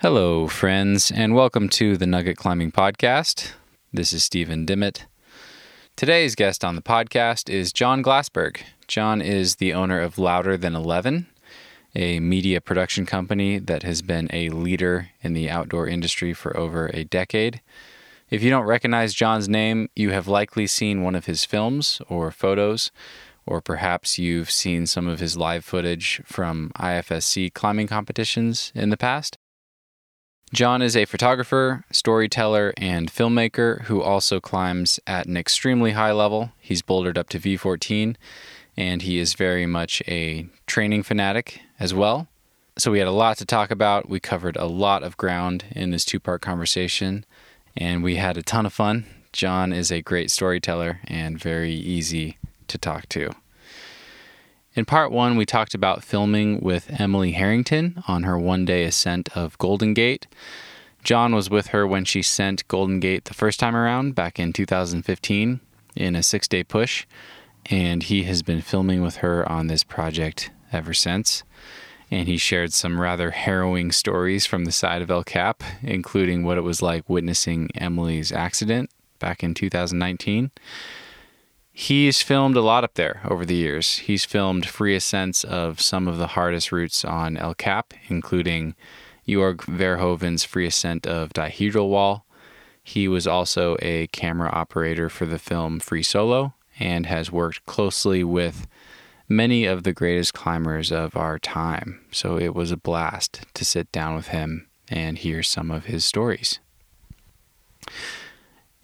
Hello, friends, and welcome to the Nugget Climbing Podcast. This is Steven DiMattei. Today's guest on the podcast is Jon Glassberg. Jon is the owner of Louder Than 11, a media production company that has been a leader in the outdoor industry for over a decade. If you don't recognize Jon's name, you have likely seen one of his films or photos, or perhaps you've seen some of his live footage from IFSC climbing competitions in the past. Jon is a photographer, storyteller, and filmmaker who also climbs at an extremely high level. He's bouldered up to V14, and he is very much a training fanatic as well. So we had a lot to talk about. We covered a lot of ground in this two part conversation, and we had a ton of fun. Jon is a great storyteller and very easy to talk to. In part one, we talked about filming with Emily Harrington on her one day ascent of Golden Gate. Jon was with her when she sent Golden Gate the first time around back in 2015 in a six day push, and he has been filming with her on this project ever since. And he shared some rather harrowing stories from the side of El Cap, including what it was like witnessing Emily's accident back in 2019. He's filmed a lot up there over the years. He's filmed free ascents of some of the hardest routes on El Cap, including Jorg Verhoeven's free ascent of Dihedral Wall. He was also a camera operator for the film Free Solo and has worked closely with many of the greatest climbers of our time. So it was a blast to sit down with him and hear some of his stories.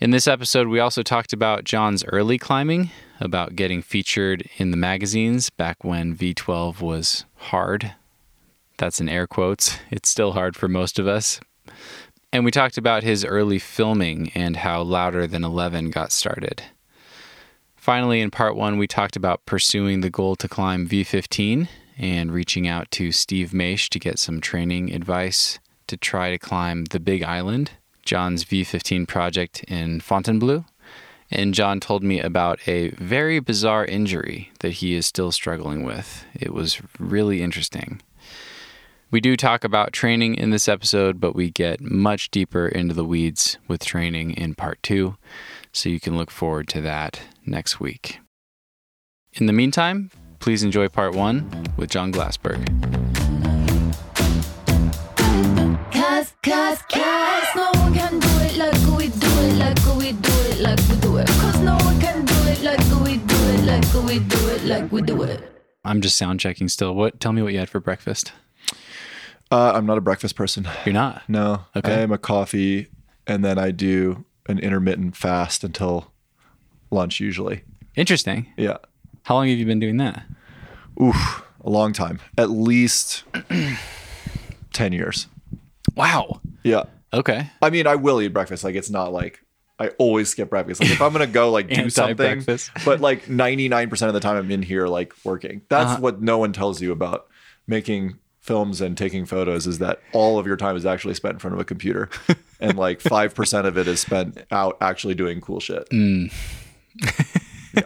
In this episode, we also talked about Jon's early climbing, about getting featured in the magazines back when V12 was hard. That's in air quotes. It's still hard for most of us. And we talked about his early filming and how Louder Than 11 got started. Finally, in part one, we talked about pursuing the goal to climb V15 and reaching out to Steve Maisch to get some training advice to try to climb the Big Island Jon's V15 project in Fontainebleau. And Jon told me about a very bizarre injury that he is still struggling with. It was really interesting. We do talk about training in this episode, but we get much deeper into the weeds with training in part two. So you can look forward to that next week. In the meantime, please enjoy part one with Jon Glassberg. Cause, cause, cause no can do it like we do it, like we do it, like we do it. Cause no one can do it like we do it, like we do it, like we do it. I'm just sound checking still. What? Tell me what you had for breakfast. Uh, I'm not a breakfast person. You're not. No. Okay. I am a coffee, and then I do an intermittent fast until lunch usually. Interesting. Yeah. How long have you been doing that? Oof. A long time. At least 10 years. Wow. Yeah. Okay. I mean, I will eat breakfast. Like, it's not like I always skip breakfast. Like, if I'm going to go, like, do something, but like 99% of the time I'm in here, like, working. That's Uh-huh. what no one tells you about making films and taking photos is that all of your time is actually spent in front of a computer and like 5% of it is spent out actually doing cool shit. Mm. Yeah.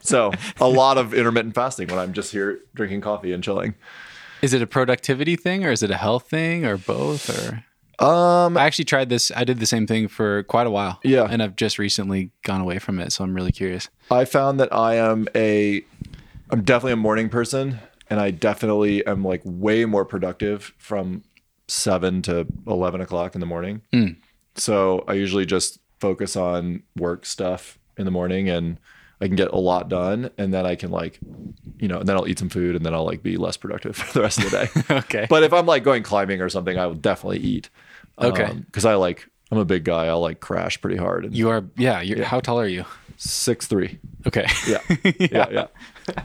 So a lot of intermittent fasting when I'm just here drinking coffee and chilling. Is it a productivity thing or is it a health thing or both? Or Um, I actually tried this. I did the same thing for quite a while. Yeah. And I've just recently gone away from it, so I'm really curious. I found that I am a, I'm definitely a morning person, and I definitely am like way more productive from seven to eleven o'clock in the morning. So I usually just focus on work stuff in the morning, and I can get a lot done, and then I can like, you know, and then I'll eat some food, and then I'll like be less productive for the rest of the day. Okay. but if I'm like going climbing or something, I will definitely eat. Okay. Because I like, I'm a big guy. I'll like crash pretty hard. And you are, yeah. You're, How tall are you? six three. Okay. Yeah. yeah. Yeah.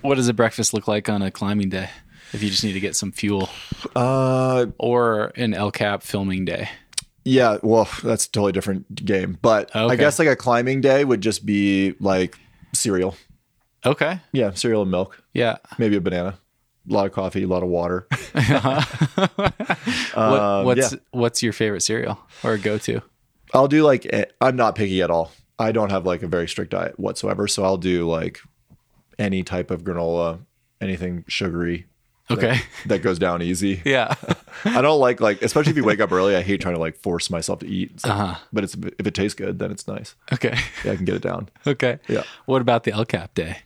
What does a breakfast look like on a climbing day? If you just need to get some fuel, Uh, or an El Cap filming day. Yeah, well, that's a totally different game. But I guess like a climbing day would just be like cereal. Okay. Yeah, cereal and milk, Yeah. maybe a banana, a lot of coffee, a lot of water. what, Um, what's yeah. what's your favorite cereal or go to? I'll do like I'm not picky at all. I don't have like a very strict diet whatsoever, so I'll do like any type of granola, anything sugary, Okay. that goes down easy. Yeah. I don't like like especially if you wake up early. I hate trying to like force myself to eat. Like- Uh-huh. But it's if it tastes good, then it's nice. okay. Yeah, I can get it down. Okay. Yeah. What about the El Cap day?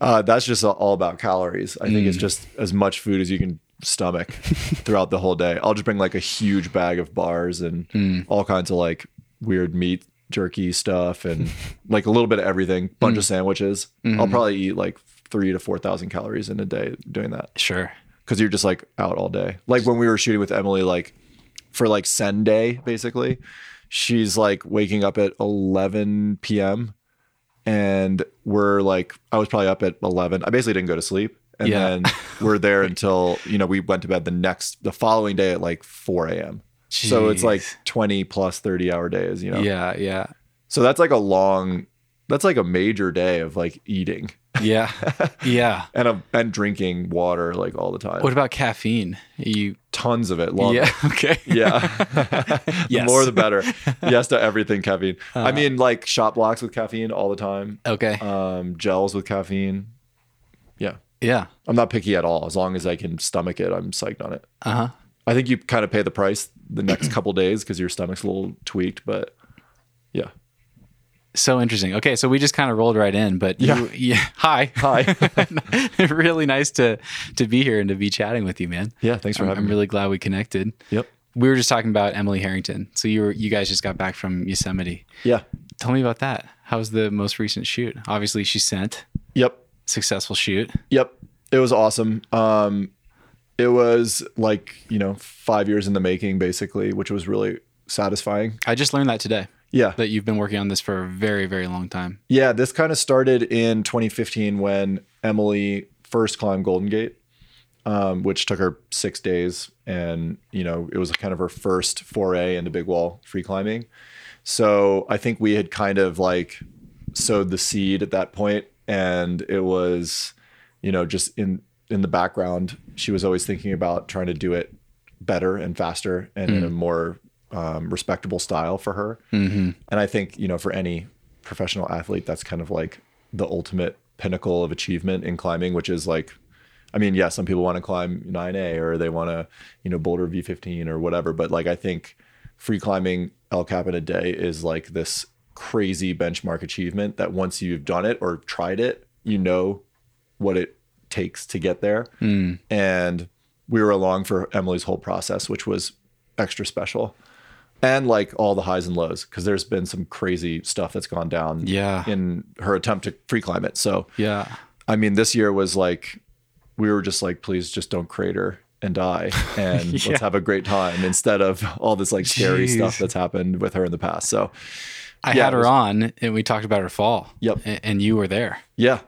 Uh, that's just all about calories. I Mm. think it's just as much food as you can stomach throughout the whole day. I'll just bring like a huge bag of bars and Mm. all kinds of like weird meat jerky stuff and like a little bit of everything. Bunch Mm. of sandwiches. Mm-hmm. I'll probably eat like three to four thousand calories in a day doing that Sure. because you're just like out all day. Like when we were shooting with Emily, like for like Send Day, basically, she's like waking up at 11 p.m. and we're like, I was probably up at 11. I basically didn't go to sleep. And Yeah. then we're there until, you know, we went to bed the next, the following day at like 4 a.m. So it's like 20 plus 30 hour days, you know? Yeah. Yeah. So that's like a long, that's like a major day of like eating Yeah. yeah. and, a, and drinking water like all the time. What about caffeine? You. Tons of it. Love yeah. it. Okay. Yeah. the Yes. more the better. yes to everything caffeine. I mean, like shot blocks with caffeine all the time. Okay. Um, gels with caffeine. Yeah. yeah. I'm not picky at all. As long as I can stomach it, I'm psyched on it. Uh huh. I think you kind of pay the price the next couple days because your stomach's a little tweaked, but yeah. So interesting. Okay, so we just kind of rolled right in, but Yeah. you, yeah. Hi. Hi. really nice to to be here and to be chatting with you, man. yeah. Thanks for I'm, having I'm me. really glad we connected. Yep. We were just talking about Emily Harrington. So you were you guys just got back from Yosemite. Yeah. Tell me about that. How was the most recent shoot? Obviously, she sent Yep. successful shoot. Yep. It was awesome. Um, it was like, you know, five years in the making, basically, which was really satisfying. I just learned that today Yeah. that you've been working on this for a very very long time. Yeah, this kind of started in 2015 when Emily first climbed Golden Gate, um, which took her six days, and you know it was kind of her first foray into big wall free climbing. So I think we had kind of like sowed the seed at that point, and it was, you know, just in in the background, she was always thinking about trying to do it better and faster and in a more um, respectable style for her. And I think, you know, for any professional athlete, that's kind of like the ultimate pinnacle of achievement in climbing, which is like, I mean, yeah, some people want to climb 9A or they want to, you know, boulder V15 or whatever. But like, I think free climbing El Cap in a day is like this crazy benchmark achievement that once you've done it or tried it, you know what it takes to get there. And we were along for Emily's whole process, which was extra special. And like all the highs and lows, because there's been some crazy stuff that's gone down Yeah. in her attempt to free climb it. So, Yeah. I mean, this year was like, we were just like, please just don't crater and die and Yeah. let's have a great time instead of all this like scary Jeez. stuff that's happened with her in the past. So, I Yeah, had her was- on and we talked about her fall. Yep. And you were there. yeah.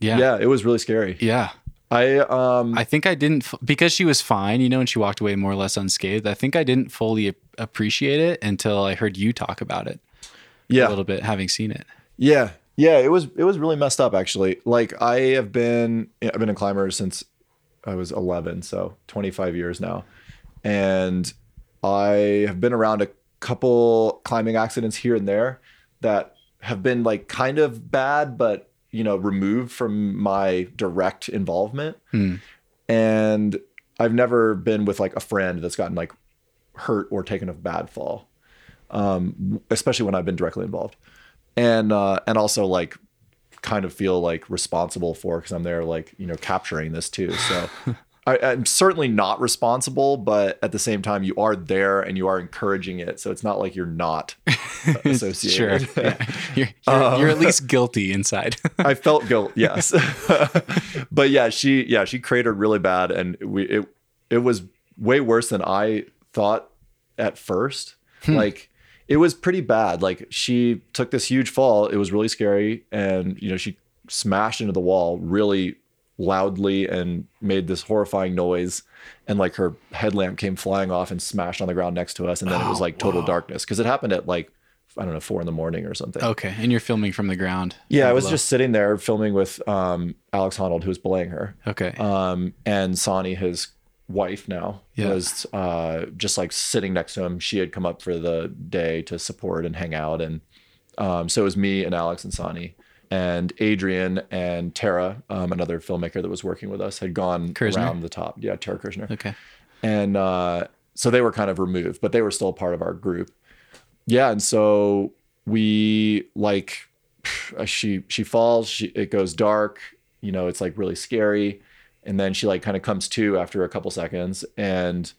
Yeah. Yeah. It was really scary. Yeah. I, um, I think I didn't because she was fine, you know, and she walked away more or less unscathed. I think I didn't fully appreciate it until I heard you talk about it yeah. a little bit, having seen it. Yeah. Yeah, it was it was really messed up actually. Like I have been I've been a climber since I was 11, so 25 years now. And I have been around a couple climbing accidents here and there that have been like kind of bad but, you know, removed from my direct involvement. Hmm. And I've never been with like a friend that's gotten like hurt or taken a bad fall. Um, especially when I've been directly involved and uh, and also like kind of feel like responsible for because I'm there like you know capturing this too. So I, I'm certainly not responsible, but at the same time you are there and you are encouraging it. So it's not like you're not Sure. associated. Yeah. You're, you're, you're at least guilty inside. I felt guilt, yes, but yeah, she yeah she cratered really bad, and we it it was way worse than I thought at first. Like it was pretty bad. Like she took this huge fall. It was really scary, and you know she smashed into the wall really loudly and made this horrifying noise. And like her headlamp came flying off and smashed on the ground next to us, and then it was like total darkness because it happened at like I don't know four in the morning or something. okay. And you're filming from the ground. Yeah, I was below. just sitting there filming with um, Alex Honnold, who was belaying her, Okay. um, and Sanni, his wife now, Yeah. was uh, just like sitting next to him. She had come up for the day to support and hang out, and um, so it was me and Alex and Sanni and Adrian and Tara, um, another filmmaker that was working with us, had gone Kerzhner? around the top. Yeah, Tara Kerzhner. Okay. And uh, so they were kind of removed, but they were still part of our group. Yeah, and so we like she she falls, she, it goes dark, you know, it's like really scary, and then she like kind of comes to after a couple seconds, and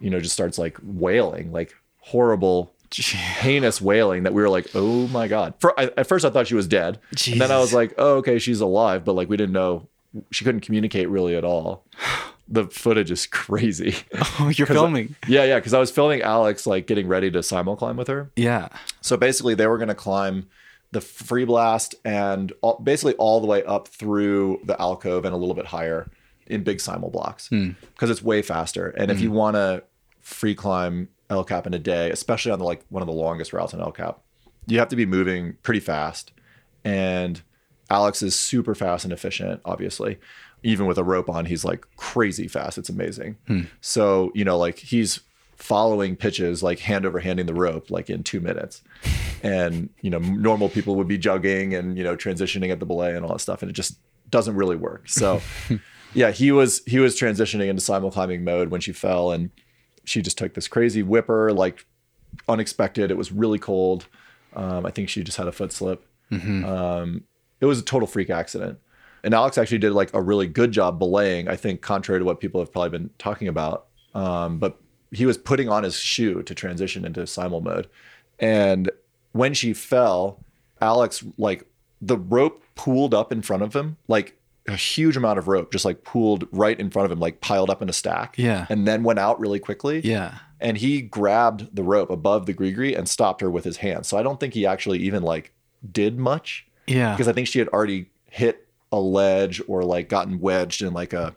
you know just starts like wailing, like horrible, heinous wailing that we were like, oh my god. For I, at first I thought she was dead, and then I was like, oh okay, she's alive, but like we didn't know she couldn't communicate really at all. The footage is crazy. Oh, you're 'Cause I- filming. yeah, yeah, because I was filming Alex like getting ready to simul climb with her. Yeah. So basically, they were going to climb the Freeblast and all, basically all the way up through the alcove and a little bit higher in big simul blocks hmm. because it's way faster. And if you hmm. want to free climb El Cap in a day, especially on the like one of the longest routes in El Cap, you have to be moving pretty fast. And Alex is super fast and efficient, obviously. Even with a rope on, he's like crazy fast. It's amazing. Hmm. So, you know, like he's following pitches, like hand over handing the rope, like in two minutes. And, you know, normal people would be jugging and, you know, transitioning at the belay and all that stuff. And it just doesn't really work. So, yeah, he was, he was transitioning into simul climbing mode when she fell and she just took this crazy whipper, like unexpected. It was really cold. Um, I think she just had a foot slip. Um, it was a total freak accident. And Alex actually did like a really good job belaying, I think, contrary to what people have probably been talking about. Um, but he was putting on his shoe to transition into simul mode. And when she fell, Alex, like the rope pooled up in front of him, like a huge amount of rope just like pooled right in front of him, like piled up in a stack. Yeah. And then went out really quickly Yeah. and he grabbed the rope above the gree and stopped her with his hand. So I don't think he actually even like did much Yeah. because I think she had already hit a ledge or like gotten wedged in like a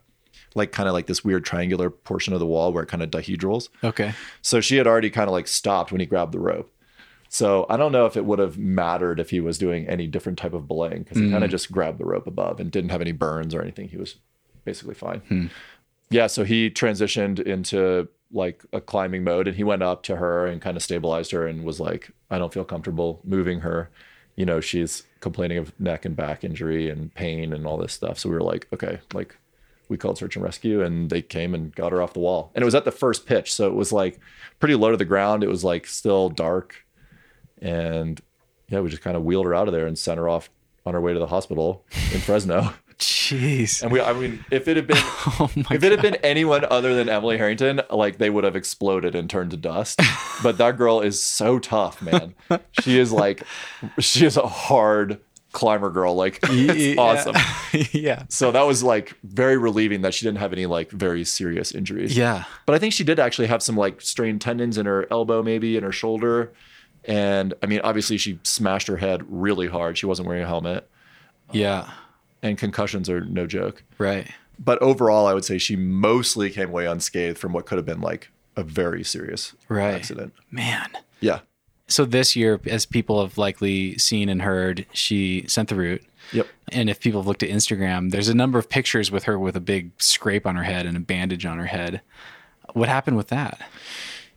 like kind of like this weird triangular portion of the wall where it kind of dihedrals. Okay. So she had already kind of like stopped when he grabbed the rope. So I don't know if it would have mattered if he was doing any different type of belaying because he kind of hmm. just grabbed the rope above and didn't have any burns or anything. He was basically fine. Hmm. Yeah, so he transitioned into like a climbing mode and he went up to her and kind of stabilized her and was like, I don't feel comfortable moving her. You know, she's complaining of neck and back injury and pain and all this stuff. So we were like, okay, like we called search and rescue and they came and got her off the wall. And it was at the first pitch. So it was like pretty low to the ground. It was like still dark. And yeah, we just kind of wheeled her out of there and sent her off on her way to the hospital in Fresno. Jeez. And we, I mean, if it had been, Oh if it had been anyone other than Emily Harrington, like they would have exploded and turned to dust. But that girl is so tough, man. She is like, she is a hard climber girl. Like, it's awesome. yeah. So that was like very relieving that she didn't have any like very serious injuries. Yeah. But I think she did actually have some like strained tendons in her elbow, maybe in her shoulder. And I mean, obviously, she smashed her head really hard. She wasn't wearing a helmet, Yeah. and concussions are no joke. Right. But overall, I would say she mostly came away unscathed from what could have been like a very serious Right. accident. Man. Yeah. So this year, as people have likely seen and heard, she sent the route. Yep. And if people have looked at Instagram, there's a number of pictures with her with a big scrape on her head and a bandage on her head. What happened with that?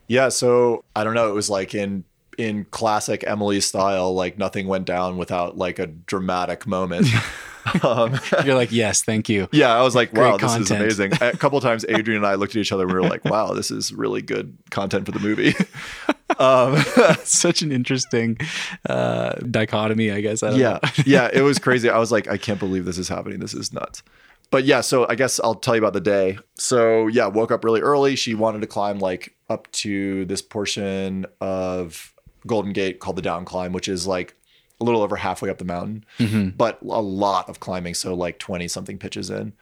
Yeah. So I don't know. It was like in in classic Emily style, like nothing went down without like a dramatic moment. um, You're like, yes, thank you. yeah, I was like, wow, Great this is amazing. A couple times, Adrian and I looked at each other and we were like, wow, this is really good content for the movie. um, Such an interesting uh, dichotomy, I guess. I don't yeah, yeah, it was crazy. I was like, I can't believe this is happening. This is nuts. But yeah, so I guess I'll tell you about the day. So yeah, woke up really early. She wanted to climb like up to this portion of Golden Gate called the down climb, which is like a little over halfway up the mountain, but a lot of climbing. So like 20 something pitches in.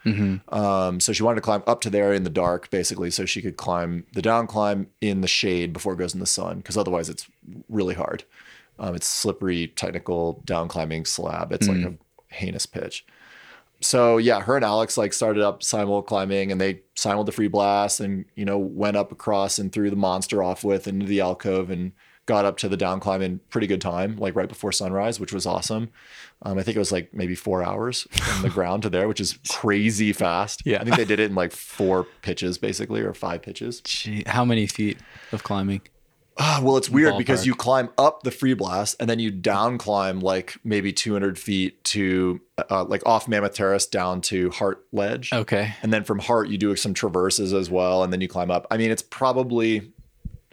Um, so she wanted to climb up to there in the dark, basically, so she could climb the down climb in the shade before it goes in the sun, because otherwise it's really hard. Um, it's slippery, technical down climbing slab. It's like a heinous pitch. So yeah, her and Alex like started up simul climbing, and they simuled the Freeblast, and you know went up across and threw the Monster Offwidth into the alcove, and got up to the down climb in pretty good time, like right before sunrise, which was awesome. Um, I think it was like maybe four hours from the ground to there, which is crazy fast. Yeah. I think they did it in like four pitches, basically, or five pitches. Gee, how many feet of climbing? Ah, well, it's weird Ballpark. because you climb up the Freeblast and then you down climb like maybe 200 feet to uh, like off Mammoth Terrace down to Heart Ledge. Okay. And then from Heart, you do some traverses as well. And then you climb up. I mean, it's probably,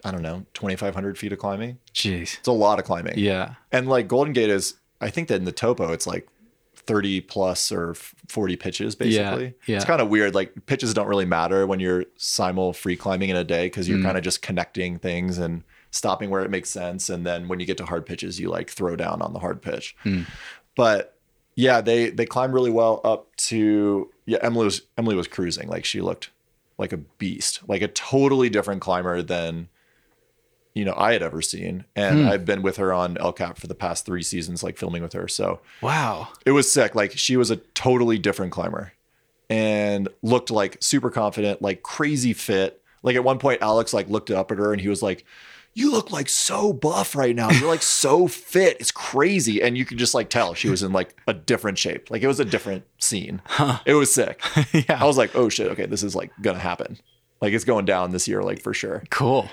I don't know, 2,500 feet of climbing. Jeez. It's a lot of climbing. Yeah. And like Golden Gate is, I think that in the topo, it's like 30 plus or 40 pitches basically. yeah. It's kind of weird. Like pitches don't really matter when you're simul free climbing in a day because Mm. you're kind of just connecting things and stopping where it makes sense. And then when you get to hard pitches, you like throw down on the hard pitch. Mm. But yeah, they they climb really well up to yeah, Emily was Emily was cruising. Like she looked like a beast, like a totally different climber than you know I had ever seen. And hmm. I've been with her on El Cap for the past three seasons, like filming with her. So Wow. it was sick. Like she was a totally different climber and looked like super confident, like crazy fit. Like at one point, Alex like looked up at her and he was like, "You look like so buff right now. You're like so fit. It's crazy." And you could just like tell she was in like a different shape. Like it was a different scene. It was sick. yeah. I was like, "Oh shit, okay, this is like gonna happen." Like it's going down this year, like for sure. Cool.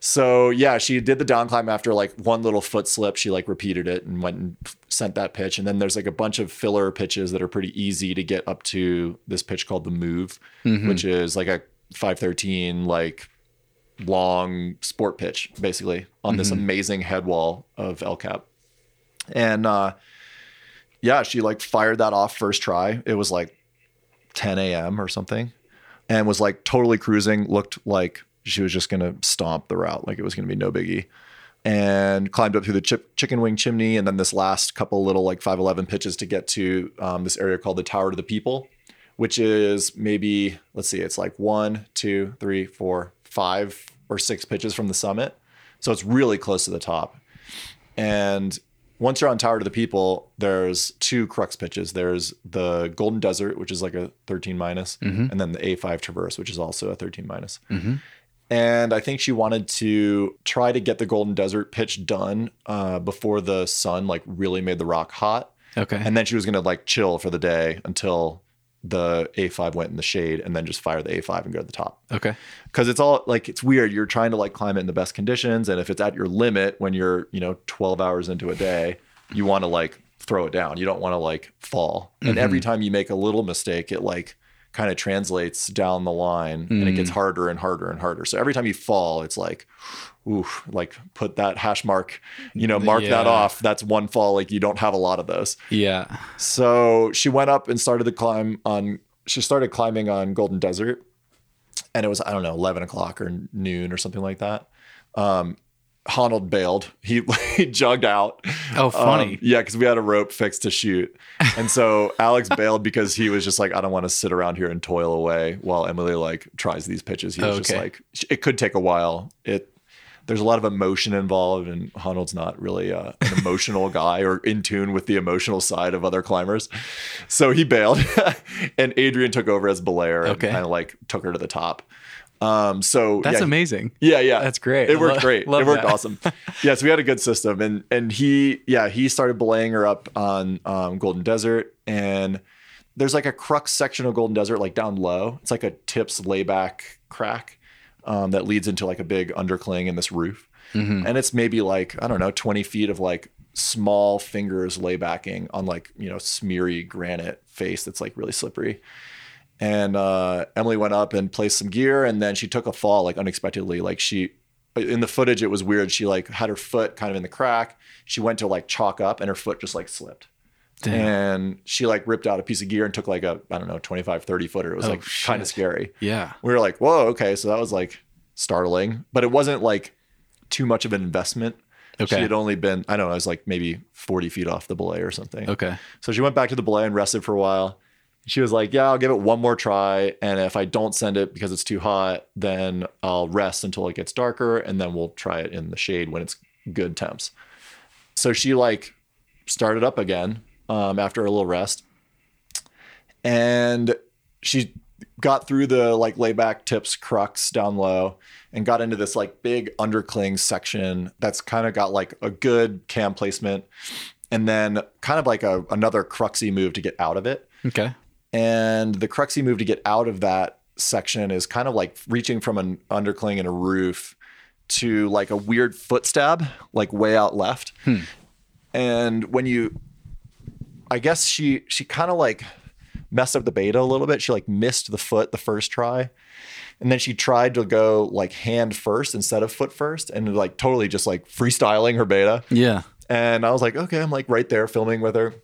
So yeah, she did the down climb after like one little foot slip. She like repeated it and went and sent that pitch. And then there's like a bunch of filler pitches that are pretty easy to get up to this pitch called the move, which is like a 513 like long sport pitch basically on this amazing head wall of El Cap. And uh yeah, she like fired that off first try. It was like 10 a.m. or something and was like totally cruising, looked like she was just going to stomp the route, like it was going to be no biggie. And climbed up through the chip, chicken wing chimney, and then this last couple little like 511 pitches to get to um, this area called the Tower to the People, which is maybe, let's see, it's like one, two, three, four, five or six pitches from the summit. So it's really close to the top. And once you're on Tower to the People, there's two crux pitches. There's the Golden Desert, which is like a 13 minus, and then the A5 Traverse, which is also a 13 minus. And I think she wanted to try to get the Golden Desert pitch done uh, before the sun like really made the rock hot. Okay. And then she was gonna like chill for the day until the A5 went in the shade, and then just fire the A5 and go to the top okay. because it's all like it's weird. You're trying to like climb it in the best conditions, and if it's at your limit when you're you know 12 hours into a day, you want to like throw it down. You don't want to like fall. And mm-hmm. every time you make a little mistake, it like kind of translates down the line, and it gets mm. harder and harder and harder. So every time you fall, it's like, ooh, like put that hash mark, you know, mark that off. That's one fall. Like you don't have a lot of those. Yeah. So she went up and started the climb on. She started climbing on Golden Desert, and it was I don't know eleven o'clock or noon or something like that. Um, Honnold bailed. He he jogged out. Oh, funny. Um, yeah, because we had a rope fixed to shoot, and so Alex bailed because he was just like, I don't want to sit around here and toil away while Emily like tries these pitches. He was just like, it could take a while. It there's a lot of emotion involved, and Honnold's not really uh, an emotional guy or in tune with the emotional side of other climbers. So he bailed, and Adrian took over as belayer and kind of like took her to the top. Um, so That's yeah, amazing. yeah, yeah. That's great. It worked lo- great. It worked that. awesome. yeah, so we had a good system and and he yeah, he started belaying her up on um, Golden Desert and there's like a crux section of Golden Desert like down low. It's like a tips layback crack um, that leads into like a big undercling in this roof. And it's maybe like, I don't know, 20 feet of like small fingers laybacking on like, you know, smeary granite face that's like really slippery and uh, Emily went up and placed some gear, and then she took a fall like unexpectedly. Like she, in the footage, it was weird. She like had her foot kind of in the crack. She went to like chalk up, and her foot just like slipped. Damn. And she like ripped out a piece of gear and took like a I don't know 25, 30 footer. It was Oh, like kind of scary. Yeah. We were like, whoa, okay. So that was like startling, but it wasn't like too much of an investment. Okay. She had only been, I don't know, I was like maybe 40 feet off the belay or something. Okay. So she went back to the belay and rested for a while. She was like, Yeah, I'll give it one more try. And if I don't send it because it's too hot, then I'll rest until it gets darker and then we'll try it in the shade when it's good temps. So she like started up again um, after a little rest. And she got through the like layback tips crux down low and got into this like big undercling section that's kind of got like a good cam placement and then kind of like a another cruxy move to get out of it. Okay. And the cruxy move to get out of that section is kind of like reaching from an undercling and a roof to like a weird foot stab, like way out left. And when you, I guess she she kind of like messed up the beta a little bit. She like missed the foot the first try. And then she tried to go like hand first instead of foot first and like totally just like freestyling her beta. Yeah. And I was like, okay, I'm like right there filming with her.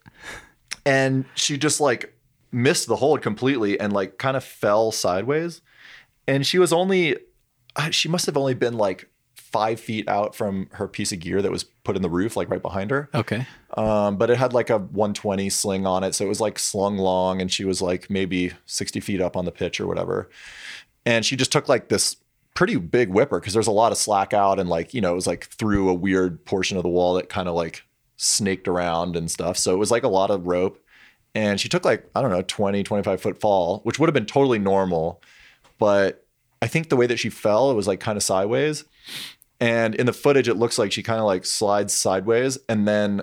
And she just like missed the hold completely and like kind of fell sideways. And she was only, uh, she must have only been like five feet out from her piece of gear that was put in the roof, like right behind her. Okay. Um, but it had like a 120 sling on it. So it was like slung long and she was like maybe 60 feet up on the pitch or whatever. And she just took like this pretty big whipper because there's a lot of slack out and like, you know, it was like through a weird portion of the wall that kind of like snaked around and stuff. So it was like a lot of rope. And she took like, I don't know, 20, 25 foot fall, which would have been totally normal. But I think the way that she fell, it was like kind of sideways. And in the footage, it looks like she kind of like slides sideways and then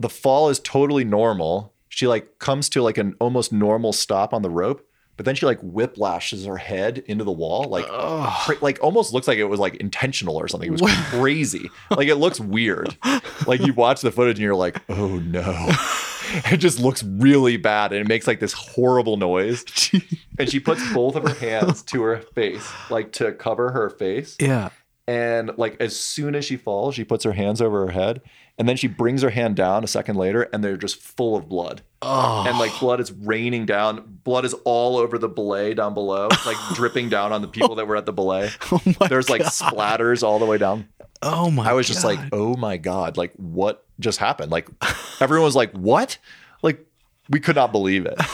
the fall is totally normal. She like comes to like an almost normal stop on the rope, but then she like whiplashes her head into the wall, like cra- like almost looks like it was like intentional or something. It was crazy. like it looks weird. Like you watch the footage and you're like, oh no. It just looks really bad and it makes like this horrible noise. and she puts both of her hands to her face, like to cover her face Yeah. And like as soon as she falls she puts her hands over her head and then she brings her hand down a second later and they're just full of blood. Oh. and like blood is raining down. Blood is all over the belay down below like dripping down on the people that were at the belay. Oh there's like splatters all the way down. Oh my i was just like oh my god like what just happened? Like everyone was like what? Like we could not believe it.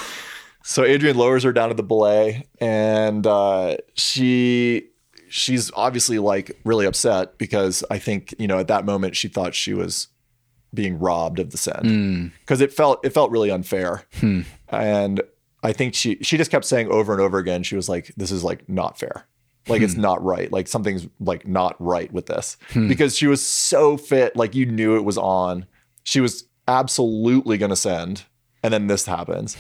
So adrian lowers her down to the belay and uh she she's obviously like really upset because i think you know at that moment she thought she was being robbed of the send hmm. because it felt it felt really unfair. Hmm. And i think she she just kept saying over and over again she was like this is like not fair. Like it's hmm. not right. Like something's like not right with this. Because she was so fit like you knew it was on. She was absolutely going to send and then this happens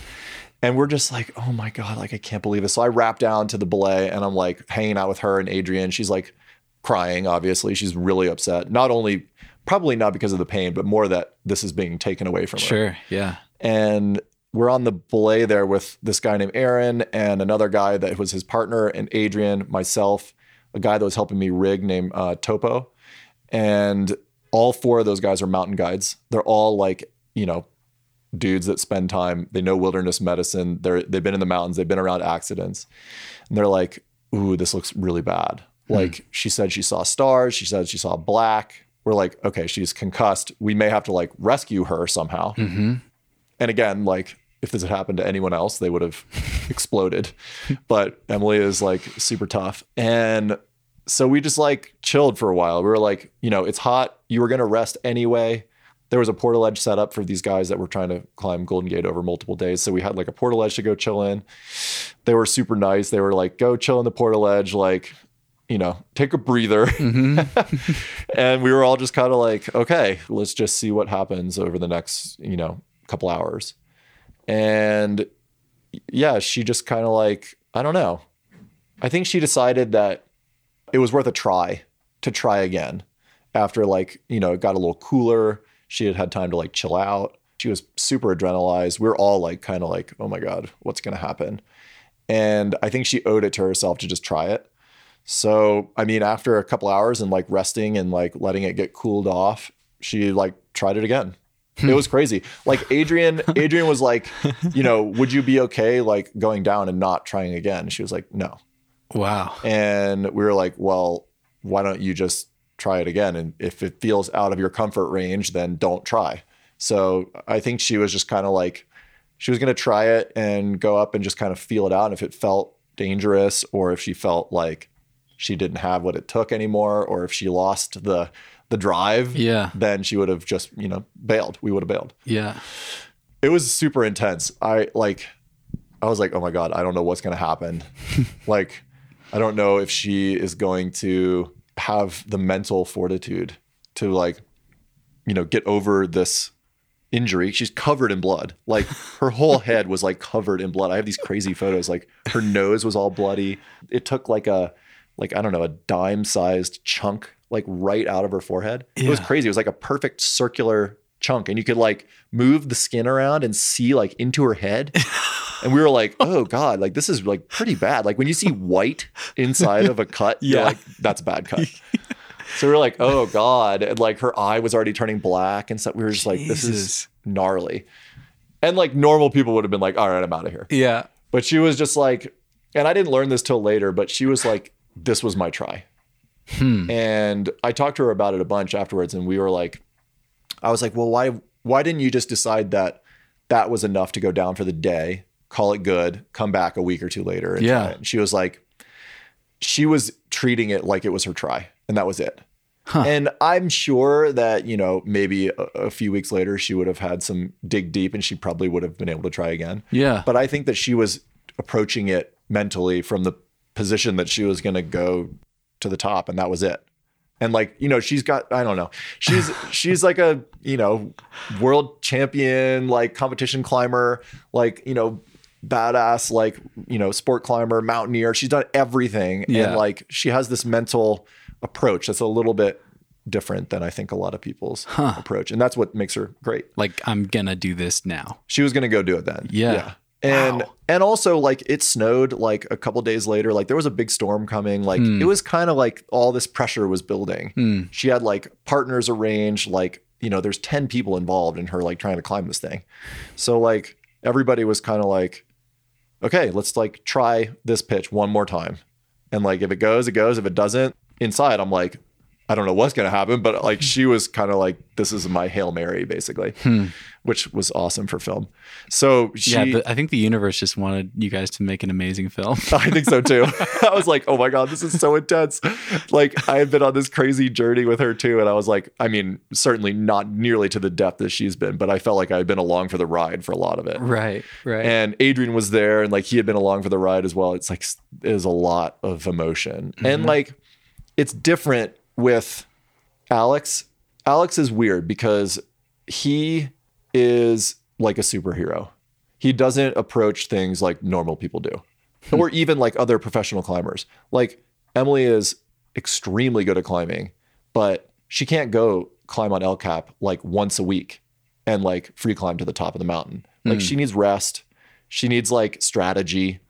and we're just like oh my god like i can't believe this so i wrap down to the belay and i'm like hanging out with her and adrian she's like crying obviously she's really upset not only probably not because of the pain but more that this is being taken away from her Sure. Yeah. and we're on the belay there with this guy named Aaron and another guy that was his partner, and Adrian, myself, a guy that was helping me rig named uh, Topo, and all four of those guys are mountain guides. They're all like you know dudes that spend time. They know wilderness medicine. They're they've been in the mountains. They've been around accidents, and they're like, "Ooh, this looks really bad." Hmm. Like she said, she saw stars. She said she saw black. We're like, okay, she's concussed. We may have to like rescue her somehow. Mm-hmm. And again, like if this had happened to anyone else, they would have exploded. But Emily is like super tough. And so we just like chilled for a while. We were like, you know, it's hot. You were going to rest anyway. There was a portaledge set up for these guys that were trying to climb Golden Gate over multiple days. So we had like a portaledge to go chill in. They were super nice. They were like, go chill in the portaledge. Like, you know, take a breather. Mm-hmm. and we were all just kind of like, okay, let's just see what happens over the next, you know, couple hours. And yeah, she just kind of like, I don't know. I think she decided that it was worth a try to try again after like, you know, it got a little cooler. She had had time to like chill out. She was super adrenalized. We are all like, kind of like, oh my God, what's going to happen? And I think she owed it to herself to just try it. So, I mean, after a couple hours and like resting and like letting it get cooled off, she like tried it again. Hmm. It was crazy. Like Adrian, Adrian was like, you know, would you be okay like going down and not trying again? She was like, no. Wow. And we were like, well, why don't you just try it again? And if it feels out of your comfort range, then don't try. So I think she was just kind of like, she was going to try it and go up and just kind of feel it out. And if it felt dangerous or if she felt like she didn't have what it took anymore or if she lost the, the drive, Yeah. then she would have just, you know, bailed. We would have bailed Yeah. it was super intense. I like, I was like, oh my God, I don't know what's going to happen. like, I don't know if she is going to have the mental fortitude to like, you know, get over this injury. She's covered in blood. Like her whole head was like covered in blood. I have these crazy photos. Like her nose was all bloody. It took like a, like I don't know, a dime sized chunk like right out of her forehead. It was crazy. It was like a perfect circular chunk, and you could like move the skin around and see like into her head. And we were like, oh God, like this is like pretty bad. Like when you see white inside of a cut, you're Yeah. like, that's a bad cut. So we were like, oh God. And like her eye was already turning black and stuff. We were just like, this is gnarly. And like normal people would have been like, all right, I'm out of here. Yeah. But she was just like, and I didn't learn this till later, but she was like, this was my try. Hmm. And I talked to her about it a bunch afterwards, and we were like, I was like, well, why why didn't you just decide that that was enough to go down for the day, call it good, come back a week or two later? And Yeah. And she was like, she was treating it like it was her try, and that was it. And I'm sure that, you know, maybe a, a few weeks later, she would have had some dig deep and she probably would have been able to try again. Yeah. But I think that she was approaching it mentally from the position that she was going to go to the top and that was it. And like, you know, she's got I don't know. She's she's like a, you know, world champion like competition climber, like, you know, badass like, you know, sport climber, mountaineer. She's done everything Yeah. and like she has this mental approach that's a little bit different than I think a lot of people's approach. And that's what makes her great Like I'm gonna do this now. she was going to go do it then. Yeah. And Wow. and also like it snowed like a couple days later like there was a big storm coming like Hmm. it was kind of like all this pressure was building. She had like partners arranged like you know there's 10 people involved in her like trying to climb this thing. So like everybody was kind of like okay, let's like try this pitch one more time. And like if it goes it goes if it doesn't inside I'm like I don't know what's going to happen but like she was kind of like this is my Hail Mary basically. Hmm. Which was awesome for film. So she yeah. The, I think the universe just wanted you guys to make an amazing film. I think so too. I was like, oh my God, this is so intense. Like, I had been on this crazy journey with her too. And I was like, I mean, certainly not nearly to the depth that she's been, but I felt like I had been along for the ride for a lot of it. right. Right. And Adrian was there and like he had been along for the ride as well. It's like, it was a lot of emotion. And mm-hmm. like, it's different with Alex. Alex is weird because he is like a superhero. He doesn't approach things like normal people do, hmm. or even like other professional climbers. Like Emily is extremely good at climbing, but she can't go climb on El Cap like once a week and like free climb to the top of the mountain. Like hmm. she needs rest. She needs like strategy.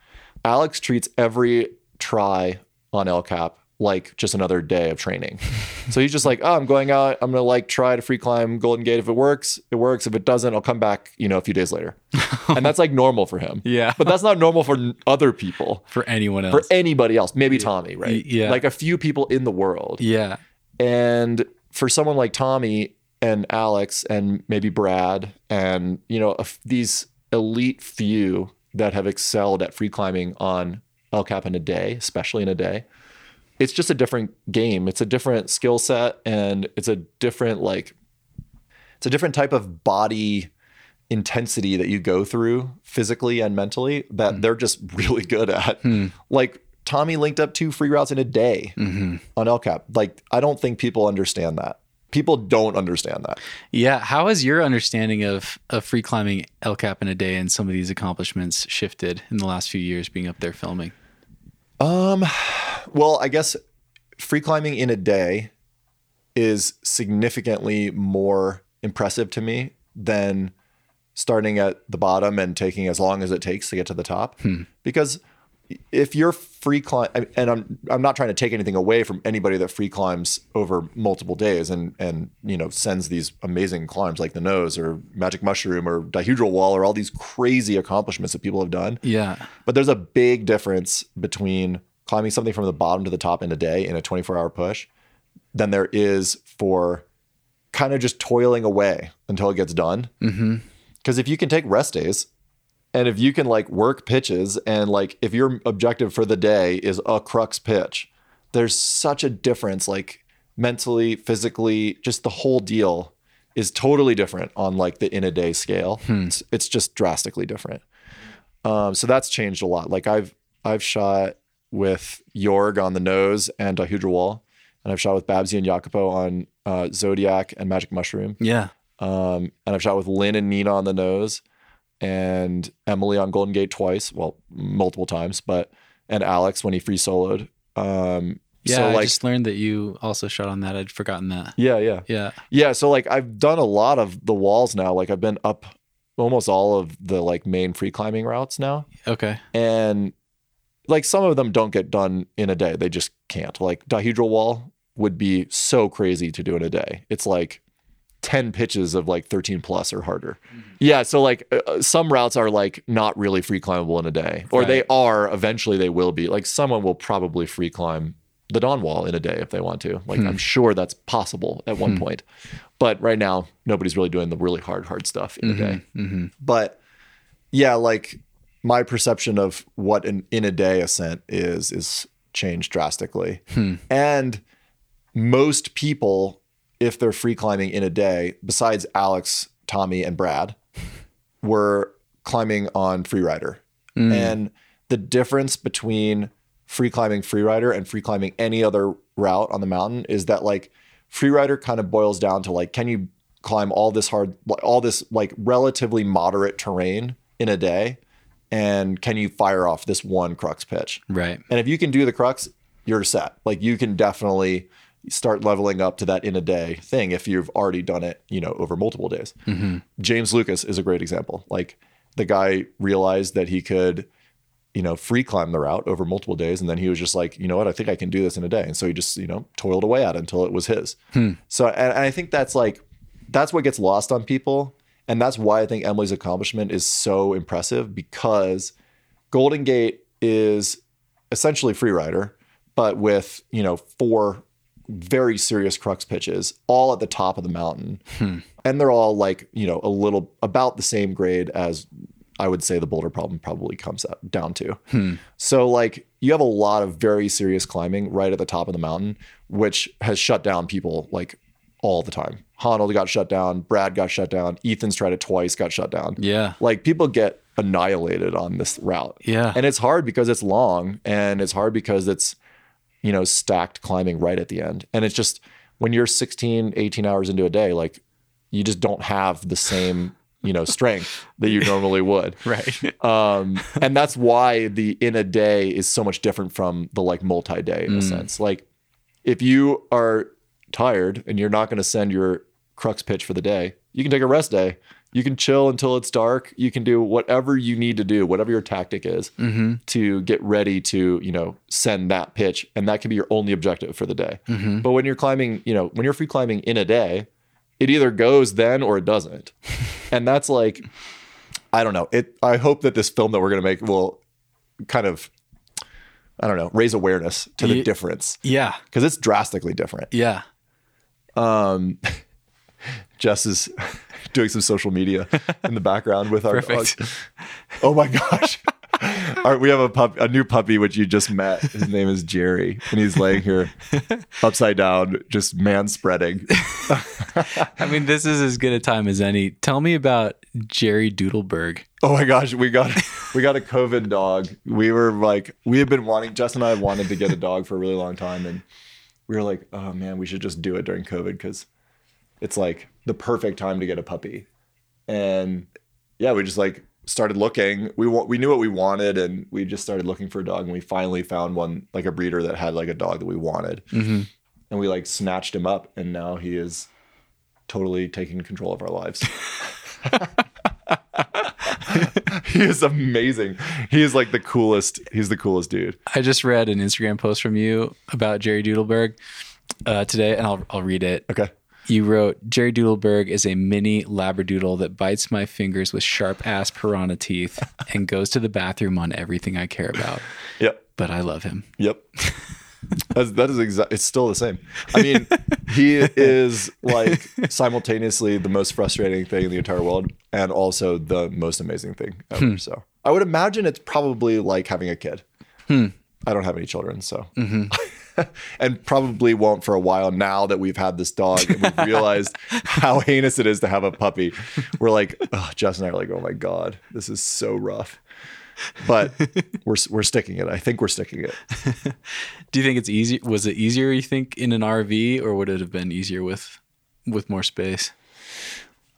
Alex treats every try on El Cap like just another day of training. so he's just like, oh, I'm going out. I'm gonna like try to free climb Golden Gate. If it works, it works. If it doesn't, I'll come back. You know, a few days later. and that's like normal for him. Yeah. but that's not normal for other people. for anyone else. For anybody else, maybe Tommy, right? Yeah. like a few people in the world. yeah. And for someone like Tommy and Alex and maybe Brad and you know a f- these elite few that have excelled at free climbing on El Cap in a day, especially in a day, it's just a different game. It's a different skill set and it's a different like it's a different type of body intensity that you go through physically and mentally that hmm. they're just really good at. Hmm. Like Tommy linked up two free routes in a day mm-hmm. on El Cap. Like I don't think people understand that. People don't understand that. Yeah. How has your understanding of, of free climbing El Cap in a day and some of these accomplishments shifted in the last few years being up there filming? Um, well, I guess free climbing in a day is significantly more impressive to me than starting at the bottom and taking as long as it takes to get to the top. Because if you're free climb, and I'm I'm not trying to take anything away from anybody that free climbs over multiple days and and you know sends these amazing climbs like the nose or magic mushroom or dihedral wall or all these crazy accomplishments that people have done. Yeah. But there's a big difference between climbing something from the bottom to the top in a day in a 24 hour push than there is for kind of just toiling away until it gets done. Mm-hmm. Because if you can take rest days and if you can like work pitches and like if your objective for the day is a crux pitch, there's such a difference like mentally, physically, just the whole deal is totally different on like the in a day scale. It's, it's just drastically different. Um, so that's changed a lot. Like I've I've shot with Jorg on the nose and Dihedral Wall, and I've shot with Babsi and Jacopo on uh, Zodiac and Magic Mushroom. Yeah. Um, and I've shot with Lynn and Nina on the nose, and Emily on Golden Gate twice, well, multiple times, but and Alex when he free soloed Um, Yeah, so I just learned that you also shot on that. I'd forgotten that. yeah, yeah, Yeah. yeah. So like, I've done a lot of the walls now. Like, I've been up almost all of the like main free climbing routes now, Okay. and like some of them don't get done in a day. They just can't. Like dihedral wall would be so crazy to do in a day. It's like 10 pitches of like 13 plus or harder. Mm-hmm. Yeah, so like uh, uh, some routes are like not really free climbable in a day or they are eventually they will be. Like someone will probably free climb the Dawn Wall in a day if they want to. Like I'm hmm. sure that's possible at one hmm. point. But right now nobody's really doing the really hard hard stuff in a day. Mm-hmm. mm-hmm. But yeah, like my perception of what an in a day ascent is is changed drastically. Hmm. And most people, if they're free climbing in a day, besides Alex, Tommy, and Brad, were climbing on Freerider. Hmm. And the difference between free climbing Freerider and free climbing any other route on the mountain is that like Freerider kind of boils down to like, can you climb all this hard, all this like relatively moderate terrain in a day? And can you fire off this one crux pitch? Right. And if you can do the crux, you're set. Like you can definitely start leveling up to that in a day thing if you've already done it, you know, over multiple days. Mm-hmm. James Lucas is a great example. Like the guy realized that he could, you know, free climb the route over multiple days. And then he was just like, you know what, I think I can do this in a day. And so he just, you know, toiled away at it until it was his. Hmm. So, and, and I think that's like, that's what gets lost on people. And that's why I think Emily's accomplishment is so impressive because Golden Gate is essentially Freerider, but with, you know, four very serious crux pitches all at the top of the mountain. Hmm. And they're all like, you know, a little about the same grade as I would say the boulder problem probably comes up, down to. Hmm. So like you have a lot of very serious climbing right at the top of the mountain, which has shut down people like all the time. Honnold got shut down, Brad got shut down, Ethan's tried it twice, got shut down. Yeah. Like people get annihilated on this route. Yeah. And it's hard because it's long and it's hard because it's, you know, stacked climbing right at the end. And it's just when you're 16, 18 hours into a day, like you just don't have the same, you know, strength that you normally would. Right. Um, and that's why the in a day is so much different from the like multi day in a sense. Like if you are tired and you're not going to send your crux pitch for the day, you can take a rest day. You can chill until it's dark. You can do whatever you need to do, whatever your tactic is to get ready to, you know, send that pitch. And that can be your only objective for the day. But when you're climbing, you know, when you're free climbing in a day, it either goes then or it doesn't. and that's like, I don't know. It. I hope that this film that we're gonna make will kind of, I don't know, raise awareness to the Ye- difference Yeah. because it's drastically different. Yeah. um Jess is doing some social media in the background with our. Perfect. oh my gosh. All right, we have a pup, a new puppy which you just met. His name is Jerry, and he's laying here upside down, just man spreading. I mean, this is as good a time as any. Tell me about Jerry Doodleberg. Oh my gosh, we got we got a COVID dog. We were like, we had been wanting. Jess and I wanted to get a dog for a really long time, and we were like, oh man, we should just do it during COVID because it's like the perfect time to get a puppy. And yeah, we just like started looking. We we knew what we wanted, and we just started looking for a dog, and we finally found one like a breeder that had like a dog that we wanted, and we like snatched him up, and now he is totally taking control of our lives. he is amazing. He is like the coolest. He's the coolest dude. I just read an Instagram post from you about Jerry Doodleberg uh, today, and I'll, I'll read it. Okay. You wrote Jerry Doodleberg is a mini labradoodle that bites my fingers with sharp ass piranha teeth and goes to the bathroom on everything I care about. Yep. But I love him. Yep. That's, that is exactly. It's still the same. I mean, he is like simultaneously the most frustrating thing in the entire world, and also the most amazing thing ever. Hmm. So I would imagine it's probably like having a kid. Hmm. I don't have any children, so mm-hmm. and probably won't for a while now that we've had this dog and we've realized how heinous it is to have a puppy. We're like, oh, Jess and I are like, oh my god, this is so rough. But we're we're sticking it. I think we're sticking it. Do you think it's easy? Was it easier? You think in an RV, or would it have been easier with with more space?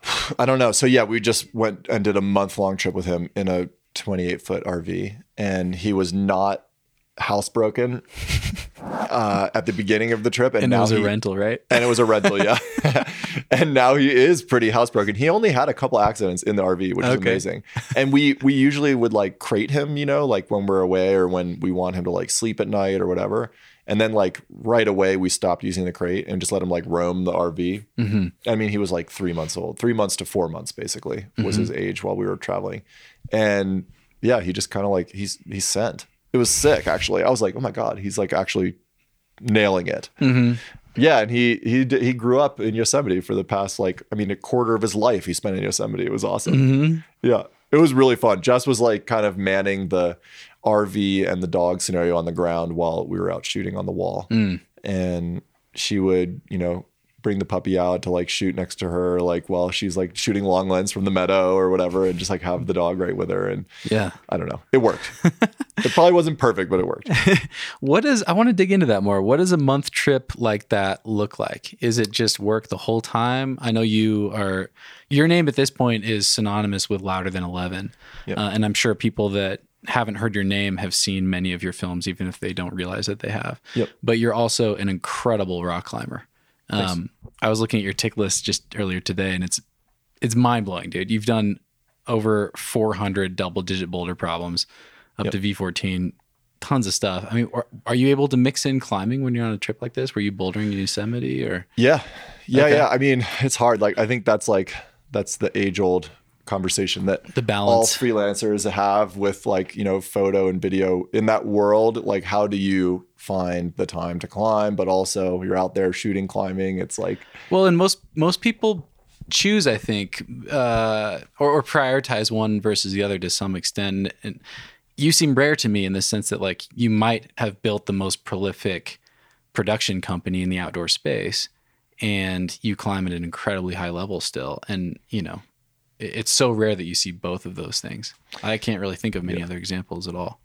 I don't know. So yeah, we just went and did a month long trip with him in a 28 foot RV, and he was not housebroken uh, at the beginning of the trip, and, And it now was a rental, right? and it was a rental, yeah. and now he is pretty housebroken. He only had a couple accidents in the RV, which is amazing. And we we usually would like crate him, you know, like when we're away or when we want him to like sleep at night or whatever. And then like right away we stopped using the crate and just let him like roam the RV. Mm-hmm. I mean, he was like three months old, three months to four months basically was Mm-hmm. his age while we were traveling. And yeah, he just kind of like he's he's sent. It was sick actually. I was like, oh my god, he's like actually nailing it. Mm-hmm. Yeah, and he he he grew up in Yosemite for the past like I mean a quarter of his life he spent in Yosemite. It was awesome. Mm-hmm. Yeah, it was really fun. Jess was like kind of manning the RV and the dog scenario on the ground while we were out shooting on the wall, Mm. and she would you know bring the puppy out to like shoot next to her like while she's like shooting long lens from the meadow or whatever, and just like have the dog right with her. And Yeah. I don't know, it worked. it probably wasn't perfect, but it worked. What is I want to dig into that more. What does a month trip like that look like? Is it just work the whole time? I know you are your name at this point is synonymous with louder than 11. Yep. Uh, and I'm sure people that haven't heard your name have seen many of your films even if they don't realize that they have. Yep. But you're also an incredible rock climber. Um, I was looking at your tick list just earlier today and it's it's mind-blowing, dude. You've done over 400 double digit boulder problems up Yep. to V14 tons of stuff. I mean, are, are you able to mix in climbing when you're on a trip like this? Were you bouldering in Yosemite or? Yeah. Yeah. Okay. Yeah. I mean, it's hard. Like, I think that's like, that's the age old conversation that The balance all freelancers have with like, you know, photo and video in that world. Like, how do you find the time to climb? But also, you're out there shooting climbing. It's like, Well, and most most people choose, I think, uh, or, or prioritize one versus the other to some extent. And you seem rare to me in the sense that like you might have built the most prolific production company in the outdoor space, and you climb at an incredibly high level still. And you know, it's so rare that you see both of those things. I can't really think of many other examples at all.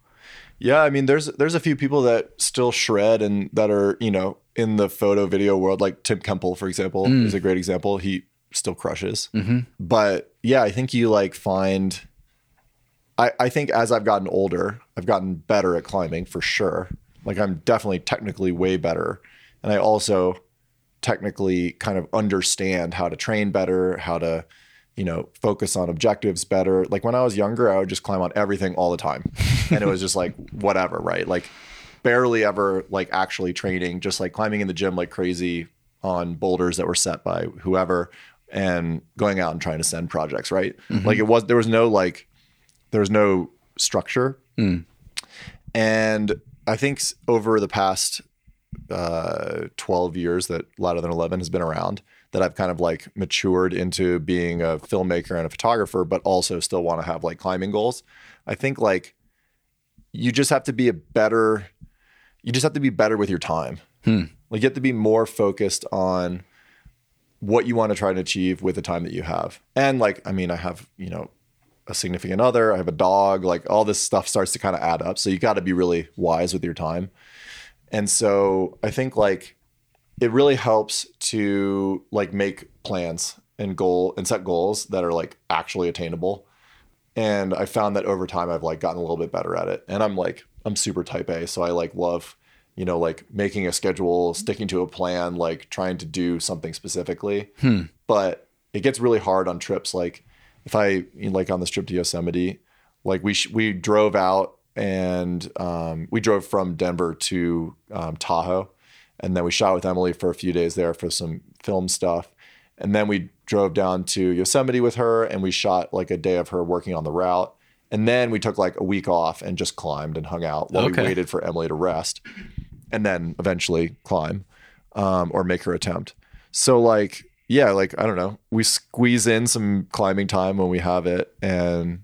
Yeah, I mean, there's there's a few people that still shred and that are you know in the photo video world, like Tim Kemple, for example, mm. is a great example. He still crushes, mm-hmm. but yeah, I think you like find. I I think as I've gotten older, I've gotten better at climbing for sure. Like I'm definitely technically way better, and I also technically kind of understand how to train better, how to you know, focus on objectives better. Like when I was younger, I would just climb on everything all the time. And it was just like whatever, right? Like barely ever like actually training, just like climbing in the gym like crazy on boulders that were set by whoever and going out and trying to send projects, right? Like it was there was no like there was no structure. And I think over the past uh, 12 years that Louder Than 11 has been around, that I've kind of like matured into being a filmmaker and a photographer, but also still want to have like climbing goals. I think like you just have to be a better, you just have to be better with your time. Hmm. Like you have to be more focused on what you want to try to achieve with the time that you have. And like, I mean, I have, you know, a significant other, I have a dog, like all this stuff starts to kind of add up. So you got to be really wise with your time. And so I think like it really helps to like make plans and goal and set goals that are like actually attainable. And I found that over time I've like gotten a little bit better at it. And I'm like I'm super type A, so I like love, you know, like making a schedule, sticking to a plan, like trying to do something specifically. But it gets really hard on trips like if I like on this trip to Yosemite, like we sh- we drove out and um, we drove from Denver to um, Tahoe, and then we shot with Emily for a few days there for some film stuff, and then we drove down to Yosemite with her, and we shot like a day of her working on the route, and then we took like a week off and just climbed and hung out while Okay. we waited for Emily to rest, and then eventually climb um, or make her attempt. So like yeah, like I don't know, we squeeze in some climbing time when we have it, and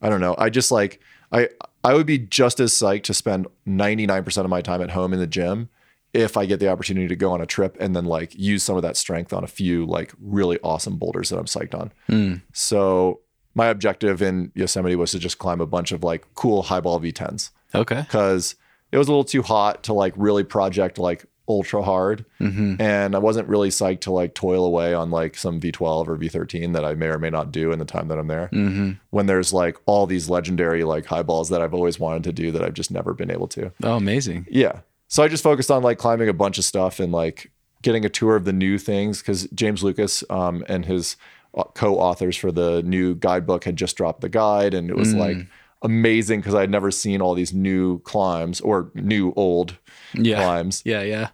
I don't know. I just like I I would be just as psyched to spend 99% of my time at home in the gym if I get the opportunity to go on a trip and then like use some of that strength on a few like really awesome boulders that I'm psyched on. Hmm. So my objective in Yosemite was to just climb a bunch of like cool highball V10s Okay. because it was a little too hot to like really project like ultra hard. Mm-hmm. And I wasn't really psyched to like toil away on like some V12 or V13 that I may or may not do in the time that I'm there. Mm-hmm. When there's like all these legendary like high balls that I've always wanted to do that I've just never been able to. Oh, amazing. Yeah. So I just focused on like climbing a bunch of stuff and like getting a tour of the new things because James Lucas um, and his uh, co-authors for the new guidebook had just dropped the guide, and it was like amazing because I had never seen all these new climbs or new old Yeah. climbs Yeah, yeah.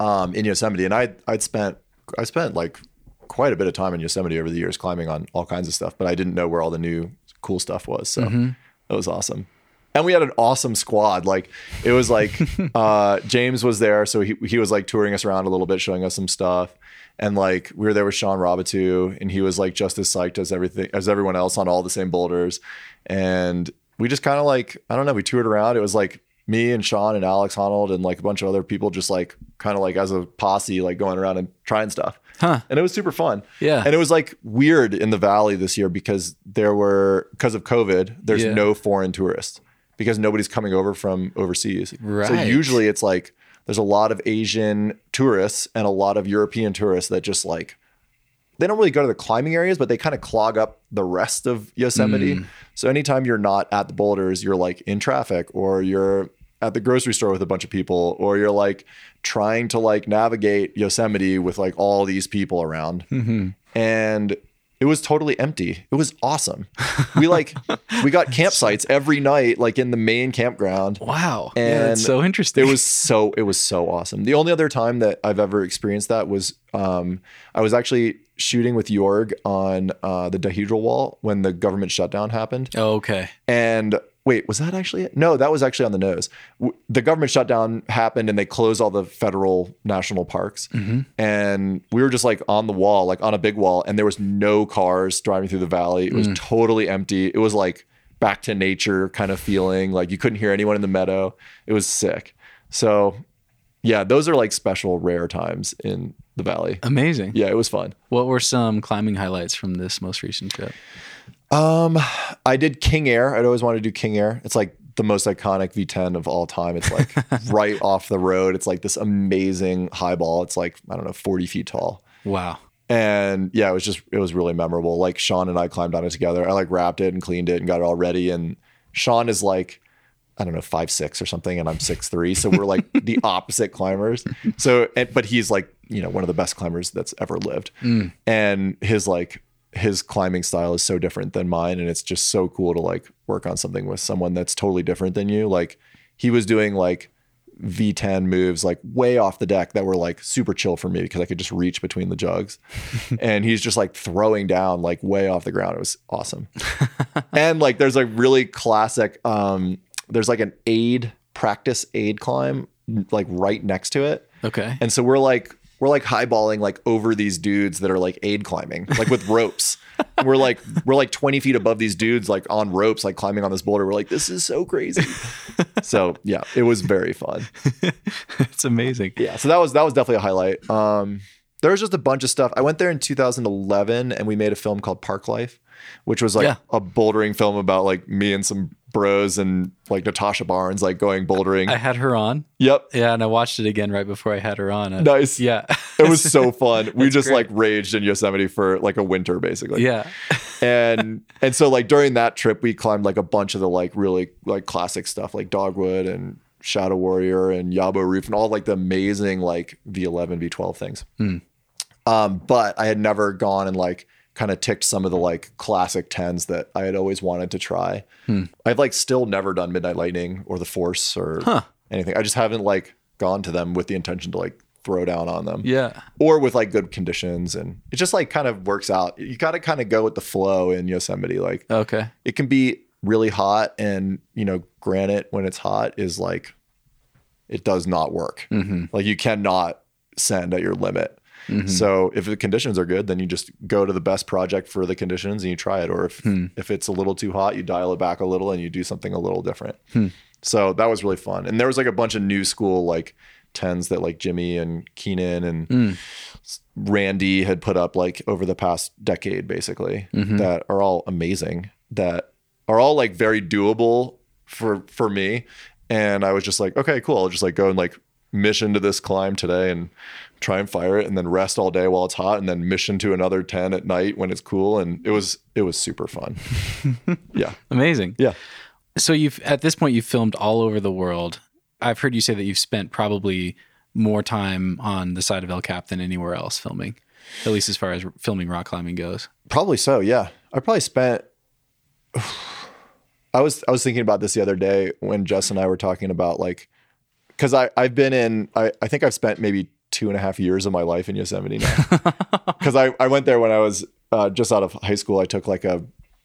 um, in Yosemite, and I I'd spent I spent like quite a bit of time in Yosemite over the years climbing on all kinds of stuff, but I didn't know where all the new cool stuff was. So that was awesome. And we had an awesome squad. Like it was like uh, James was there, so he he was like touring us around a little bit, showing us some stuff. And like we were there with Shawn Raboutou, and he was like just as psyched as everything as everyone else on all the same boulders. And we just kind of like I don't know, we toured around. It was like me and Shawn and Alex Honnold and like a bunch of other people just like kind of like as a posse, like going around and trying stuff. Huh. And it was super fun. Yeah. And it was like weird in the valley this year because there were because of COVID, there's Yeah. no foreign tourists because nobody's coming over from overseas. So usually it's like there's a lot of Asian tourists and a lot of European tourists that just like they don't really go to the climbing areas, but they kind of clog up the rest of Yosemite. Mm. So anytime you're not at the boulders, you're like in traffic or you're at the grocery store with a bunch of people or you're like trying to like navigate Yosemite with like all these people around. Mm-hmm. And it was totally empty. It was awesome. We like we got campsites every night like in the main campground. Wow. And yeah, that's so interesting. It was so it was so awesome. The only other time that I've ever experienced that was um, I was actually shooting with Jorg on uh, the dihedral wall when the government shutdown happened. Oh, okay. And wait, was that actually it? No, that was actually on the nose. W- The government shutdown happened and they closed all the federal national parks. Mm-hmm. And we were just like on the wall, like on a big wall, and there was no cars driving through the valley. It was mm. totally empty. It was like back to nature kind of feeling. Like you couldn't hear anyone in the meadow. It was sick. So, yeah, those are like special, rare times in the valley. Amazing. Yeah, it was fun. What were some climbing highlights from this most recent trip? Um, I did King Air. I'd always wanted to do King Air. It's like the most iconic V10 of all time. It's like right off the road. It's like this amazing highball. It's like, I don't know, 40 feet tall. Wow. And yeah, it was just, it was really memorable. Like Shawn and I climbed on it together. I like wrapped it and cleaned it and got it all ready. And Shawn is like, I don't know, five, six or something. And I'm six, three. So we're like the opposite climbers. So, and, but he's like, you know, one of the best climbers that's ever lived. And his like, his climbing style is so different than mine. And it's just so cool to like work on something with someone that's totally different than you. Like he was doing like V10 moves like way off the deck that were like super chill for me because I could just reach between the jugs. and he's just like throwing down like way off the ground. It was awesome. and like there's a really classic um there's like an aid practice aid climb like right next to it. Okay. And so we're like we're like highballing like over these dudes that are like aid climbing, like with ropes. And we're like we're like 20 feet above these dudes, like on ropes, like climbing on this boulder. We're like, this is so crazy. so yeah, it was very fun. it's amazing. Yeah. So that was that was definitely a highlight. Um there was just a bunch of stuff. I went there in 2011 and we made a film called Park Life, which was like Yeah. a bouldering film about like me and some bros and like Natasha Barnes like going bouldering. I had her on. yep. Yeah, and I watched it again right before I had her on. Nice. Yeah. It was so fun. we just great. like raged in Yosemite for like a winter basically. yeah. And and so like during that trip we climbed like a bunch of the like really like classic stuff like Dogwood and Shadow Warrior and Yabo Roof and all like the amazing like V11 V12 things. Hmm. Um but I had never gone and like kind of ticked some of the like classic 10s that I had always wanted to try. I've like still never done Midnight Lightning or the Force or anything. I just haven't like gone to them with the intention to like throw down on them Yeah. or with like good conditions and it just like kind of works out you got to kind of go with the flow in yosemite like Okay. it can be really hot and you know granite when it's hot is like it does not work like you cannot send at your limit Mm-hmm. so if the conditions are good then you just go to the best project for the conditions and you try it. Or if hmm. if it's a little too hot you dial it back a little and you do something a little different. Hmm. So that was really fun. And there was like a bunch of new school like tens that like jimmy and keenan and hmm. Randy had put up like over the past decade, basically, mm-hmm. that are all amazing, that are all like very doable for for me. And I was just like, okay, cool. I'll just like go and like mission to this climb today and try and fire it and then rest all day while it's hot and then mission to another 10 at night when it's cool and it was it was super fun yeah Amazing. yeah So you've at this point you've filmed all over the world. I've heard you say that you've spent probably more time on the side of El Cap than anywhere else filming, at least as far as filming rock climbing goes. Probably so. Yeah, I probably spent. I was I was thinking about this the other day when Jess and I were talking about like, because I I've been in I I think I've spent maybe two and a half years of my life in Yosemite now. Because I I went there when I was uh, just out of high school. I took like a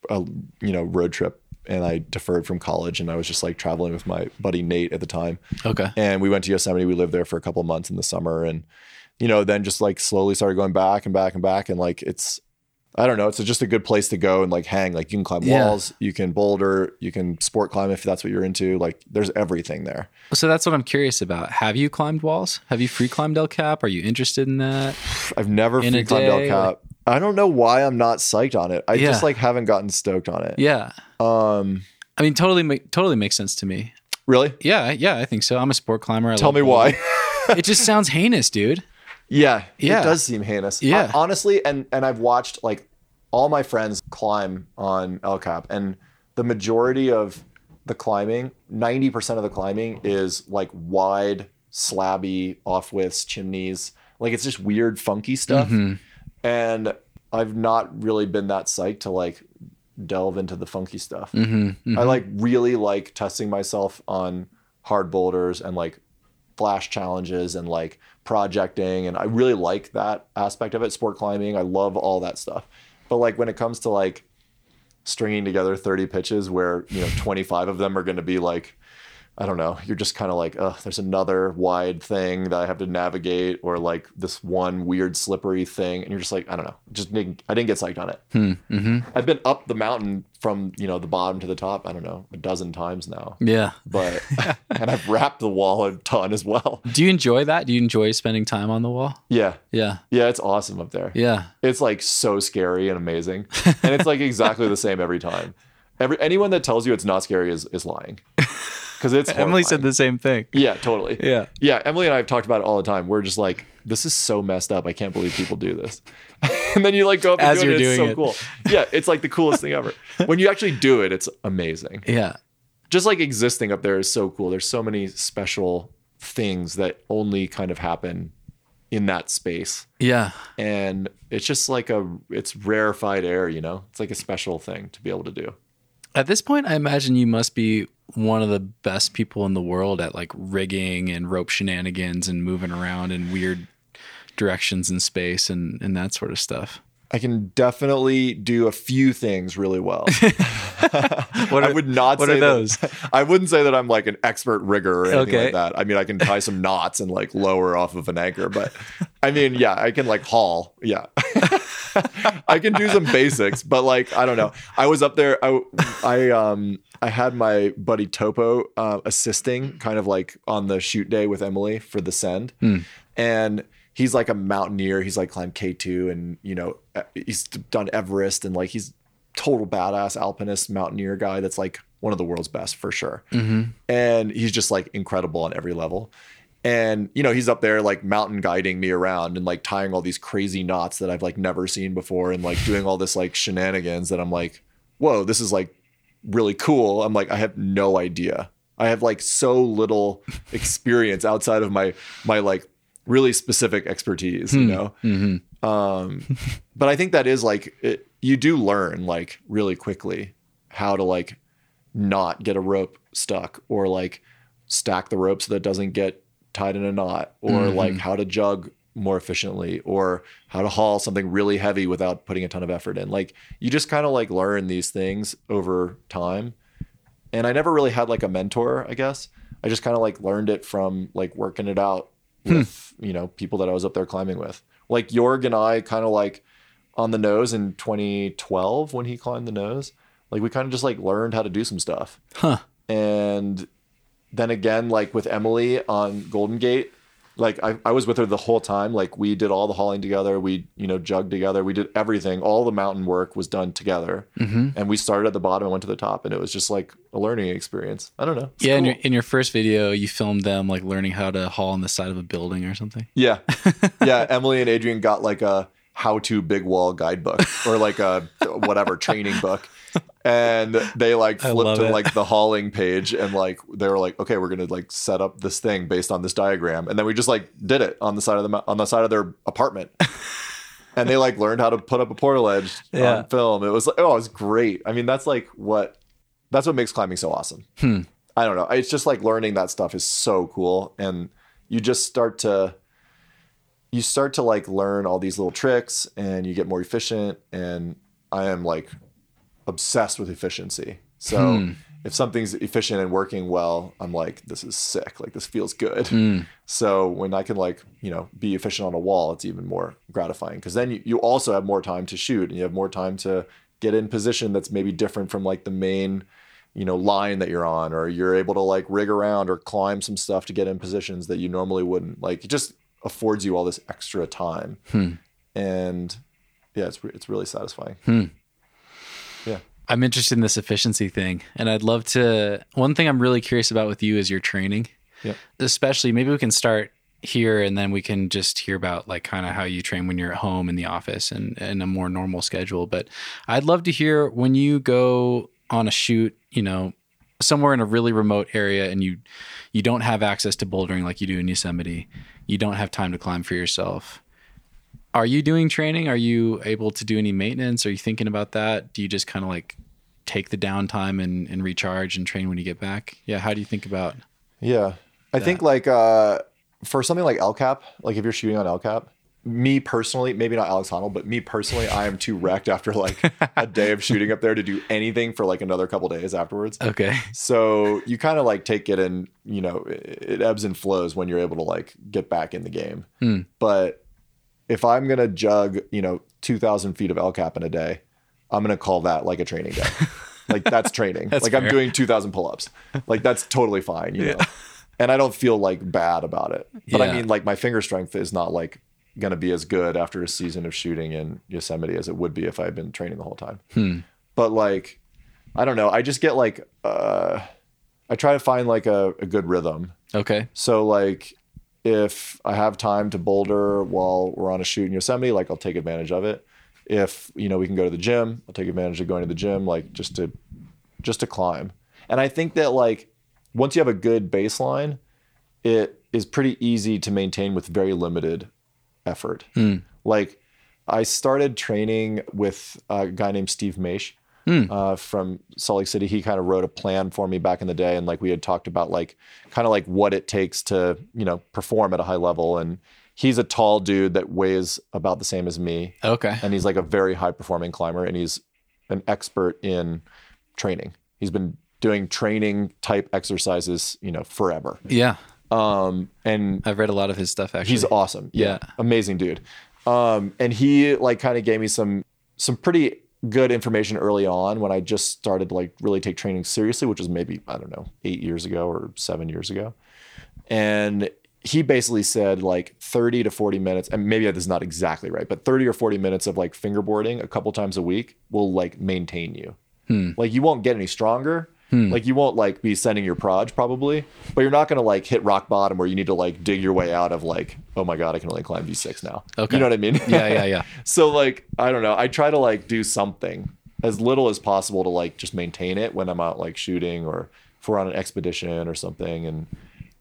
a you know road trip and I deferred from college and I was just like traveling with my buddy Nate at the time Okay. and we went to Yosemite. We lived there for a couple of months in the summer, and you know, then just like slowly started going back and back and back, and like it's, I don't know, it's just a good place to go and like hang. Like you can climb Yeah. walls, you can boulder, you can sport climb if that's what you're into. Like there's everything there. So that's what I'm curious about. Have you climbed walls? Have you free climbed El Cap? Are you interested in that? I've never In free climbed El Cap. I don't know why I'm not psyched on it. I Yeah. just like haven't gotten stoked on it. Yeah. Um, I mean, totally, ma- totally makes sense to me. really? Yeah, yeah, I think so. I'm a sport climber. I Tell me why. it just sounds heinous, dude. Yeah, Yeah. it does seem heinous. Yeah. Hon- honestly, and and I've watched like all my friends climb on El Cap, and the majority of the climbing, ninety percent of the climbing is like wide, slabby, off widths, chimneys. Like it's just weird, funky stuff. Mm-hmm. And I've not really been that psyched to like delve into the funky stuff. Mm-hmm. Mm-hmm. I like really like testing myself on hard boulders and like flash challenges and like projecting and I really like that aspect of it sport climbing. I love all that stuff. But like when it comes to like stringing together 30 pitches where you know 25 of them are going to be like I don't know you're just kind of like oh there's another wide thing that I have to navigate or like this one weird slippery thing and you're just like I don't know just didn't, I didn't get psyched on it Mm-hmm. I've been up the mountain from you know the bottom to the top I don't know a dozen times now Yeah. but and I've wrapped the wall a ton as well Do you enjoy that? Do you enjoy spending time on the wall? yeah Yeah. Yeah, it's awesome up there. Yeah. It's like so scary and amazing. And it's like exactly the same every time. Every anyone that tells you it's not scary is is lying. Cuz it's Emily said the same thing. Yeah, totally. Yeah. Yeah, Emily and I have talked about it all the time. We're just like this is so messed up. I can't believe people do this. and then you like go up and As do it, you're it's doing so it. cool. Yeah, it's like the coolest thing ever. When you actually do it, it's amazing. Yeah. Just like existing up there is so cool. There's so many special things that only kind of happen in that space Yeah. and it's just like a it's rarefied air you know it's like a special thing to be able to do At this point, I imagine you must be one of the best people in the world at like rigging and rope shenanigans and moving around in weird directions in space and, and that sort of stuff. i can definitely do a few things really well What i would not what say are those? that, i wouldn't say that i'm like an expert rigger or anything Okay. like that i mean i can tie some knots and like lower off of an anchor but i mean yeah i can like haul yeah I can do some basics, but like I don't know. I was up there. I I um I had my buddy Topo uh, assisting, kind of like on the shoot day with Emily for the send, and he's like a mountaineer. He's like climbed K two, and you know uh, he's done Everest, and like he's total badass alpinist mountaineer guy. That's like one of the world's best for sure, and he's just like incredible on every level. And you know he's up there like mountain guiding me around and like tying all these crazy knots that I've like never seen before and like doing all this like shenanigans that I'm like, whoa, this is like really cool. I'm like, I have no idea. I have like so little experience outside of my my like really specific expertise, you know. Um, but I think that is like it, you do learn like really quickly how to like not get a rope stuck or like stack the rope so that it doesn't get tied in a knot or mm-hmm. like how to jug more efficiently or how to haul something really heavy without putting a ton of effort in. Like you just kind of like learn these things over time. And i never really had like a mentor i guess. I just kind of like learned it from like working it out hmm. with you know people that i was up there climbing with. Like jorg and i kind of like on the nose in 2012 when he climbed the nose like we kind of just like learned how to do some stuff. Huh. and then again like with emily on golden gate Like I, I was with her the whole time. Like we did all the hauling together. We, you know, jugged together. We did everything. All the mountain work was done together. Mm-hmm. And we started at the bottom and went to the top. And it was just like a learning experience. I don't know. It's yeah, in your in your first video, you filmed them like learning how to haul on the side of a building or something. Yeah. Yeah. Emily and Adrian got like a how to big wall guidebook or like a whatever training book. And they like flipped to it. like the hauling page and like they were like, okay, we're gonna like set up this thing based on this diagram. And then we just like did it on the side of the on the side of their apartment. and they like learned how to put up a portaledge Yeah. on film. It was like, oh, it was great. I mean, that's like what that's what makes climbing so awesome. Hmm. I don't know. It's just like learning that stuff is so cool. And you just start to you start to like learn all these little tricks and you get more efficient and I am like obsessed with efficiency. So Hmm. if something's efficient and working well, I'm like, this is sick. Like this feels good. Hmm. So when I can like, you know, be efficient on a wall, it's even more gratifying because then you, you also have more time to shoot and you have more time to get in position that's maybe different from like the main, you know, line that you're on, or you're able to like rig around or climb some stuff to get in positions that you normally wouldn't. Like it just affords you all this extra time. Hmm. And yeah, it's, re- it's really satisfying. Hmm. Yeah. I'm interested in this efficiency thing, and I'd love to. One thing I'm really curious about with you is your training. Yeah. Especially, maybe we can start here, and then we can just hear about like kind of how you train when you're at home in the office and in a more normal schedule. But I'd love to hear when you go on a shoot, you know, somewhere in a really remote area, and you you don't have access to bouldering like you do in Yosemite. You don't have time to climb for yourself. Are you doing training? Are you able to do any maintenance? Are you thinking about that? Do you just kind of like take the downtime and, and recharge and train when you get back? Yeah. How do you think about? Yeah. I think like uh for something like El Cap, like if you're shooting on El Cap, me personally, maybe not Alex Honnold, but me personally, I am too wrecked after like a day of shooting up there to do anything for like another couple days afterwards. Okay. So you kind of like take it and you know it ebbs and flows when you're able to like get back in the game. Hmm. But if I'm gonna jug you know 2,000 feet of El Cap in a day, I'm gonna call that like a training day. like that's training. That's like I'm doing 2,000 pull-ups. Like that's totally fine. You know. And I don't feel like bad about it. But Yeah. I mean, like my finger strength is not like going to be as good after a season of shooting in Yosemite as it would be if I had been training the whole time. Hmm. But like, I don't know. I just get like, uh, I try to find like a, a good rhythm. Okay. So like, if I have time to boulder while we're on a shoot in Yosemite, like I'll take advantage of it. If you know we can go to the gym, I'll take advantage of going to the gym, like just to just to climb. And I think that like once you have a good baseline, it is pretty easy to maintain with very limited effort. Like I started training with a guy named Steve Maisch uh, from Salt Lake City. He kind of wrote a plan for me back in the day, and like we had talked about like kind of like what it takes to you know perform at a high level. And he's a tall dude that weighs about the same as me, Okay. and he's like a very high performing climber, and he's an expert in training. He's been doing training type exercises, you know, forever. Yeah. Um, and I've read a lot of his stuff actually. He's awesome. Yeah. Amazing dude. Um, and he like kind of gave me some some pretty good information early on when I just started to like really take training seriously, which was maybe, I don't know, eight years ago or seven years ago. And he basically said like 30 to 40 minutes, and maybe this is not exactly right, but 30 or 40 minutes of like fingerboarding a couple times a week will like maintain you. Like you won't get any stronger. Hmm. Like you won't like be sending your proj probably, but you're not gonna like hit rock bottom where you need to like dig your way out of like, oh my god, I can only climb V6 now. Okay. You know what I mean? Yeah, yeah, yeah. so like, I don't know. I try to like do something as little as possible to like just maintain it when I'm out like shooting or if we're on an expedition or something and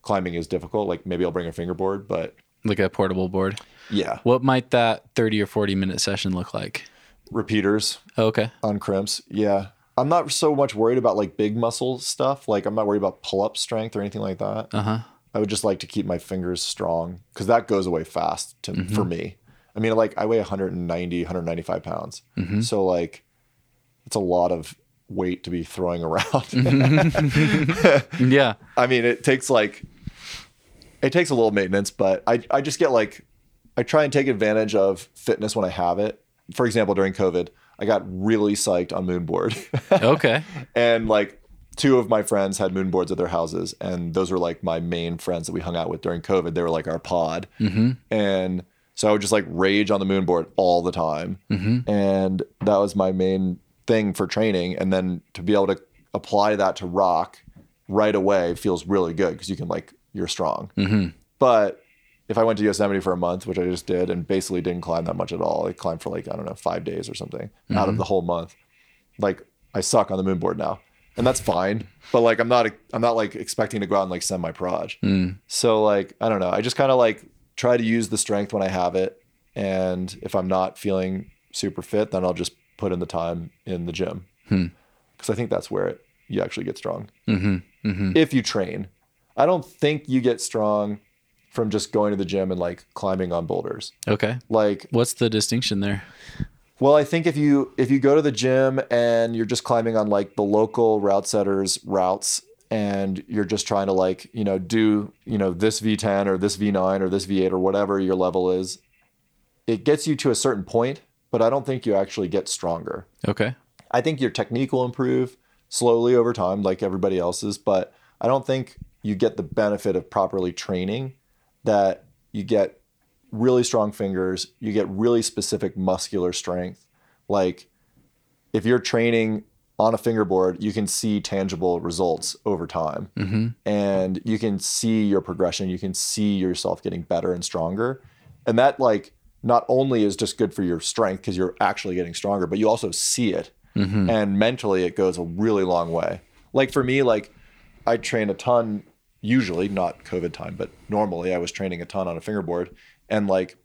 climbing is difficult. Like maybe I'll bring a fingerboard, but Like a portable board. yeah, What might that 30 or 40 minute session look like? repeaters Oh, okay. on crimps. Yeah. I'm not so much worried about like big muscle stuff. Like I'm not worried about pull up strength or anything like that. Uh huh. I would just like to keep my fingers strong because that goes away fast to, mm-hmm. for me. I mean, like I weigh 190, 195 pounds. Mm-hmm. So like it's a lot of weight to be throwing around. Mm-hmm. Yeah. I mean, it takes like, it takes a little maintenance, but I, I just get like, I try and take advantage of fitness when I have it. For example, during COVID, I got really psyched on Moonboard. Okay. and like two of my friends had moonboards at their houses, and those were like my main friends that we hung out with during COVID. They were like our pod, mm-hmm. and so I would just like rage on the moonboard all the time, mm-hmm. and that was my main thing for training. And then to be able to apply that to rock right away feels really good because you can like you're strong. Mm-hmm. But if I went to Yosemite for a month, which I just did, and basically didn't climb that much at all, I climbed for like I don't know five days or something out of mm-hmm. the whole month. Like I suck on the moon board now, and that's fine. But like I'm not I'm not like expecting to go out and like semi proj. Mm. So like I don't know. I just kind of like try to use the strength when I have it, and if I'm not feeling super fit, then I'll just put in the time in the gym hmm. because I think that's where it, you actually get strong mm-hmm. Mm-hmm. if you train. I don't think you get strong from just going to the gym and like climbing on boulders. Okay. Like, What's the distinction there? well, I think if you if you go to the gym and you're just climbing on like the local route setters routes and you're just trying to like, you know, do, you know, this V10 or this V9 or this V8 or whatever your level is, it gets you to a certain point, but I don't think you actually get stronger. Okay. I think your technique will improve slowly over time, like everybody else's, but I don't think you get the benefit of properly training that you get really strong fingers, you get really specific muscular strength. Like if you're training on a fingerboard, you can see tangible results over time. Mm-hmm. And you can see your progression, you can see yourself getting better and stronger. And that like not only is just good for your strength because you're actually getting stronger, but you also see it. Mm-hmm. And mentally it goes a really long way. Like for me, like I train a ton usually, not COVID time, but normally I was training a ton on a fingerboard. And like,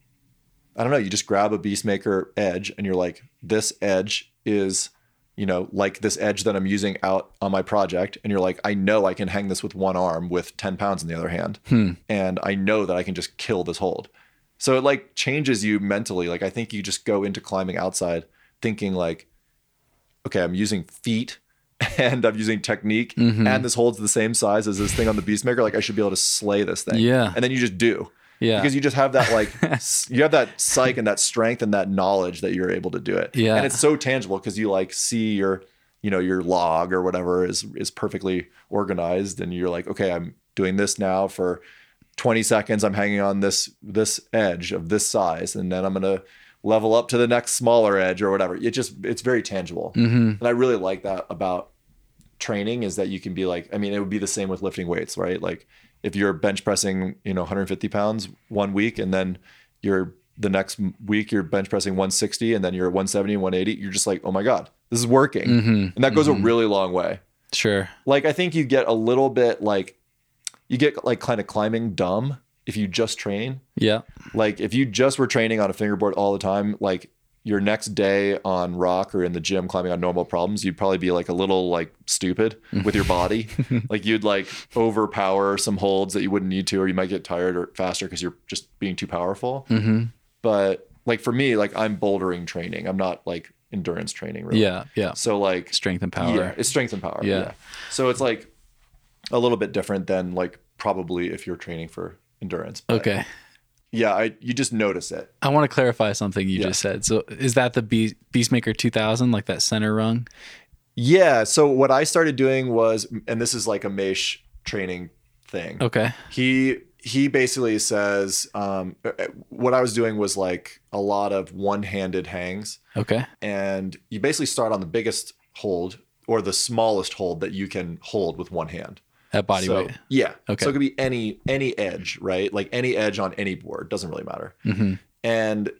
I don't know, you just grab a Beastmaker edge and you're like, this edge is, you know, like this edge that I'm using out on my project. And you're like, I know I can hang this with one arm with 10 pounds in the other hand. Hmm. And I know that I can just kill this hold. So it like changes you mentally. Like I think you just go into climbing outside thinking like, okay, I'm using feet and I'm using technique, and this holds the same size as this thing on the Beastmaker. Like I should be able to slay this thing. Yeah. And then you just do. Yeah. Because you just have that like you have that psych and that strength and that knowledge that you're able to do it. Yeah. And it's so tangible because you like see your, you know, your log or whatever is is perfectly organized and you're like, okay, I'm doing this now for 20 seconds. I'm hanging on this this edge of this size, and then I'm gonna level up to the next smaller edge or whatever. It just it's very tangible. Mm-hmm. And I really like that about training is that you can be like, I mean, it would be the same with lifting weights, right? Like if you're bench pressing, you know, 150 pounds one week and then you're the next week you're bench pressing 160 and then you're 170 and 180, you're just like, oh my God, this is working. Mm-hmm. And that goes a mm-hmm. really long way. Sure. Like I think you get a little bit like you get like kind of climbing dumb if you just train. Yeah. Like if you just were training on a fingerboard all the time, like your next day on rock or in the gym climbing on normal problems, you'd probably be like a little like stupid with your body. like you'd like overpower some holds that you wouldn't need to, or you might get tired or faster because you're just being too powerful. Mm-hmm. But like for me, like I'm bouldering training. I'm not like endurance training really. Yeah. Yeah. So like Strength and power. yeah, it's strength and power. Yeah. Yeah. So it's like a little bit different than like probably if you're training for endurance. But Okay. Yeah, I you just notice it. I want to clarify something you Yeah. just said. So is that the Be- Beastmaker 2000, like that center rung? Yeah. So what I started doing was, and this is like a Maisch training thing. Okay. He he basically says um, what I was doing was like a lot of one-handed hangs, Okay. and you basically start on the biggest hold or the smallest hold that you can hold with one hand. At body so, weight. Yeah. Okay. So it could be any any edge, right? Like any edge on any board doesn't really matter. Mm-hmm. And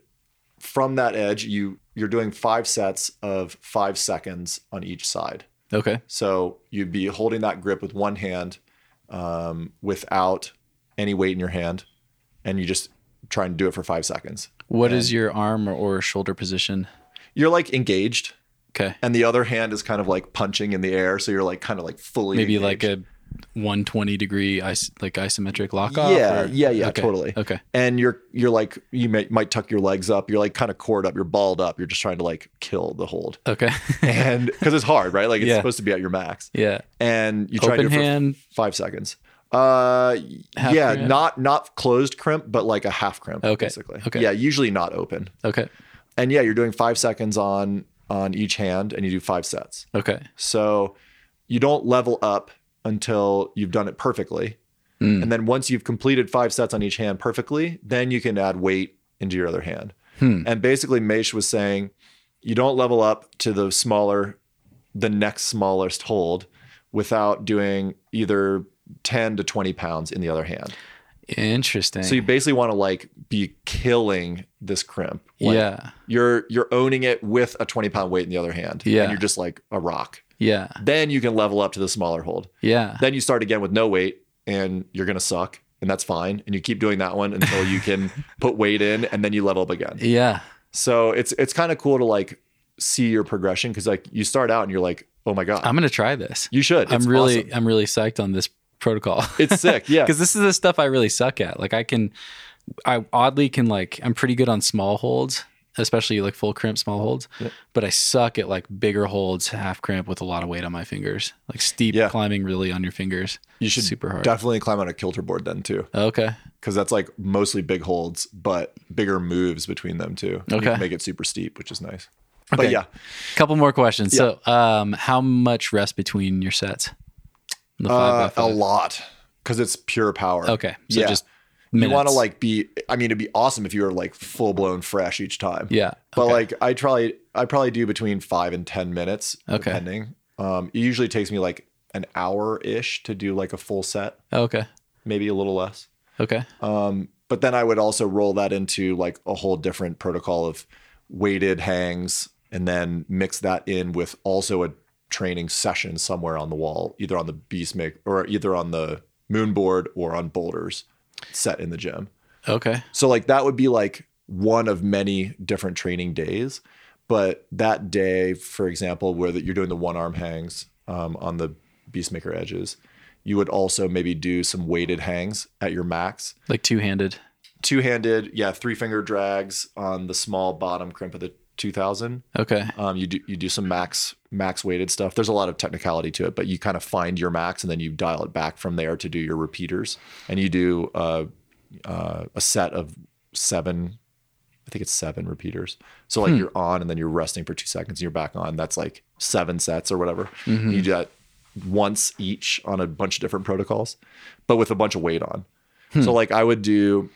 from that edge, you you're doing five sets of five seconds on each side. Okay. So you'd be holding that grip with one hand, um, without any weight in your hand, and you just try and do it for five seconds. What is your arm or, or shoulder position? You're like engaged, Okay. and the other hand is kind of like punching in the air, so you're like kind of like fully Maybe engaged. like a 120 degree is- like isometric lock off? Yeah, or- yeah, yeah, Okay. totally. Okay. and you're you're like you may, might tuck your legs up you're like kind of cored up you're balled up you're just trying to like kill the hold Okay. and because it's hard right like it's Yeah. supposed to be at your max yeah. and you try to Open hand. five seconds uh Half yeah crimp? not not closed crimp but like a half crimp Okay, basically okay. yeah usually not open Okay. and yeah you're doing five seconds on on each hand and you do five sets Okay. so you don't level up until you've done it perfectly. Hmm. And then once you've completed five sets on each hand perfectly, then you can add weight into your other hand. Hmm. And basically, Maisch was saying you don't level up to the smaller, the next smallest hold without doing either 10 to 20 pounds in the other hand. Interesting. So you basically want to like be killing this crimp. Like, yeah. You're you're owning it with a 20 pound weight in the other hand. Yeah. And you're just like a rock. Yeah. Then you can level up to the smaller hold. Yeah. Then you start again with no weight and you're gonna suck. And that's fine. And you keep doing that one until you can put weight in and then you level up again. yeah. So it's it's kind of cool to like see your progression because like you start out and you're like, oh my God. I'm gonna try this. you should. I'm really awesome. I'm really psyched on this protocol. It's sick. Yeah. because this is the stuff I really suck at. Like I can, I oddly can like I'm pretty good on small holds, especially like full crimp small holds. But I suck at like bigger holds, half crimp with a lot of weight on my fingers, like steep Yeah. climbing really on your fingers. You should super hard. definitely climb on a kilter board then too. Okay, because that's like mostly big holds, but bigger moves between them too. You Okay. can make it super steep, which is nice. But Okay. yeah, couple more questions. So, um, how much rest between your sets? The five by uh, a lot because it's pure power. Okay, so yeah. just you want to like be. I mean, it'd be awesome if you were like full blown fresh each time. yeah, But okay. like I probably I probably do between five and ten minutes, Okay. depending. Um, it usually takes me like an hour ish to do like a full set, okay, maybe a little less. okay, Um, but then I would also roll that into like a whole different protocol of weighted hangs and then mix that in with also a training session somewhere on the wall, either on the Beastmaker or either on the moon board or on boulders set in the gym. okay, So like that would be like one of many different training days. But that day, for example, where that you're doing the one arm hangs um, on the Beastmaker edges, you would also maybe do some weighted hangs at your max like two handed. two handed, yeah, three finger drags on the small bottom crimp of the 2000. Okay, Um, you do you do some max max weighted stuff. There's a lot of technicality to it, but you kind of find your max and then you dial it back from there to do your repeaters. And you do uh, uh, a set of seven, I think it's seven repeaters. So like you're on and then you're resting for two seconds and you're back on. That's like seven sets or whatever. You do that once each on a bunch of different protocols, but with a bunch of weight on. So like I would do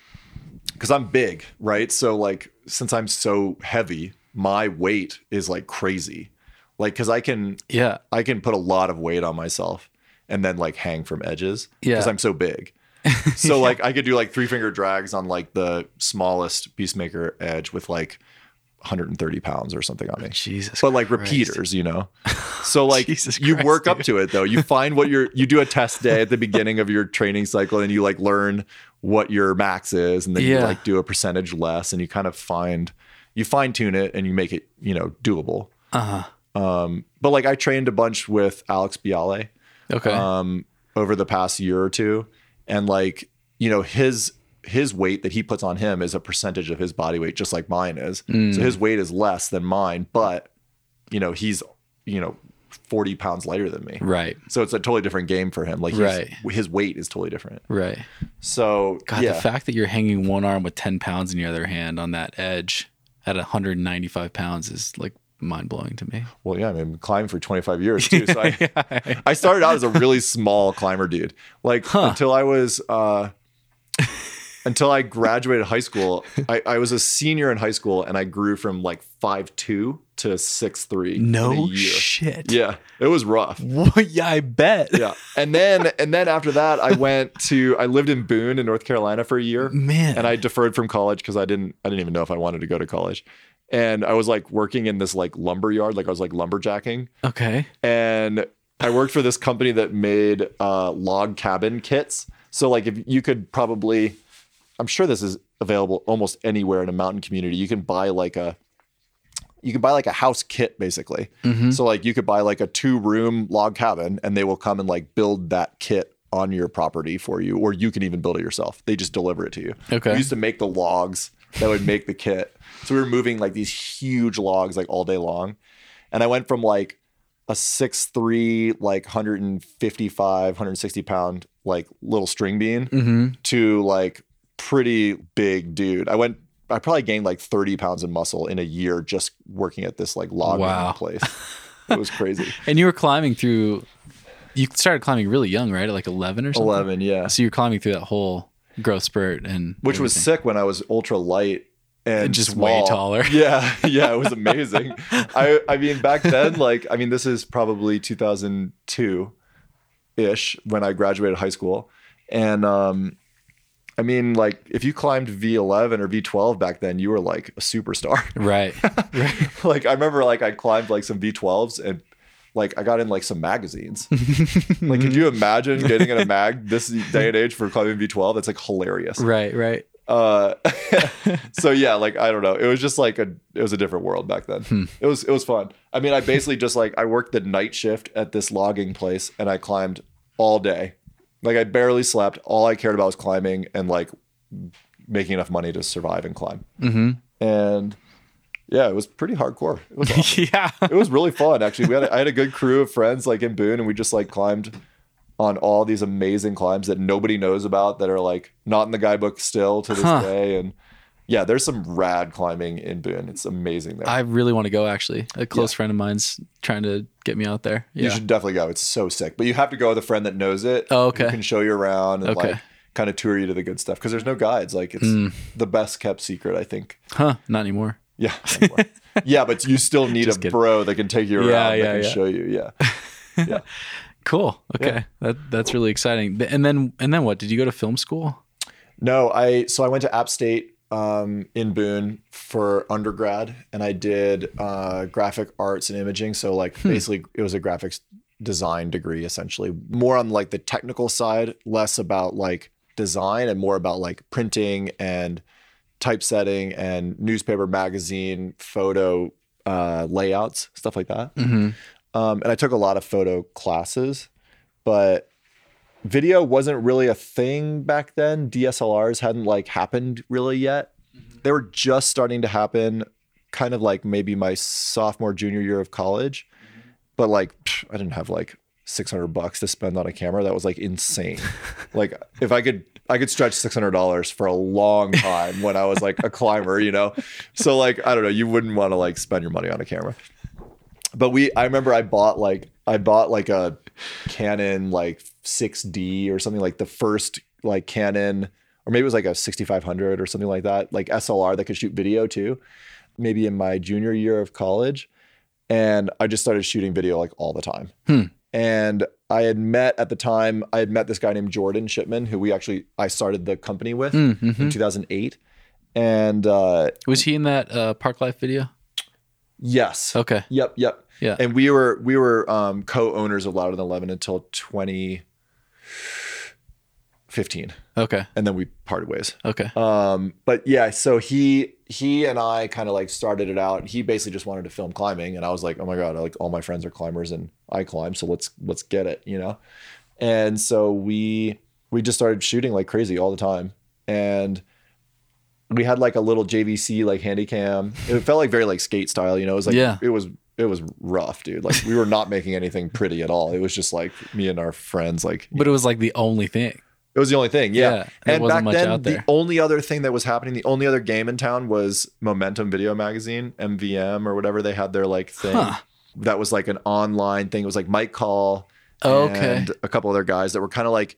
because I'm big, right? So like since I'm so heavy, my weight is like crazy. Like because I can yeah, I can put a lot of weight on myself and then like hang from edges Yeah. because I'm so big. So like I could do like three finger drags on like the smallest Beastmaker edge with like 130 pounds or something on me. Jesus, But like Christ. repeaters, you know. So like Jesus you Christ, work up to it though. You find what you're you do a test day at the beginning of your training cycle and you like learn what your max is and then you like do a percentage less and you kind of find you fine tune it and you make it, you know, doable. Uh huh. Um, but like I trained a bunch with Alex Biale Okay. um, over the past year or two, and like you know his his weight that he puts on him is a percentage of his body weight, just like mine is. Mm. So his weight is less than mine, but you know he's you know forty pounds lighter than me. right. So it's a totally different game for him. Like Right. his weight is totally different. Right. So God, yeah, the fact that you're hanging one arm with 10 pounds in your other hand on that edge at 195 pounds is like mind blowing to me. Well, yeah, I mean, climbing for 25 years too. So I, I started out as a really small climber dude. Like until I was, uh, until I graduated high school, I, I was a senior in high school and I grew from like five two to six three. No shit. Yeah, it was rough. Yeah, I bet. Yeah, and then and then after that, I went to I lived in Boone in North Carolina for a year. Man. and I deferred from college because I didn't I didn't even know if I wanted to go to college. And I was like working in this like lumber yard, like I was like lumberjacking Okay. and I worked for this company that made uh, log cabin kits. So like if you could probably, I'm sure this is available almost anywhere in a mountain community. You can buy like a, you can buy like a house kit basically. So like you could buy like a two room log cabin and they will come and like build that kit on your property for you, or you can even build it yourself. They just deliver it to you. Okay. We used to make the logs that would make the kit. So we were moving like these huge logs like all day long. And I went from like a six three, like 155, 160 pound, like little string bean Mm-hmm. to like pretty big dude. I went, I probably gained like 30 pounds in muscle in a year just working at this like log Wow. place. It was crazy. And you were climbing through You started climbing really young, right? At like 11 or something? 11, yeah. So you're climbing through that whole growth spurt and Which was sick when I was ultra light and just small. way taller. Yeah, yeah, it was amazing. I I mean back then, like I mean, this is probably 2002 ish when I graduated high school, and um, I mean, like if you climbed V11 or V12 back then, you were like a superstar. Right. right. like I remember, like I climbed like some V12s and. Like I got in like some magazines. like, could you imagine getting in a mag this day and age for climbing V12? That's like hilarious. Right. Right. Uh, so yeah, like I don't know. It was just like a it was a different world back then. It was it was fun. I mean, I basically just like I worked the night shift at this logging place and I climbed all day. Like I barely slept. All I cared about was climbing and like making enough money to survive and climb. Mm-hmm. And yeah, it was pretty hardcore. It was awesome. yeah. it was really fun actually. We had a, I had a good crew of friends like in Boone, and we just like climbed on all these amazing climbs that nobody knows about that are like not in the guidebook still to this Huh. day. And yeah, there's some rad climbing in Boone. It's amazing there. I really want to go actually. A close Yeah. friend of mine's trying to get me out there. Yeah. You should definitely go. It's so sick. But you have to go with a friend that knows it. Oh, okay. Who can show you around and Okay. like kind of tour you to the good stuff because there's no guides. Like it's Mm. the best kept secret, I think. Huh. Not anymore. Yeah. anyway. yeah, but you still need a kidding. bro that can take you around Yeah, that yeah, can yeah. show you. Yeah. Yeah. Cool. Okay. That that's really exciting. And then and then what? Did you go to film school? No, I so I went to App State um, in Boone for undergrad, and I did uh, graphic arts and imaging. So like basically, it was a graphics design degree, essentially, more on like the technical side, less about like design, and more about like printing and typesetting and newspaper, magazine, photo uh, layouts, stuff like that. Mm-hmm. Um, and I took a lot of photo classes, but video wasn't really a thing back then. DSLRs hadn't like happened really yet. Mm-hmm. They were just starting to happen kind of like maybe my sophomore junior year of college. Mm-hmm. But like pff, I didn't have like 600 bucks to spend on a camera. That was like insane. like if I could I could stretch $600 for a long time when I was like a climber, you know. So like I don't know, you wouldn't want to like spend your money on a camera but we i remember i bought like i bought like a canon like 6d or something like the first like canon or maybe it was like a 6500 or something like that like slr that could shoot video too maybe in my junior year of college and i just started shooting video like all the time and i had met at the time i had met this guy named jordan shipman who we actually i started the company with in 2008 and uh Was he in that uh, Park Life video? yes Okay. Yep, yep. Yeah. And we were we were um, co-owners of Louder Than Eleven until 2015, Okay. and then we parted ways. Okay. Um, but yeah, so he he and I kind of like started it out. He basically just wanted to film climbing, and I was like, oh my god, like all my friends are climbers and I climb, so let's let's get it, you know. And so we we just started shooting like crazy all the time, and we had like a little JVC like handy cam. It felt like very like skate style, you know. It was like Yeah. it was it was rough, dude. Like we were not making anything pretty at all. It was just like me and our friends like but it was like the only thing. it was the only thing, yeah. Yeah, and back then, the only other thing that was happening, the only other game in town was Momentum Video Magazine, MVM or whatever. They had their like thing Huh. that was like an online thing. It was like Mike Call Oh, okay. and a couple other guys that were kind of like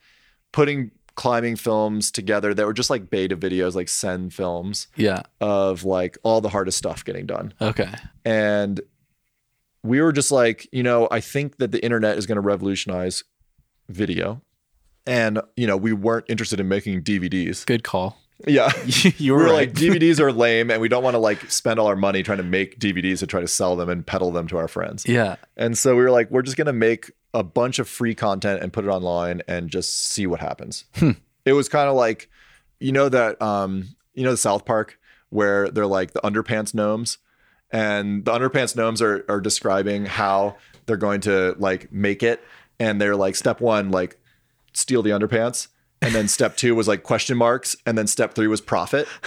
putting climbing films together that were just like beta videos, like send films Yeah. of like all the hardest stuff getting done. Okay. And we were just like, you know, I think that the internet is going to revolutionize video. And, you know, we weren't interested in making DVDs. Good call. Yeah. you we were were right. like, DVDs are lame and we don't want to like spend all our money trying to make DVDs to try to sell them and peddle them to our friends. yeah. And so we were like, we're just going to make a bunch of free content and put it online and just see what happens. It was kind of like, you know, that, um, you know, the South Park where they're like the underpants gnomes and the underpants gnomes are, are describing how they're going to like make it. And they're like, step one, like steal the underpants. And then step two was like question marks. And then step three was profit.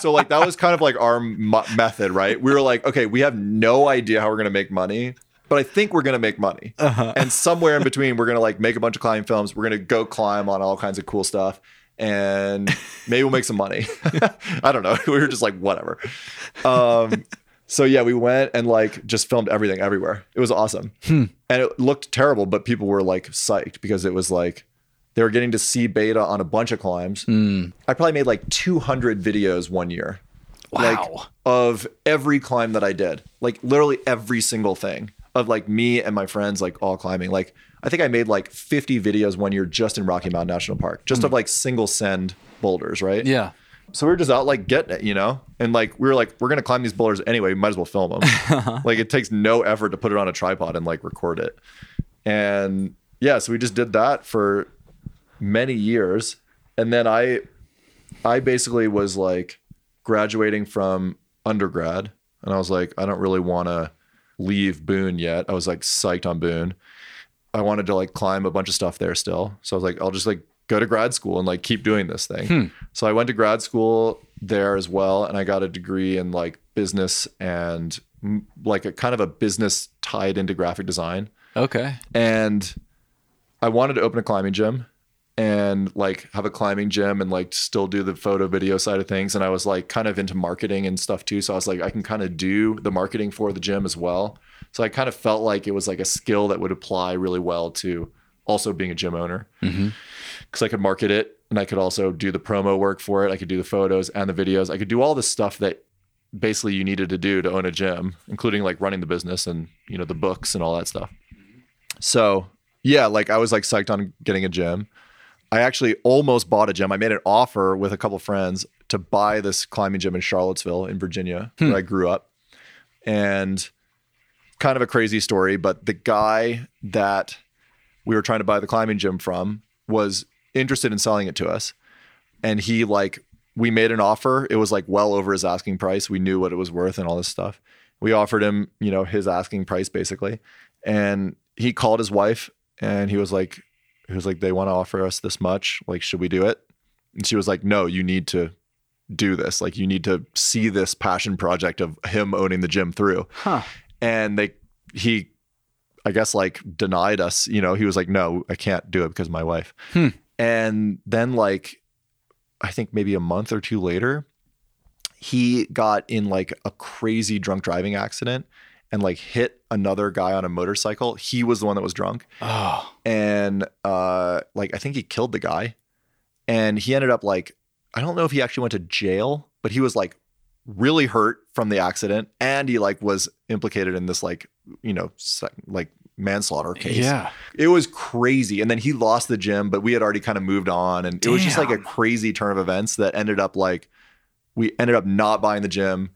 So like that was kind of like our mo- method, right? We were like, okay, we have no idea how we're gonna make money, but I think we're gonna make money. And somewhere in between, we're gonna like make a bunch of climbing films. We're gonna go climb on all kinds of cool stuff, and maybe we'll make some money. I don't know. We were just like whatever. Um, So yeah, we went and like just filmed everything everywhere. It was awesome. Hmm. And it looked terrible, but people were like psyched because it was like they were getting to see beta on a bunch of climbs. Hmm. I probably made like 200 videos one year. Like Wow. of every climb that I did. Like literally every single thing of like me and my friends like all climbing. Like I think I made like 50 videos one year just in Rocky Mountain National Park, just hmm. of like single send boulders, right? Yeah. So we were just out like getting it, you know? And like we were like, we're gonna climb these boulders anyway, we might as well film them. like it takes no effort to put it on a tripod and like record it. And yeah, so we just did that for many years. And then I I basically was like graduating from undergrad and I was like, I don't really wanna leave Boone yet. I was like psyched on Boone. I wanted to like climb a bunch of stuff there still. So I was like, I'll just like go to grad school and like keep doing this thing. Hmm. So I went to grad school there as well, and I got a degree in like business and like a kind of a business tied into graphic design. Okay. And I wanted to open a climbing gym and like have a climbing gym and like still do the photo video side of things. And I was like kind of into marketing and stuff too. So I was like, I can kind of do the marketing for the gym as well. So I kind of felt like it was like a skill that would apply really well to also being a gym owner mm-hmm. because I could market it and I could also do the promo work for it. I could do the photos and the videos. I could do all the stuff that basically you needed to do to own a gym, including like running the business and you know the books and all that stuff. So yeah, like I was like psyched on getting a gym. I actually almost bought a gym. I made an offer with a couple friends to buy this climbing gym in Charlottesville in Virginia, hmm. where I grew up. And kind of a crazy story, but the guy that we were trying to buy the climbing gym from was interested in selling it to us. And he like we made an offer. It was like well over his asking price. We knew what it was worth and all this stuff. We offered him, you know, his asking price basically. And he called his wife and he was like he was like they want to offer us this much. Like should we do it? And she was like no, you need to do this. Like you need to see this passion project of him owning the gym through. Huh. And they he I guess like denied us, you know, he was like, no, I can't do it because of my wife. Hmm. And then like, I think maybe a month or two later, he got in like a crazy drunk driving accident and like hit another guy on a motorcycle. He was the one that was drunk. Oh. And uh like I think he killed the guy. And he ended up like, I don't know if he actually went to jail, but he was like really hurt from the accident and he like was implicated in this like you know like manslaughter case Yeah. it was crazy and then he lost the gym but we had already kind of moved on and it was just like a crazy turn of events that ended up like we ended up not buying the gym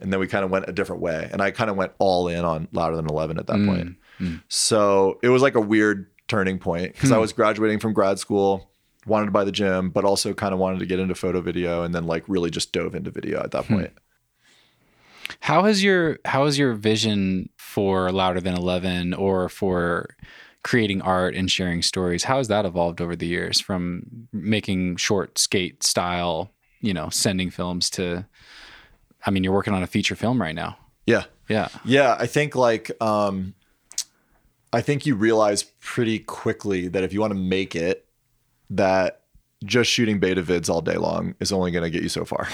and then we kind of went a different way and i kind of went all in on louder than 11 at that Mm, point mm. so it was like a weird turning point because i Hmm. was graduating from grad school wanted to buy the gym but also kind of wanted to get into photo video and then like really just dove into video at that Hmm. point How has your how has your vision for Louder Than Eleven or for creating art and sharing stories? How has that evolved over the years from making short skate style, you know, sending films to I mean, you're working on a feature film right now. yeah Yeah. Yeah, I think like um I think you realize pretty quickly that if you want to make it that just shooting beta vids all day long is only going to get you so far.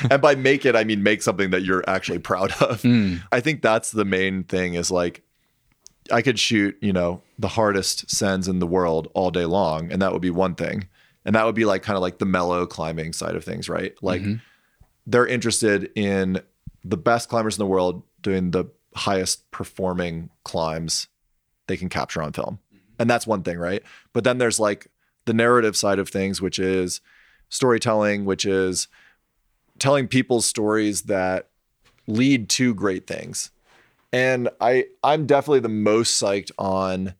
and by make it I mean make something that you're actually proud of. Hmm. I think that's the main thing is like I could shoot, you know, the hardest sends in the world all day long and that would be one thing. And that would be like kind of like the mellow climbing side of things, right? Like mm-hmm. they're interested in the best climbers in the world doing the highest performing climbs they can capture on film. Mm-hmm. And that's one thing, right? But then there's like the narrative side of things, which is storytelling, which is telling people's stories that lead to great things. And I I'm definitely the most psyched on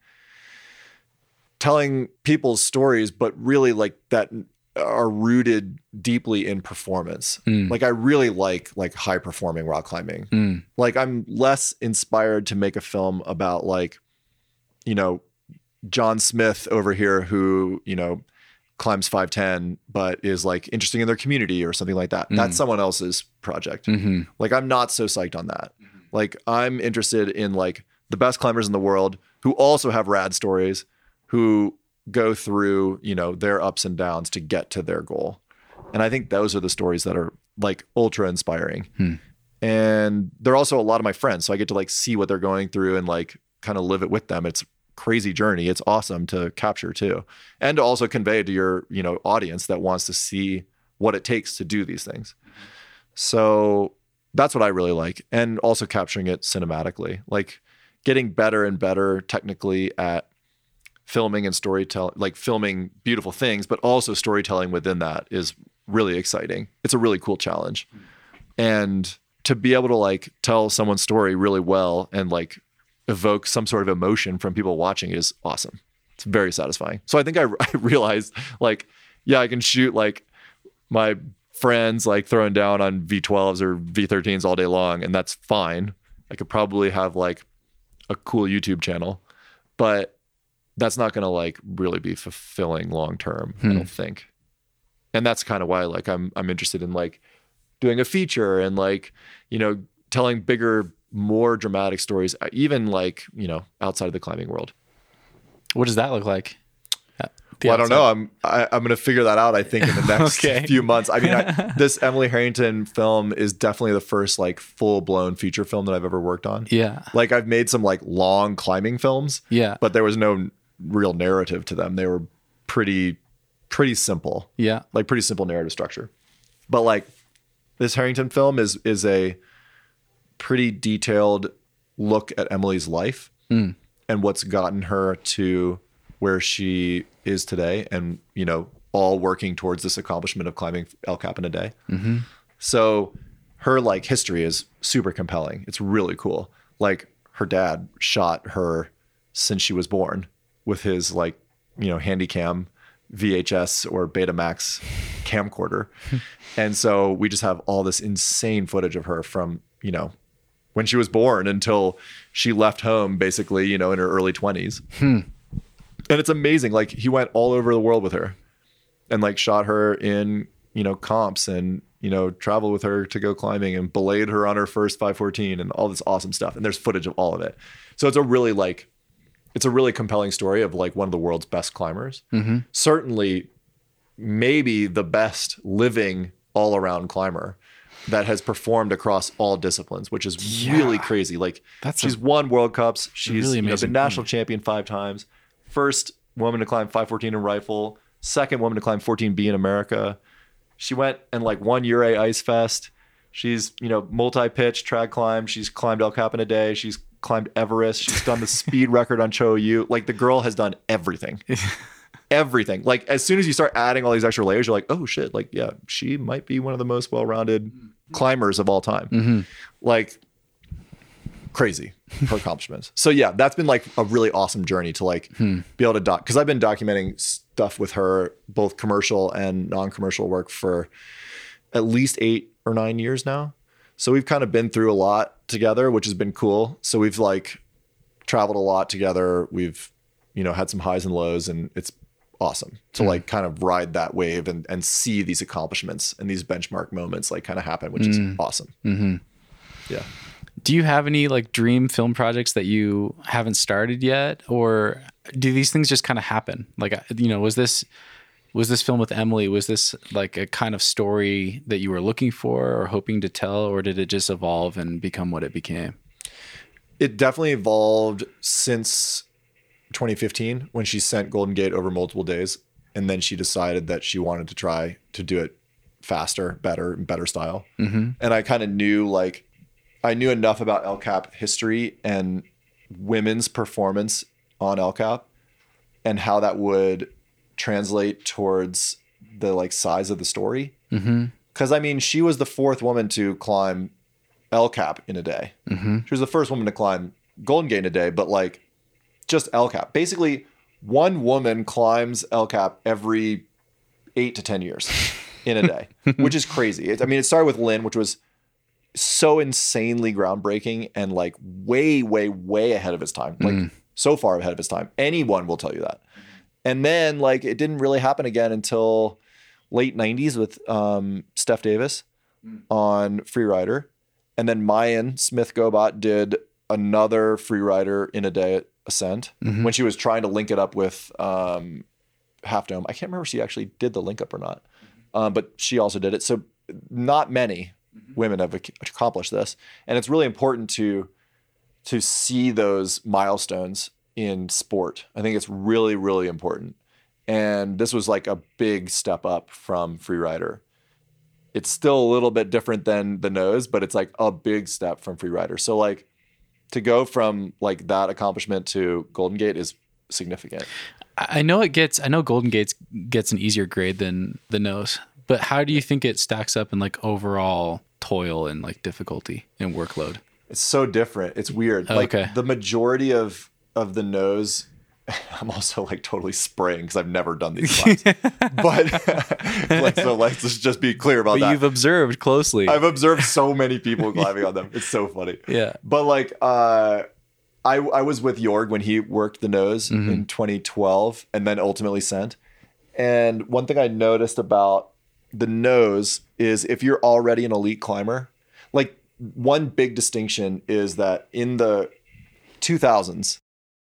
telling people's stories, but really like that are rooted deeply in performance. Mm. Like I really like like high performing rock climbing. Mm. Like I'm less inspired to make a film about like, you know, John Smith over here who, you know, climbs 5'10 but is like interesting in their community or something like that. That's someone else's project. hmm Like I'm not so psyched on that. Like I'm interested in like the best climbers in the world who also have rad stories, who go through, you know, their ups and downs to get to their goal. And I think those are the stories that are like ultra inspiring. Hmm. And they're also a lot of my friends. So I get to like see what they're going through and like kind of live it with them. It's crazy journey. It's awesome to capture too. And to also convey to your, you know, audience that wants to see what it takes to do these things. So that's what I really like. And also capturing it cinematically. Like getting better and better technically at filming and storytelling, like filming beautiful things, but also storytelling within that is really exciting. It's a really cool challenge. And to be able to like tell someone's story really well and like evoke some sort of emotion from people watching is awesome. It's very satisfying. So I think I, I realized like, yeah, I can shoot like my friends like throwing down on V12s or V13s all day long, and that's fine. I could probably have like a cool YouTube channel, but that's not going to like really be fulfilling long term. I don't hmm. think. And that's kind of why like I'm I'm interested in like doing a feature and like you know telling bigger, more dramatic stories, uh, even like you know outside of the climbing world. What does that look like? Uh, Well, I don't know. I'm I, I'm going to figure that out. I think in the next Okay. few months. I mean, I, this Emily Harrington film is definitely the first like full blown feature film that I've ever worked on. Yeah. Like I've made some like long climbing films, Yeah. but there was no real narrative to them. They were pretty pretty simple, yeah. like pretty simple narrative structure. But like this Harrington film is is a pretty detailed look at Emily's life Hmm. and what's gotten her to where she is today and you know all working towards this accomplishment of climbing El Cap in a day. Mm-hmm. So her like history is super compelling. It's really cool. Like her dad shot her since she was born with his like, you know, handy cam VHS or Betamax camcorder. and so we just have all this insane footage of her from, you know, when she was born until she left home basically, you know, in her early 20s. Hmm. And it's amazing. Like he went all over the world with her and like shot her in you know comps and you know traveled with her to go climbing and belayed her on her first 514 and all this awesome stuff. And there's footage of all of it. So it's a really like it's a really compelling story of like one of the world's best climbers. Mm-hmm. Certainly maybe the best living all around climber that has performed across all disciplines which is really crazy like That's she's a won world cups she's really you know, been national champion five times first woman to climb 514 in rifle second woman to climb 14b in america she went and like won Ouray Ice Fest. She's, you know, multi-pitch, trad climb. She's climbed El Cap in a day. She's climbed Everest. She's done the speed record on Cho Oyu. Like the girl has done everything. everything. Like as soon as you start adding all these extra layers, you're like, oh shit, like, yeah, she might be one of the most well-rounded mm-hmm. climbers of all time. Mm-hmm. Like crazy her accomplishments. So yeah, that's been like a really awesome journey to like hmm. be able to doc because I've been documenting stuff with her, both commercial and non-commercial work for at least eight or nine years now. So we've kind of been through a lot together, which has been cool. So we've like traveled a lot together. We've, you know, had some highs and lows and it's awesome to like kind of ride that wave and, and see these accomplishments and these benchmark moments like kind of happen, which is awesome. Mm-hmm. Yeah. Do you have any like dream film projects that you haven't started yet, or do these things just kind of happen? Like, uh, you know, was this was this film with Emily? Was this like a kind of story that you were looking for or hoping to tell, or did it just evolve and become what it became? it definitely evolved since 2015 when she sent Golden Gate over multiple days. And then she decided that she wanted to try to do it faster, better, better style. Mm-hmm. And I kind of knew like, I knew enough about El Cap history and women's performance on El Cap and how that would translate towards the like size of the story. Mm-hmm. Because I mean, she was the fourth woman to climb El Cap in a day. Mm-hmm. She was the first woman to climb Golden Gate in a day, but like just El Cap. Basically, one woman climbs El Cap every eight to 10 years in a day, which is crazy. It, I mean, it started with Lynn, which was so insanely groundbreaking and like way, way, way ahead of its time. Like so far ahead of its time. Anyone will tell you that. And then like it didn't really happen again until late 90s with um, Steph Davis on Freerider. And then Mayan Smith Gobat did another Freerider in a day ascent when she was trying to link it up with um, Half Dome. I can't remember if she actually did the link up or not, um, but she also did it. So not many women have accomplished this, and it's really important to to see those milestones in sport. I think it's really really important, and this was like a big step up from freerider. It's still a little bit different than the nose, but it's like a big step from freerider. So like to go from like that accomplishment to Golden Gate is significant. I know it gets. I know Golden Gates gets an easier grade than the nose, but how do you think it stacks up in like overall toil and like difficulty and workload? It's so different. It's weird. Like Okay. the majority of of the nose. I'm also like totally spraying because I've never done these climbs. but like so, let's just be clear about But that. you've observed closely. I've observed so many people climbing on them. It's so funny. yeah. But like, uh, I I was with Jorg when he worked the nose Mm-hmm. in 2012, and then ultimately sent. And one thing I noticed about the nose is if you're already an elite climber, like one big distinction is that in the 2000s,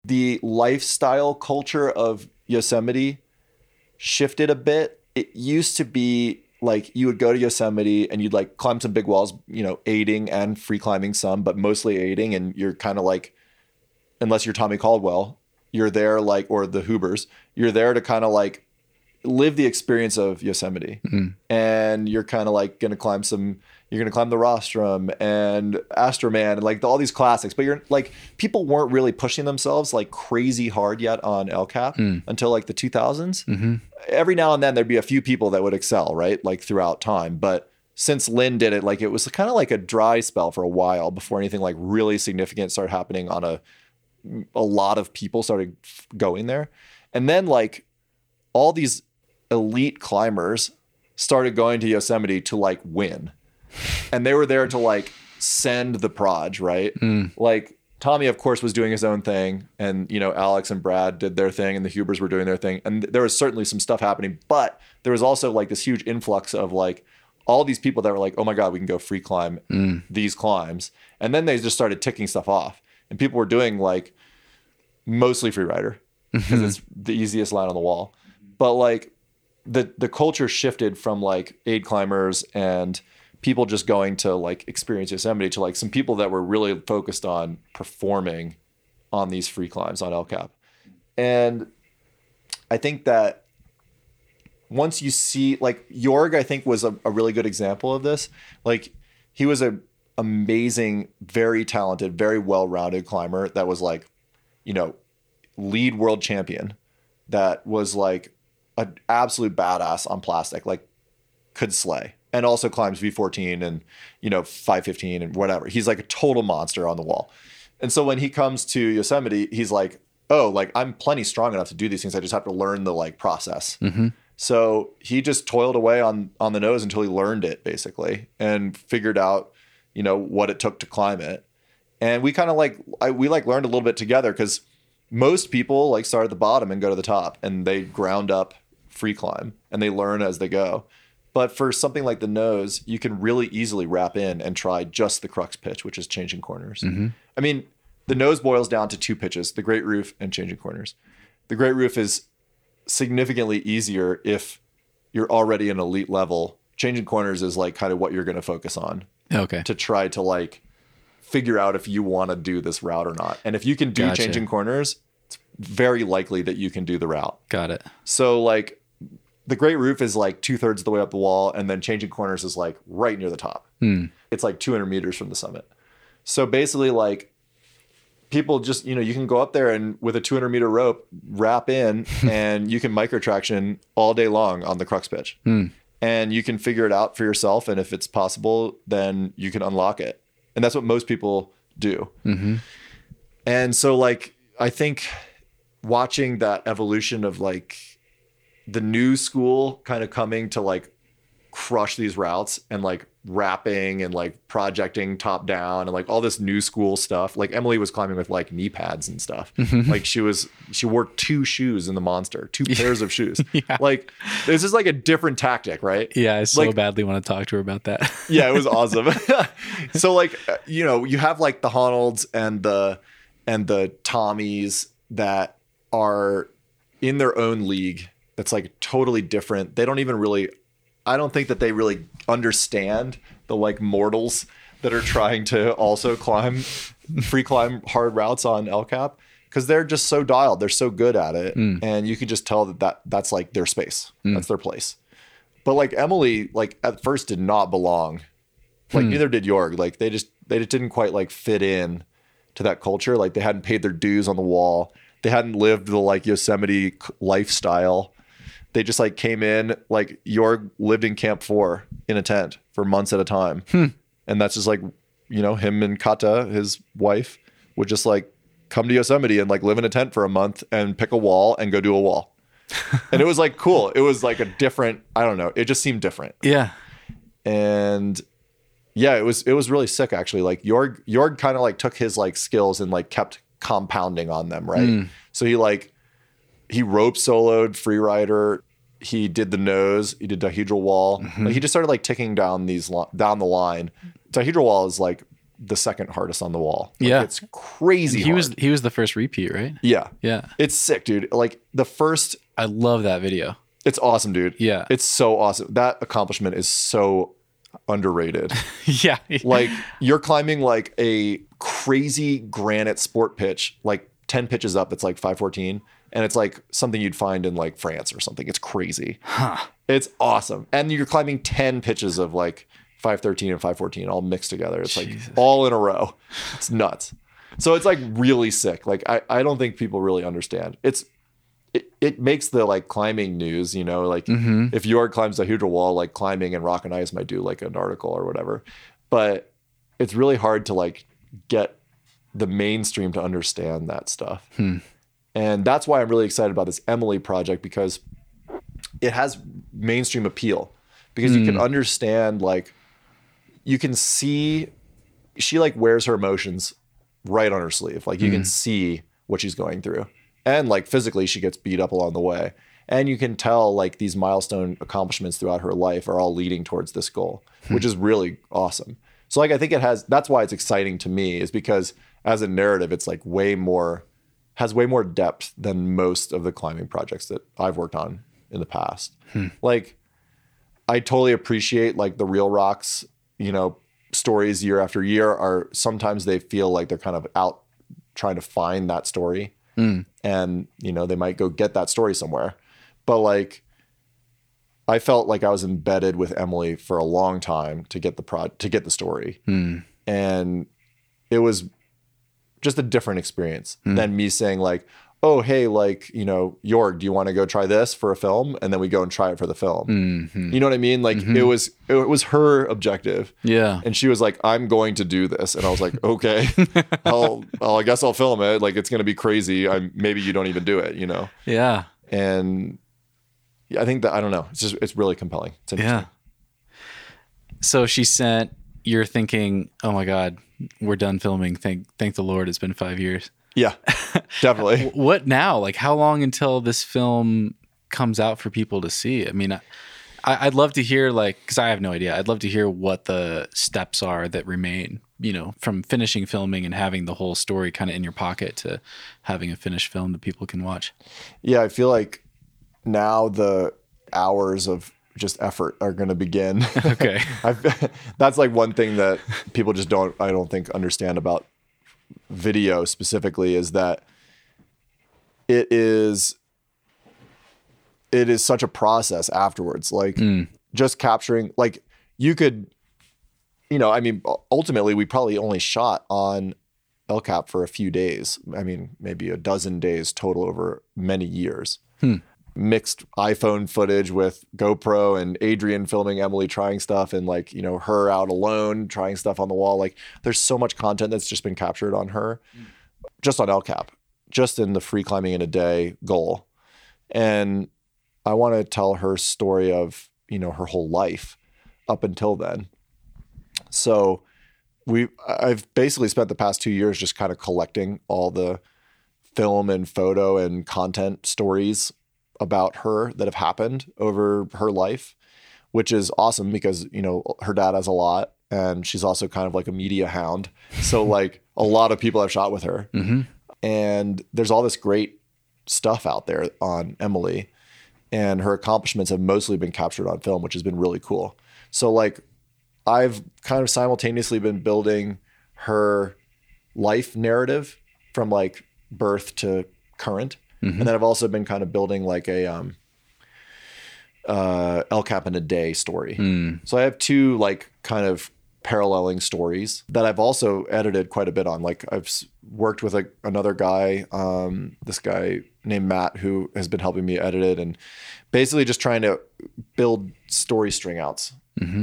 the lifestyle culture of Yosemite shifted a bit. It used to be like you would go to Yosemite and you'd like climb some big walls, you know, aiding and free climbing some, but mostly aiding. And you're kind of like, unless you're Tommy Caldwell, you're there like, or the Hubers, you're there to kind of like live the experience of Yosemite. Mm-hmm. And you're kind of like going to climb some, you're going to climb the Rostrum and Astroman and like all these classics. But you're like, people weren't really pushing themselves like crazy hard yet on El Cap hmm. until like the 2000s. Mm-hmm. Every now and then there'd be a few people that would excel, right? Like throughout time. But since Lynn did it, like it was kind of like a dry spell for a while before anything like really significant started happening on a a lot of people started going there. And then like all these elite climbers started going to Yosemite to like win. And they were there to like send the proj, right? Mm. Like Tommy, of course, was doing his own thing, and you know Alex and Brad did their thing, and the Hubers were doing their thing, and there was certainly some stuff happening. But there was also like this huge influx of like all these people that were like, "Oh my god, we can go free climb mm. these climbs," and then they just started ticking stuff off, and people were doing like mostly free rider mm-hmm. because it's the easiest line on the wall. But like the the culture shifted from like aid climbers and people just going to like experience Yosemite to like some people that were really focused on performing on these free climbs on El Cap. And I think that once you see like Jorg, I think was a, a really good example of this. Like he was a amazing, very talented, very well-rounded climber that was like, you know, lead world champion that was like an absolute badass on plastic, like could slay. And also climbs V14 and, you know, 515 and whatever. He's like a total monster on the wall. And so when he comes to Yosemite, he's like, oh, like I'm plenty strong enough to do these things. I just have to learn the like process. Mm-hmm. So he just toiled away on on the nose until he learned it basically and figured out, you know, what it took to climb it. And we kind of like I, we like learned a little bit together because most people like start at the bottom and go to the top and they ground up free climb and they learn as they go. But for something like the nose, you can really easily wrap in and try just the crux pitch, which is changing corners. Mm-hmm. I mean, the nose boils down to two pitches, the great roof and changing corners. The great roof is significantly easier if you're already an elite level. Changing corners is like kind of what you're going to focus on Okay. to try to like figure out if you want to do this route or not. And if you can do Gotcha. changing corners, it's very likely that you can do the route. Got it. So like the great roof is like two thirds of the way up the wall, and then changing corners is like right near the top. Hmm. It's like 200 meters from the summit. So basically, like people just you know you can go up there and with a 200 meter rope wrap in, and you can micro traction all day long on the crux pitch, hmm. and you can figure it out for yourself. And if it's possible, then you can unlock it, and that's what most people do. Mm-hmm. And so like I think watching that evolution of like the new school kind of coming to like crush these routes and like rapping and like projecting top down and like all this new school stuff. Like Emily was climbing with like knee pads and stuff. Like she was she wore two shoes in the monster, two pairs of shoes. Like this is like a different tactic, right? Yeah, I so Like- badly want to talk to her about that. yeah, it was awesome. so like uh, you know, you have like the Honnolds and the and the Tommies that are in their own league that's like totally different. They don't even really I don't think that they really understand the like mortals that are trying to also climb free climb hard routes on El Cap because they're just so dialed. They're so good at it, mm. and you can just tell that, that that's like their space. Mm. That's their place. But like Emily, like at first did not belong. Like mm. neither did Jorg. Like they just they just didn't quite like fit in to that culture. Like they hadn't paid their dues on the wall. They hadn't lived the like Yosemite lifestyle. They just like came in like Jorg lived in Camp Four in a tent for months at a time, hmm. and that's just like you know him and Kata, his wife, would just like come to Yosemite and like live in a tent for a month and pick a wall and go do a wall. and it was like cool. It was like a different. I don't know. It just seemed different Yeah. and yeah, it was it was really sick actually. Like Jorg Jorg kind of like took his like skills and like kept compounding on them, right? Hmm. So he like he rope soloed freerider, he did the nose, he did dihedral wall. Like mm-hmm. he just started like ticking down these li- down the line. Dihedral wall is like the second hardest on the wall. Like, Yeah. it's crazy. He was he was the first repeat, right? yeah, Yeah. it's sick, dude. Like the first I love that video. It's awesome, dude. Yeah. It's so awesome. That accomplishment is so underrated. yeah. like you're climbing like a crazy granite sport pitch, like 10 pitches up, it's like 514. And it's like something you'd find in like France or something. It's crazy. It's awesome. And you're climbing 10 pitches of like 513 and 514 all mixed together. It's like all in a row. It's nuts. So it's like really sick. Like I, I don't think people really understand. It's it, it makes the like climbing news, you know, like mm-hmm. if Jorg climbs the Dihedral wall, like climbing and rock and ice might do like an article or whatever. But it's really hard to like get the mainstream to understand that stuff. Hmm. And that's why I'm really excited about this Emily project because it has mainstream appeal because you can hmm. understand like you can see she like wears her emotions right on her sleeve. Like you can hmm. see what she's going through. And like physically she gets beat up along the way. And you can tell like these milestone accomplishments throughout her life are all leading towards this goal, hmm. which is really awesome. So like I think it has that's why it's exciting to me is because as a narrative it's like way more has way more depth than most of the climbing projects that I've worked on in the past. Hmm. Like I totally appreciate like the Reel Rocks, you know, stories year after year are sometimes they feel like they're kind of out trying to find that story. Hmm. And, you know, they might go get that story somewhere. But like I felt like I was embedded with Emily for a long time to get the prod to get the story. Hmm. And it was just a different experience hmm. than me saying like, oh, hey, like, you know, Jorg, do you want to go try this for a film? And then we go and try it for the film. Mm-hmm. You know what I mean? Like mm-hmm. it was, it was her objective. Yeah. And she was like, I'm going to do this. And I was like, okay, I'll, I'll, I guess I'll film it. Like, it's going to be crazy. I maybe you don't even do it, you know? Yeah. And I think that, I don't know. It's just, it's really compelling. It's interesting. Yeah. So she sent. You're thinking, oh my God, we're done filming. Thank, thank the Lord, it's been five years. Yeah, definitely. What now? Like, how long until this film comes out for people to see? I mean, I, I'd love to hear, like, because I have no idea. I'd love to hear what the steps are that remain. You know, from finishing filming and having the whole story kind of in your pocket to having a finished film that people can watch. Yeah, I feel like now the hours of just effort are going to begin. Okay. I've, that's like one thing that people just don't, I don't think, understand about video specifically is that it is it is such a process afterwards. Like hmm. just capturing like you could you know i mean ultimately we probably only shot on el cap for a few days. I mean maybe a dozen days total over many years hmm. Mixed iphone footage with gopro and adrian filming emily trying stuff and like you know her out alone trying stuff on the wall. Like there's so much content that's just been captured on her. Mm. Just on el cap just in the free climbing in a day goal. And I want to tell her story of, you know, her whole life up until then. So we I've basically spent the past 2 years just kind of collecting all the film and photo and content stories about her that have happened over her life, which is awesome because, you know, her dad has a lot and she's also kind of like a media hound. So like a lot of people have shot with her. Mm-hmm. And there's all this great stuff out there on Emily and her accomplishments have mostly been captured on film, which has been really cool. So like I've kind of simultaneously been building her life narrative from like birth to current. And then I've also been kind of building like a um uh El Cap in a day story. So I have two like kind of paralleling stories that I've also edited quite a bit on. Like I've worked with a, another guy, um, this guy named Matt, who has been helping me edit it and basically just trying to build story string outs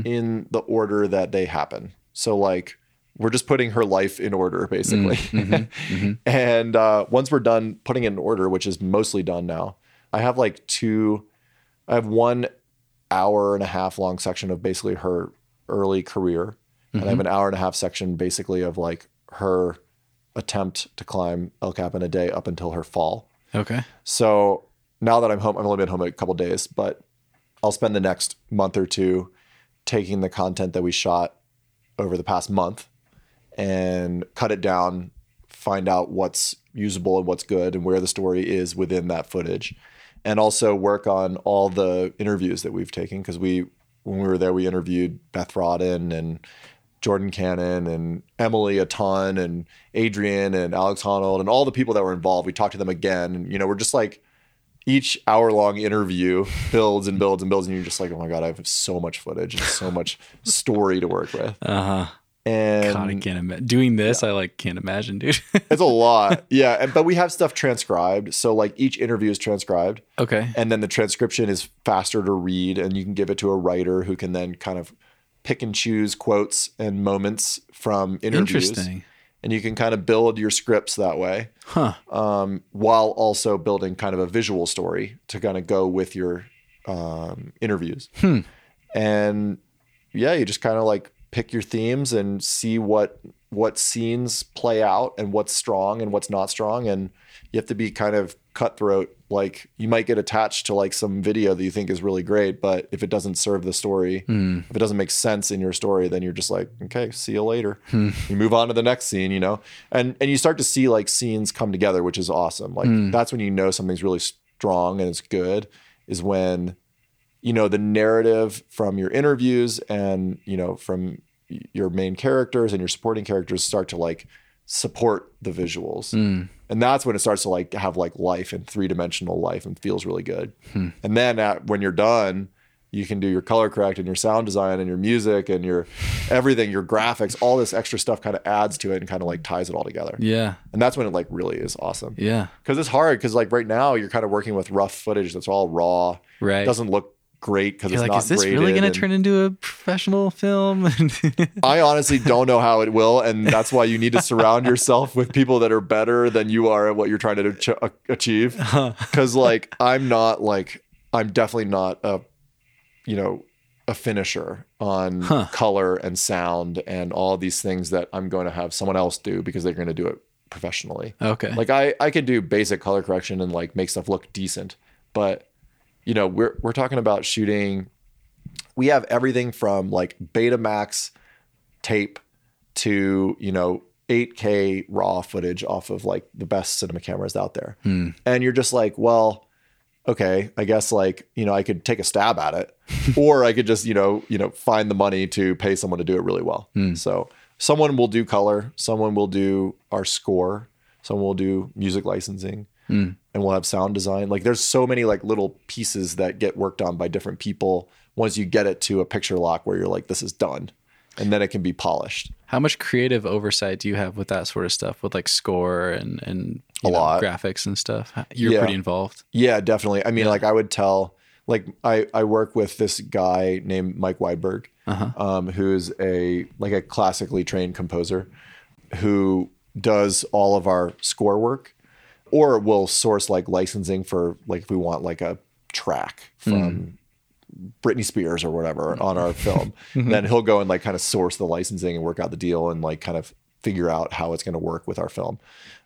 in the order that they happen. So like we're just putting her life in order mm, basically. Mm-hmm, mm-hmm, mm-hmm. and uh, once we're done putting it in order, which is mostly done now, I have like two, I have one hour and a half long section of basically her early career. And I have an hour and a half section basically of like her attempt to climb El Cap in a day up until her fall. Okay. So now that I'm home, I've only been home a couple days, but I'll spend the next month or two taking the content that we shot over the past month and cut it down, find out what's usable and what's good and where the story is within that footage. And also work on all the interviews that we've taken because we, when we were there, we interviewed Beth Rodden and Jordan Cannon and Emily a ton and Adrian and Alex Honnold and all the people that were involved. We talked to them again. And, you know, we're just like, each hour long interview builds and builds and builds. And you're just like, oh my God, I have so much footage and so much story to work with. Uh huh. And God, I can't imagine doing this. I like can't imagine, dude. it's a lot. Yeah. And, but we have stuff transcribed. So like each interview is transcribed. okay. and then the transcription is faster to read and you can give it to a writer who can then kind of pick and choose quotes and moments from interviews Interesting. and you can kind of build your scripts that way Huh. um, while also building kind of a visual story to kind of go with your um, interviews and yeah you just kind of like pick your themes and see what what scenes play out and what's strong and what's not strong. And you have to be kind of cutthroat. Like you might get attached to like some video that you think is really great but if it doesn't serve the story hmm. if it doesn't make sense in your story then you're just like okay see you later. Hmm. You move on to the next scene you know? And and you start to see like scenes come together which is awesome. Like hmm. that's when you know something's really strong and it's good is when you know the narrative from your interviews and you know from your main characters and your supporting characters start to like support the visuals. Hmm. And that's when it starts to like have like life and three-dimensional life and feels really good. Hmm. And then at, when you're done you can do your color correct and your sound design and your music and your everything your graphics all this extra stuff kind of adds to it and kind of like ties it all together. Yeah. and that's when it like really is awesome. Yeah. because it's hard because like right now you're kind of working with rough footage that's all raw. Right. it doesn't look great because it's like, not is this really going to turn into a professional film? I honestly don't know how it will, and that's why you need to surround yourself with people that are better than you are at what you're trying to uh, achieve. Because like I'm not like I'm definitely not a you know a finisher on color and sound and all these things that I'm going to have someone else do because they're going to do it professionally. okay. Like I I can do basic color correction and like make stuff look decent, but you know we're we're talking about shooting. We have everything from like Betamax tape to you know 8K raw footage off of like the best cinema cameras out there, hmm. and you're just like, well, okay, I guess like you know I could take a stab at it, or I could just you know you know find the money to pay someone to do it really well. Hmm. So someone will do color, someone will do our score, someone will do music licensing, hmm. And we'll have sound design. Like there's so many like little pieces that get worked on by different people. Once you get it to a picture lock where you're like, this is done, and then it can be polished. How much creative oversight do you have with that sort of stuff, with like score and and A know, lot. graphics and stuff? You're Yeah. pretty involved. Yeah, definitely. I mean, like I would tell, like I I work with this guy named Mike Weidberg, um, who's a like a classically trained composer, who does all of our score work, or we'll source like licensing for like if we want like a track from. Britney Spears or whatever on our film, then he'll go and like kind of source the licensing and work out the deal and like kind of figure out how it's going to work with our film.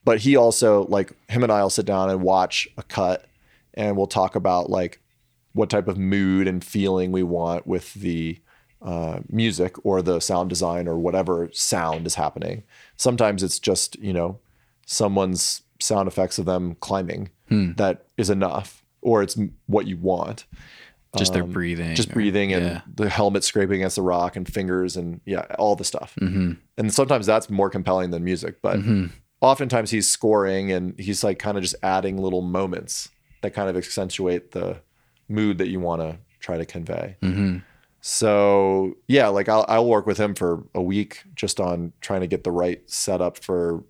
But he also like him and I'll sit down and watch a cut and we'll talk about like what type of mood and feeling we want with the uh, music or the sound design or whatever sound is happening. Sometimes it's just, you know, someone's sound effects of them climbing that is enough or it's what you want. Just their breathing. just or- breathing and yeah. the helmet scraping against the rock and fingers and yeah, all the stuff. Mm-hmm. And sometimes that's more compelling than music, but oftentimes he's scoring and he's like kind of just adding little moments that kind of accentuate the mood that you want to try to convey. Mm-hmm. So yeah, like I'll, I'll work with him for a week just on trying to get the right setup for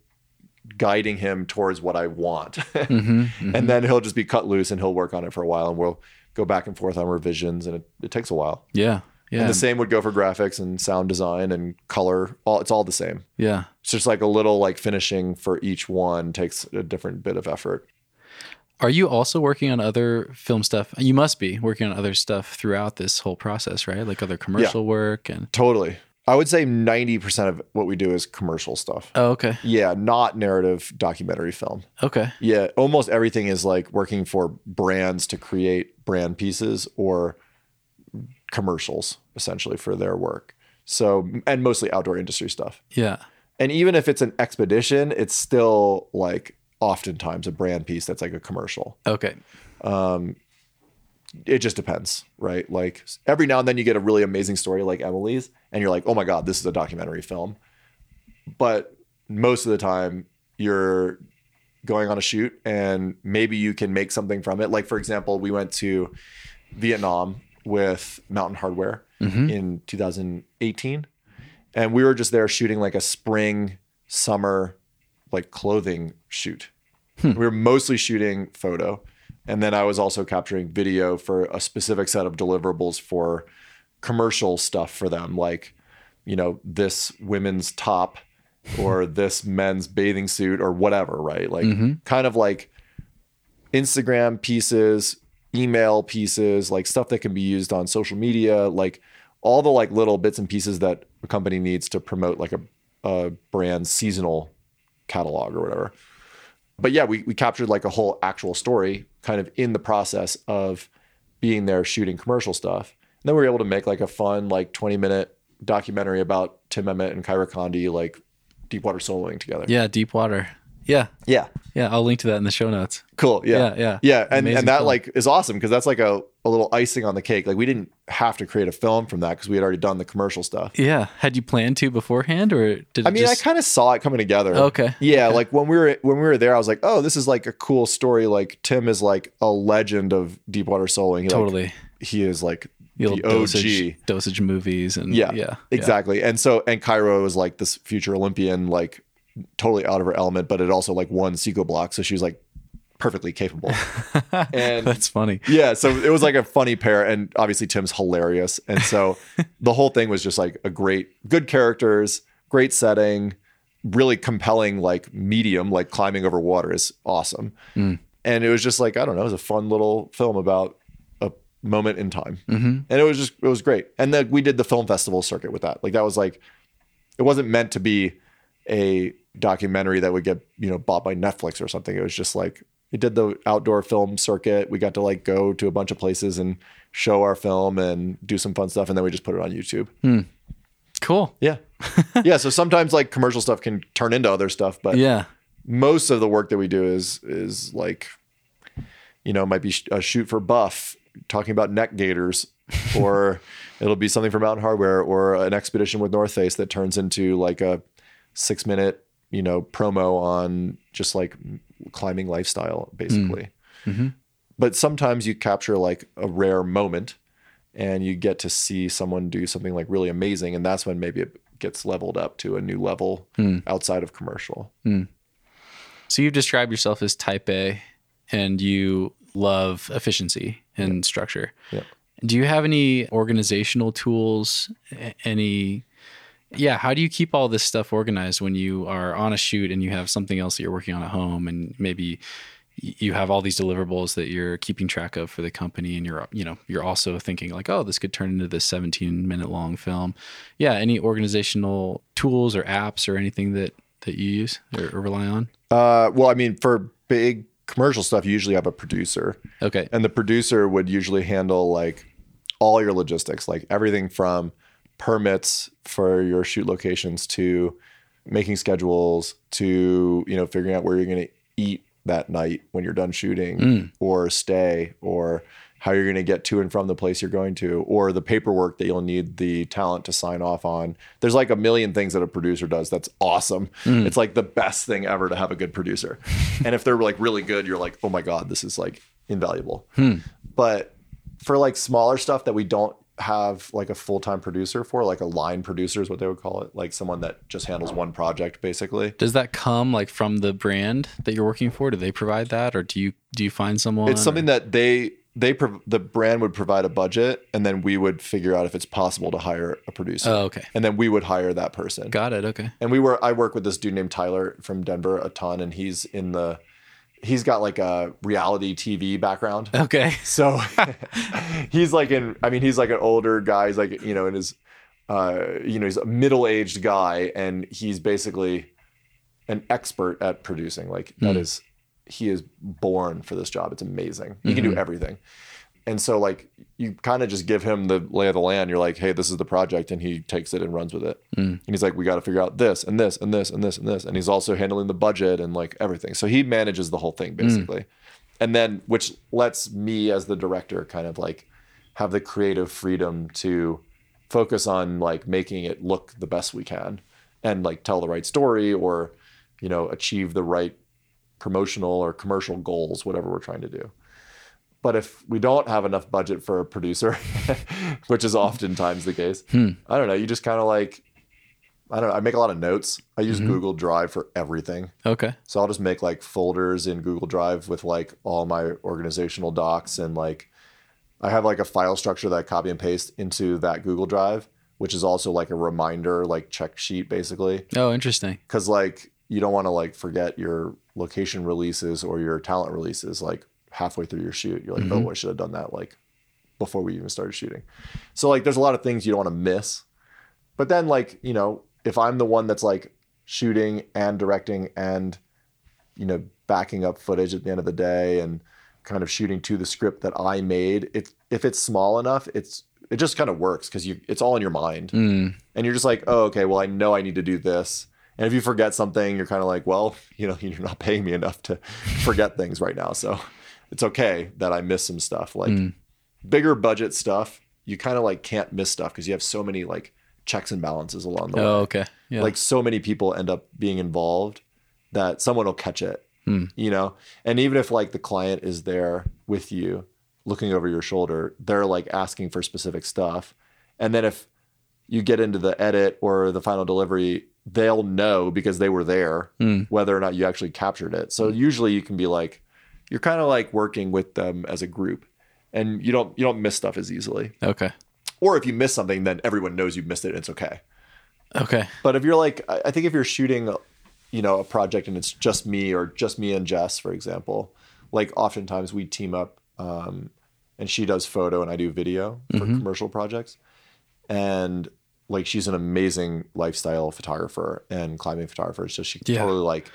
guiding him towards what I want. Mm-hmm. and then he'll just be cut loose and he'll work on it for a while and we'll go back and forth on revisions and it, it takes a while. Yeah. Yeah. And the same would go for graphics and sound design and color. All it's all the same. yeah. It's just like a little like finishing for each one takes a different bit of effort. Are you also working on other film stuff? You must be working on other stuff throughout this whole process, right? Like other commercial work and. Totally. I would say 90% of what we do is commercial stuff. Oh, okay. Yeah, not narrative documentary film. Okay. Yeah, almost everything is like working for brands to create brand pieces or commercials essentially for their work. So, and mostly outdoor industry stuff. Yeah. And even if it's an expedition, it's still like oftentimes a brand piece that's like a commercial. Okay. Um, It just depends, right? Like every now and then you get a really amazing story like Emily's, and you're like, oh my God, this is a documentary film. But most of the time, you're going on a shoot and maybe you can make something from it. Like, for example, we went to Vietnam with Mountain Hardwear mm-hmm. in 2018. And we were just there shooting like a spring, summer, like clothing shoot. Hmm. We were mostly shooting photo. And then I was also capturing video for a specific set of deliverables for commercial stuff for them, like, you know, this women's top or this men's bathing suit or whatever, right? Like, mm-hmm. kind of like Instagram pieces, email pieces, like stuff that can be used on social media, like all the like little bits and pieces that a company needs to promote like a, a brand's seasonal catalog or whatever. But yeah, we, we captured like a whole actual story kind of in the process of being there shooting commercial stuff. And then we were able to make like a fun, like 20 minute documentary about Tim Emmett and Kyra Condie, like deepwater soloing together. Yeah. Deep water. Yeah. Yeah. Yeah. I'll link to that in the show notes. Cool. Yeah. Yeah, yeah. Yeah. And, Amazing and that film. like is awesome because that's like a, a little icing on the cake. Like we didn't have to create a film from that because we had already done the commercial stuff. Yeah. Had you planned to beforehand or did it I mean, just... I kind of saw it coming together. Okay. Yeah, like when we were when we were there, I was like, oh, this is like a cool story. Like Tim is like a legend of deepwater soloing. He, like, Totally. he is like The OG. dosage, dosage movies and Yeah, yeah. exactly. And so and Kyra was like this future Olympian, like totally out of her element, but it also like won Psicobloc, so she was like perfectly capable. and That's funny. yeah, so it was like a funny pair, and obviously Tim's hilarious, and so the whole thing was just like a great, good characters, great setting, really compelling like medium, like climbing over water is awesome, mm. and it was just like I don't know, it was a fun little film about a moment in time, mm-hmm. and it was just it was great, and then we did the film festival circuit with that, like that was like it wasn't meant to be a documentary that would get you know bought by Netflix or something. It was just like we did the outdoor film circuit. We got to like go to a bunch of places and show our film and do some fun stuff, and then we just put it on YouTube. Hmm. Cool. Yeah, yeah. So sometimes like commercial stuff can turn into other stuff, but Yeah. most of the work that we do is is like you know might be a shoot for Buff talking about neck gaiters, or it'll be something for Mountain Hardwear, or an expedition with North Face that turns into like a six minute you know promo on just like climbing lifestyle basically. Mm. Mm-hmm. But sometimes you capture like a rare moment. And you get to see someone do something like really amazing, and that's when maybe it gets leveled up to a new level mm. outside of commercial. Mm. So you've described yourself as type A and you love efficiency and structure. Yeah. Do you have any organizational tools? Any, yeah, how do you keep all this stuff organized when you are on a shoot and you have something else that you're working on at home and maybe you have all these deliverables that you're keeping track of for the company and you're, you know, you're also thinking like, oh, this could turn into this 17 minute long film. Yeah. Any organizational tools or apps or anything that, that you use or, or rely on? Uh, well, I mean, for big commercial stuff, you usually have a producer, Okay. and the producer would usually handle like all your logistics, like everything from permits for your shoot locations to making schedules to you know figuring out where you're going to eat that night when you're done shooting mm. or stay or how you're going to get to and from the place you're going to, or the paperwork that you'll need the talent to sign off on. There's like a million things that a producer does that's awesome. Mm. It's like the best thing ever to have a good producer. and if they're like really good, you're like, oh my God, this is like invaluable. Hmm. But for like smaller stuff that we don't have like a full-time producer for like a line producer is what they would call it like someone that just handles one project basically Does that come like from the brand that you're working for? Do they provide that, or do you do you find someone? it's something that they they prov- the brand would provide a budget and then we would figure out if it's possible to hire a producer Oh, okay. and then we would hire that person Got it. Okay. and we were i work with this dude named tyler from denver a ton and he's in the he's got like a reality tv background. Okay. so he's like in i mean he's like an older guy. He's like you know in his uh you know he's a middle-aged guy and he's basically an expert at producing. Like that is he is born for this job. It's amazing. He can do everything and so like you kind of just give him the lay of the land. You're like hey this is the project and he takes it and runs with it. Hmm. And he's like we got to figure out this and this and this and this and this. And he's also handling the budget and like everything. So he manages the whole thing hmm. basically. And then which lets me as the director kind of like have the creative freedom to focus on like making it look the best we can and like tell the right story or you know achieve the right promotional or commercial goals whatever we're trying to do but if we don't have enough budget for a producer which is oftentimes the case hmm. i don't know. You just kind of like i don't know. I make a lot of notes. I use mm-hmm. google drive for everything. Okay. so I'll just make like folders in Google Drive with like all my organizational docs and like I have like a file structure that I copy and paste into that Google Drive, which is also like a reminder, like check sheet basically. Oh, interesting. Cause like you don't want to like forget your location releases or your talent releases. Like halfway through your shoot. You're like, mm-hmm. oh, I should have done that like before we even started shooting. So like there's a lot of things you don't want to miss. But then like, you know, if I'm the one that's like shooting and directing and you know, backing up footage at the end of the day and kind of shooting to the script that I made, it if it's small enough, it's it just kind of works because you it's all in your mind. Mm. And you're just like, oh, okay, well, I know I need to do this. And if you forget something, you're kind of like, well, you know, you're not paying me enough to forget things right now. So it's okay that I miss some stuff. Like mm. bigger budget stuff, you kind of like can't miss stuff because you have so many like checks and balances along the oh, way. Oh, okay. Yeah. like so many people end up being involved that someone will catch it hmm. you know? And even if like the client is there with you looking over your shoulder they're like asking for specific stuff. And then if you get into the edit or the final delivery they'll know because they were there hmm. whether or not you actually captured it. So hmm. usually you can be like you're kind of like working with them as a group and you don't you don't miss stuff as easily okay. or if you miss something then everyone knows you missed it and it's okay Okay. but if you're like, I think if you're shooting, you know, a project and it's just me or just me and Jess, for example, like oftentimes we team up, um, and she does photo and I do video for commercial projects, and like she's an amazing lifestyle photographer and climbing photographer. So she Yeah. totally like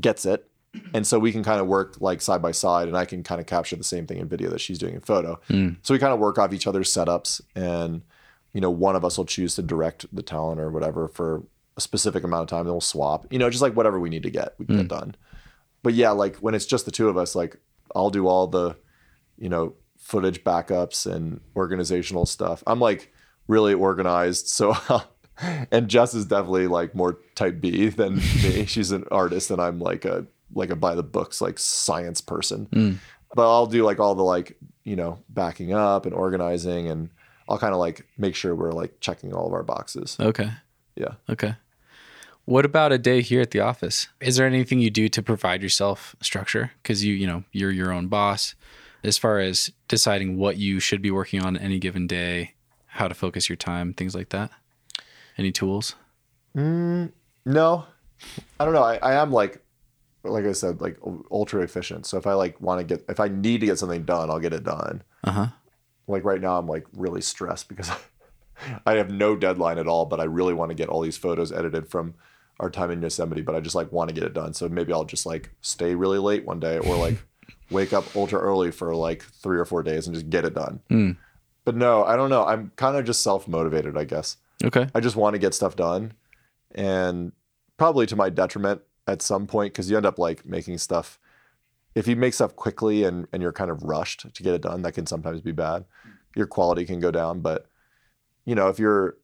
gets it. And so we can kind of work like side by side, and I can kind of capture the same thing in video that she's doing in photo. Mm. So we kind of work off each other's setups, and you know, one of us will choose to direct the talent or whatever for a specific amount of time, then we'll swap. You know, just like whatever we need to get, we can get mm. done. But yeah, like when it's just the two of us, like I'll do all the, you know, footage backups and organizational stuff. I'm like really organized, so and Jess is definitely like more type B than me. She's an artist, and I'm like a like a by the books like science person. Hmm. But I'll do like all the like you know backing up and organizing, and I'll kind of like make sure we're like checking all of our boxes. Okay. Yeah. Okay. What about a day here at the office? Is there anything you do to provide yourself structure? Because you, you know, you're your own boss. As far as deciding what you should be working on any given day, how to focus your time, things like that. Any tools? Mm, no, I don't know. I, I am like, like I said, like ultra efficient. So if I like want to get, if I need to get something done, I'll get it done. Uh huh. Like right now, I'm like really stressed because I have no deadline at all, but I really want to get all these photos edited from our time in Yosemite. But I just like want to get it done. So maybe I'll just like stay really late one day, or like wake up ultra early for like three or four days and just get it done. But no, I don't know. I'm kind of just self motivated, I guess. Okay. I just want to get stuff done, and probably to my detriment at some point because you end up like making stuff if you make stuff quickly and and you're kind of rushed to get it done, that can sometimes be bad. Mm. Your quality can go down, but you know, if you're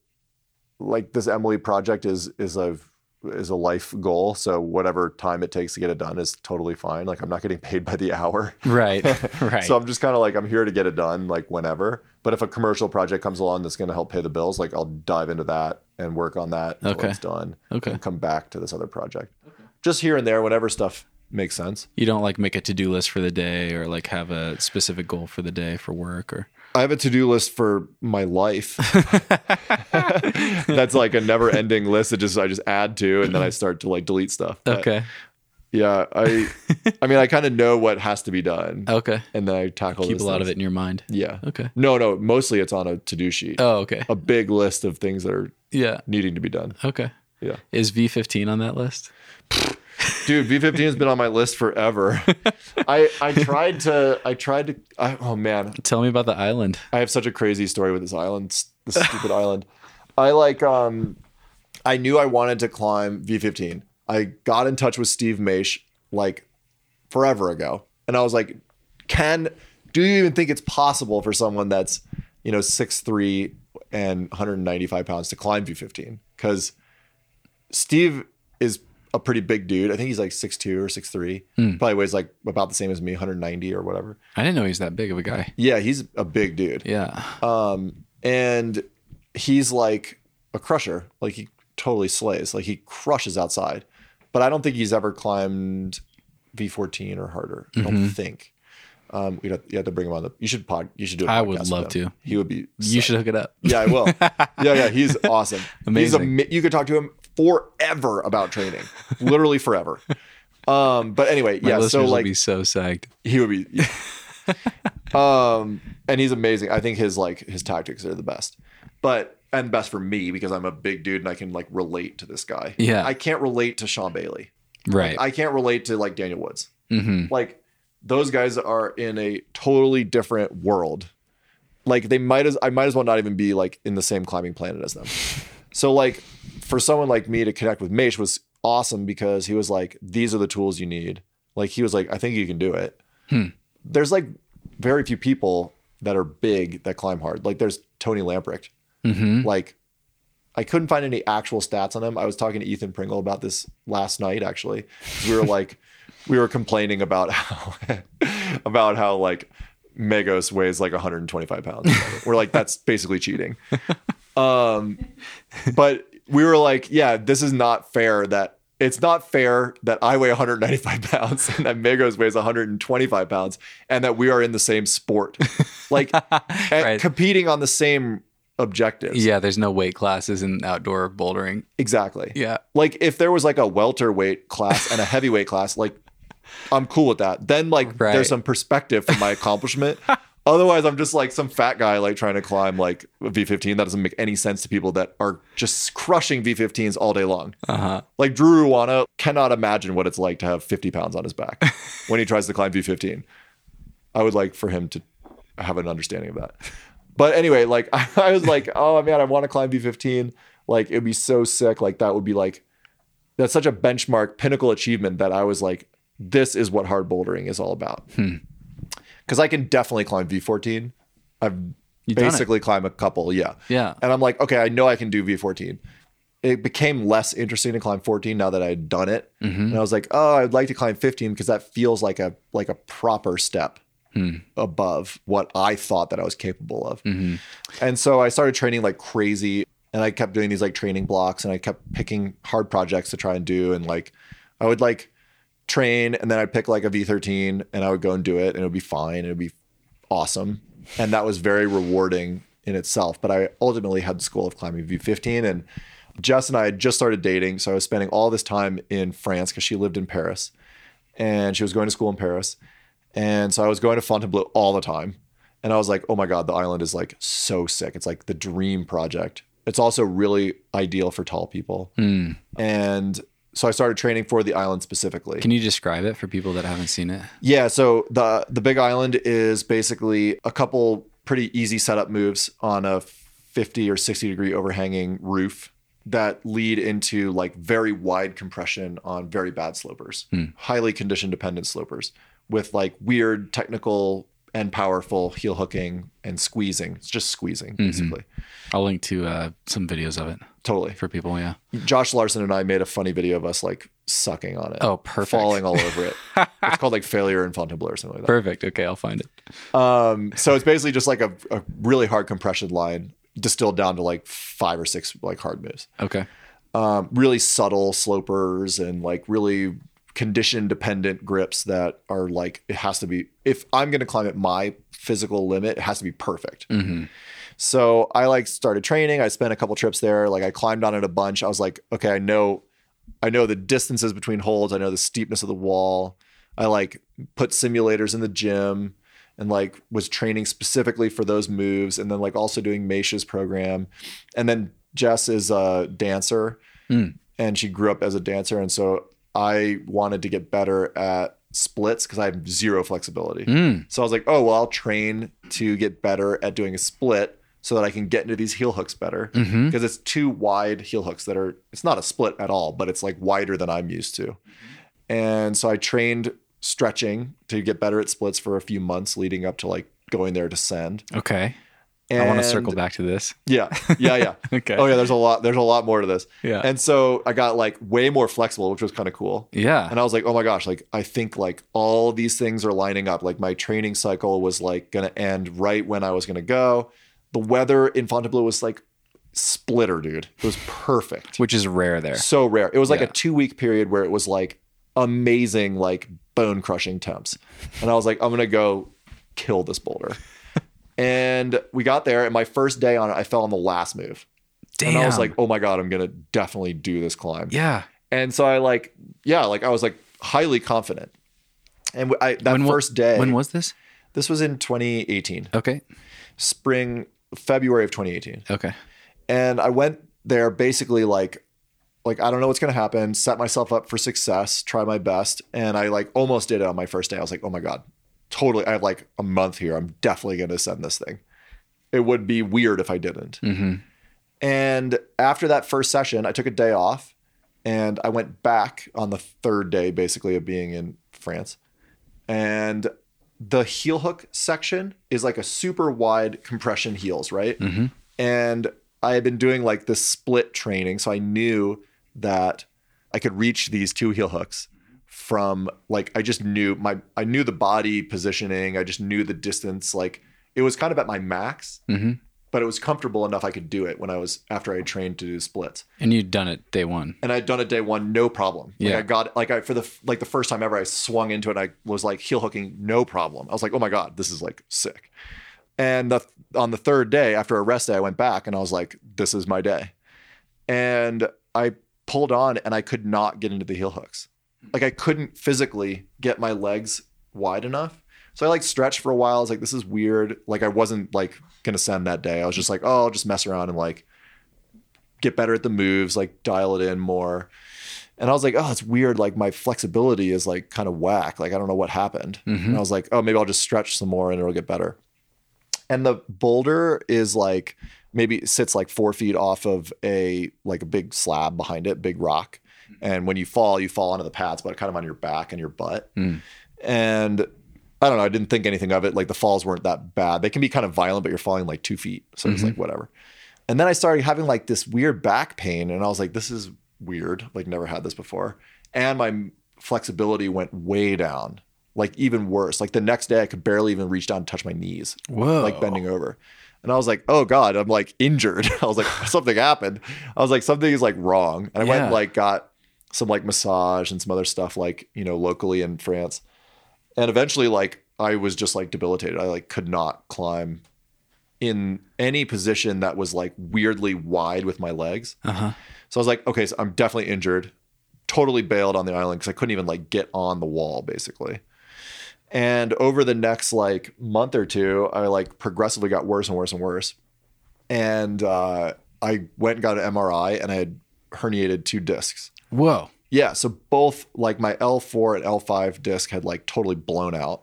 like this Emily project is is a is a life goal, so whatever time it takes to get it done is totally fine. Like I'm not getting paid by the hour. Right. right. So I'm just kind of like I'm here to get it done, like whenever. But if a commercial project comes along that's going to help pay the bills, like I'll dive into that and work on that until Okay. it's done. Okay. And come back to this other project. Just here and there, whenever stuff makes sense. you don't like make a to-do list for the day or like have a specific goal for the day for work or I have a to-do list for my life. that's like a never-ending list that just I just add to, and then I start to like delete stuff. But, Okay. Yeah, I. I mean, I kind of know what has to be done, Okay. and then I tackle. Keep a lot of it in your mind. Yeah. Okay. No, no. Mostly, it's on a to-do sheet. Oh, okay. a big list of things that are Yeah. needing to be done. Okay. Yeah. Is V15 on that list? Dude, V15 has been on my list forever. I I tried to I tried to I, oh man, Tell me about the island. I have such a crazy story with this island, this stupid island. I like um I knew I wanted to climb V15. I got in touch with Steve Maisch like forever ago. And I was like, "Can do you even think it's possible for someone that's, you know, 6'3 and 195 pounds to climb V15?" Cuz Steve is a pretty big dude. I think he's like 6'2 or 6'3. Probably weighs like about the same as me, 190 or whatever. I didn't know he's that big of a guy. Yeah, he's a big dude. Yeah. Um, and he's like a crusher. Like he totally slays. Like he crushes outside. But I don't think he's ever climbed V14 or harder. I don't think. Um, we'd have, you have to bring him on the. You should pod. You should do. a I would love to. He would be. You should hook it up. Yeah, I will. yeah, yeah. He's awesome. He's Amazing. you could talk to him forever about training, literally forever. Um, but anyway, My yeah. So like, be so psyched. he would be. yeah. um, and he's amazing. I think his like his tactics are the best, but and best for me because I'm a big dude and I can like relate to this guy. Yeah. I can't relate to Sean Bailey. Right. I can't relate to like Daniel Woods. hmm Like those guys are in a totally different world. Like they might as I might as well not even be like in the same climbing planet as them. So like for someone like me to connect with Maisch was awesome because he was like, these are the tools you need. Like he was like, I think you can do it. There's like very few people that are big that climb hard. Like there's Tony Lamprecht. hmm Like I couldn't find any actual stats on him. I was talking to Ethan Pringle about this last night actually. We were like we were complaining about how about how like Megos weighs like 125 pounds. We're like that's basically cheating. Um but we were like, yeah, this is not fair that it's not fair that I weigh 195 pounds and that Megos weighs 125 pounds and that we are in the same sport. Like Right. competing on the same objectives. Yeah, there's no weight classes in outdoor bouldering. Exactly. Yeah. Like if there was like a welterweight class and a heavyweight class, like I'm cool with that. Then like Right. there's some perspective for my accomplishment. Otherwise, I'm just like some fat guy like trying to climb like a V15. That doesn't make any sense to people that are just crushing V15s all day long. Uh-huh. Like Drew Ruana cannot imagine what it's like to have 50 pounds on his back when he tries to climb V15. I would like for him to have an understanding of that. But anyway, like I was like, oh man, I want to climb V15. Like it'd be so sick. Like that would be like that's such a benchmark pinnacle achievement that I was like, this is what hard bouldering is all about. Because I can definitely climb V14. I've You've basically climbed a couple, yeah. Yeah. And I'm like, okay, I know I can do V14. It became less interesting to climb 14 now that I had done it. Mm-hmm. And I was like, oh, I'd like to climb 15 because that feels like a like a proper step hmm. above what I thought that I was capable of. Mm-hmm. And so I started training like crazy and I kept doing these like training blocks and I kept picking hard projects to try and do and like I would like train and then I'd pick like a V13 and I would go and do it and it would be fine. It would be awesome. And that was very rewarding in itself. But I ultimately had the school of climbing V15 and Jess and I had just started dating. So I was spending all this time in France because she lived in Paris and she was going to school in Paris. And so I was going to Fontainebleau all the time. And I was like, oh my God, the island is like so sick. It's like the dream project. It's also really ideal for tall people. Hmm. And so I started training for the island specifically. Can you describe it for people that haven't seen it? Yeah, so the the Big Island is basically a couple pretty easy setup moves on a 50 or 60 degree overhanging roof that lead into like very wide compression on very bad slopers, hmm. highly condition dependent slopers with like weird technical and powerful heel hooking and squeezing. It's just squeezing basically. I'll link to uh, some videos of it Totally. for people. Yeah. Josh Larson and I made a funny video of us like sucking on it. Oh, perfect. Falling all over it. it's called like failure in Fontainebleau or something like that. Perfect. Okay, I'll find it. Um, so it's basically just like a, a really hard compression line distilled down to like five or six like hard moves. Okay. Um, really subtle slopers and like really condition dependent grips that are like it has to be if I'm going to climb at my physical limit, it has to be perfect. Mm-hmm. So I like started training. I spent a couple trips there. Like I climbed on it a bunch. I was like, okay, I know, I know the distances between holds. I know the steepness of the wall. I like put simulators in the gym and like was training specifically for those moves. And then like also doing Maisch's program. And then Jess is a dancer hmm. and she grew up as a dancer. And so I wanted to get better at splits because I have zero flexibility. Hmm. So I was like, oh, well, I'll train to get better at doing a split so that I can get into these heel hooks better. Mm-hmm. Because it's two wide heel hooks that are, it's not a split at all, but it's like wider than I'm used to. Mm-hmm. And so I trained stretching to get better at splits for a few months leading up to like going there to send. Okay. And I want to circle back to this. yeah, yeah, yeah. Okay. Oh yeah, there's a lot. There's a lot more to this. Yeah. And so I got like way more flexible, which was kind of cool. Yeah. And I was like, oh my gosh, like I think like all these things are lining up. Like my training cycle was like gonna end right when I was gonna go. The weather in Fontainebleau was like splitter, dude. It was perfect. Which is rare there. so rare. It was like Yeah. a two week period where it was like amazing, like bone crushing temps. And I was like, I'm gonna go kill this boulder. And we got there, and my first day on it, I fell on the last move. Damn. And I was like, oh my God, I'm gonna definitely do this climb. yeah. And so I like, yeah, like I was like highly confident. And I that When first day, When was this? this was in 2018, Okay. spring, February of 2018 Okay. and I went there basically like like I don't know what's gonna happen, set myself up for success, try my best, and I like almost did it on my first day. I was like, oh my god, totally. I have like a month here. I'm definitely gonna send this thing. It would be weird if I didn't. Mm-hmm. And after that first session, I took a day off, and I went back on the third day, basically of being in France, and the heel hook section is like a super wide compression heels, right? Mm-hmm. And I had been doing like this split training, so I knew that I could reach these two heel hooks from like I just knew my I knew the body positioning, I just knew the distance. Like it was kind of at my max, mm-hmm. but it was comfortable enough I could do it when I was after I had trained to do splits And you'd done it day one. and I'd done it day one, no problem. Like Yeah. I got like I for the like the first time ever, I swung into it. I was like heel hooking, no problem. I was like, oh my god, this is like sick. And the, on the third day after a rest day, I went back and I was like, this is my day. And I pulled on and I could not get into the heel hooks. Like I couldn't physically get my legs wide enough. So I like stretched for a while. I was like, this is weird. Like I wasn't like gonna send that day. I was just like, oh, I'll just mess around and like get better at the moves, like dial it in more. And I was like, oh, it's weird. Like my flexibility is like kind of whack. Like I don't know what happened. Mm-hmm. And I was like, oh, maybe I'll just stretch some more and it'll get better. And the boulder is like maybe it sits like four feet off of a like a big slab behind it, big rock. And when you fall, you fall onto the pads, but kind of on your back and your butt. Hmm. And I don't know. I didn't think anything of it. Like the falls weren't that bad. They can be kind of violent, but you're falling like two feet. So it's like mm-hmm. whatever. And then I started having like this weird back pain, and I was like, this is weird. Like never had this before. And my flexibility went way down, like even worse. Like the next day, I could barely even reach down and touch my knees, Whoa. like bending over. And I was like, oh God, I'm like injured. I was like, something happened. I was like, something is like wrong. And I went Yeah. and like got some like massage and some other stuff like, you know, locally in France. And eventually like I was just like debilitated. I like could not climb in any position that was like weirdly wide with my legs. Uh-huh. So I was like, okay, so I'm definitely injured. Totally bailed on the island because I couldn't even like get on the wall basically. And over the next like month or two, I like progressively got worse and worse and worse. And uh, I went and got an MRI and I had herniated two discs. Whoa. Yeah, so both like my L4 and L5 disc had like totally blown out.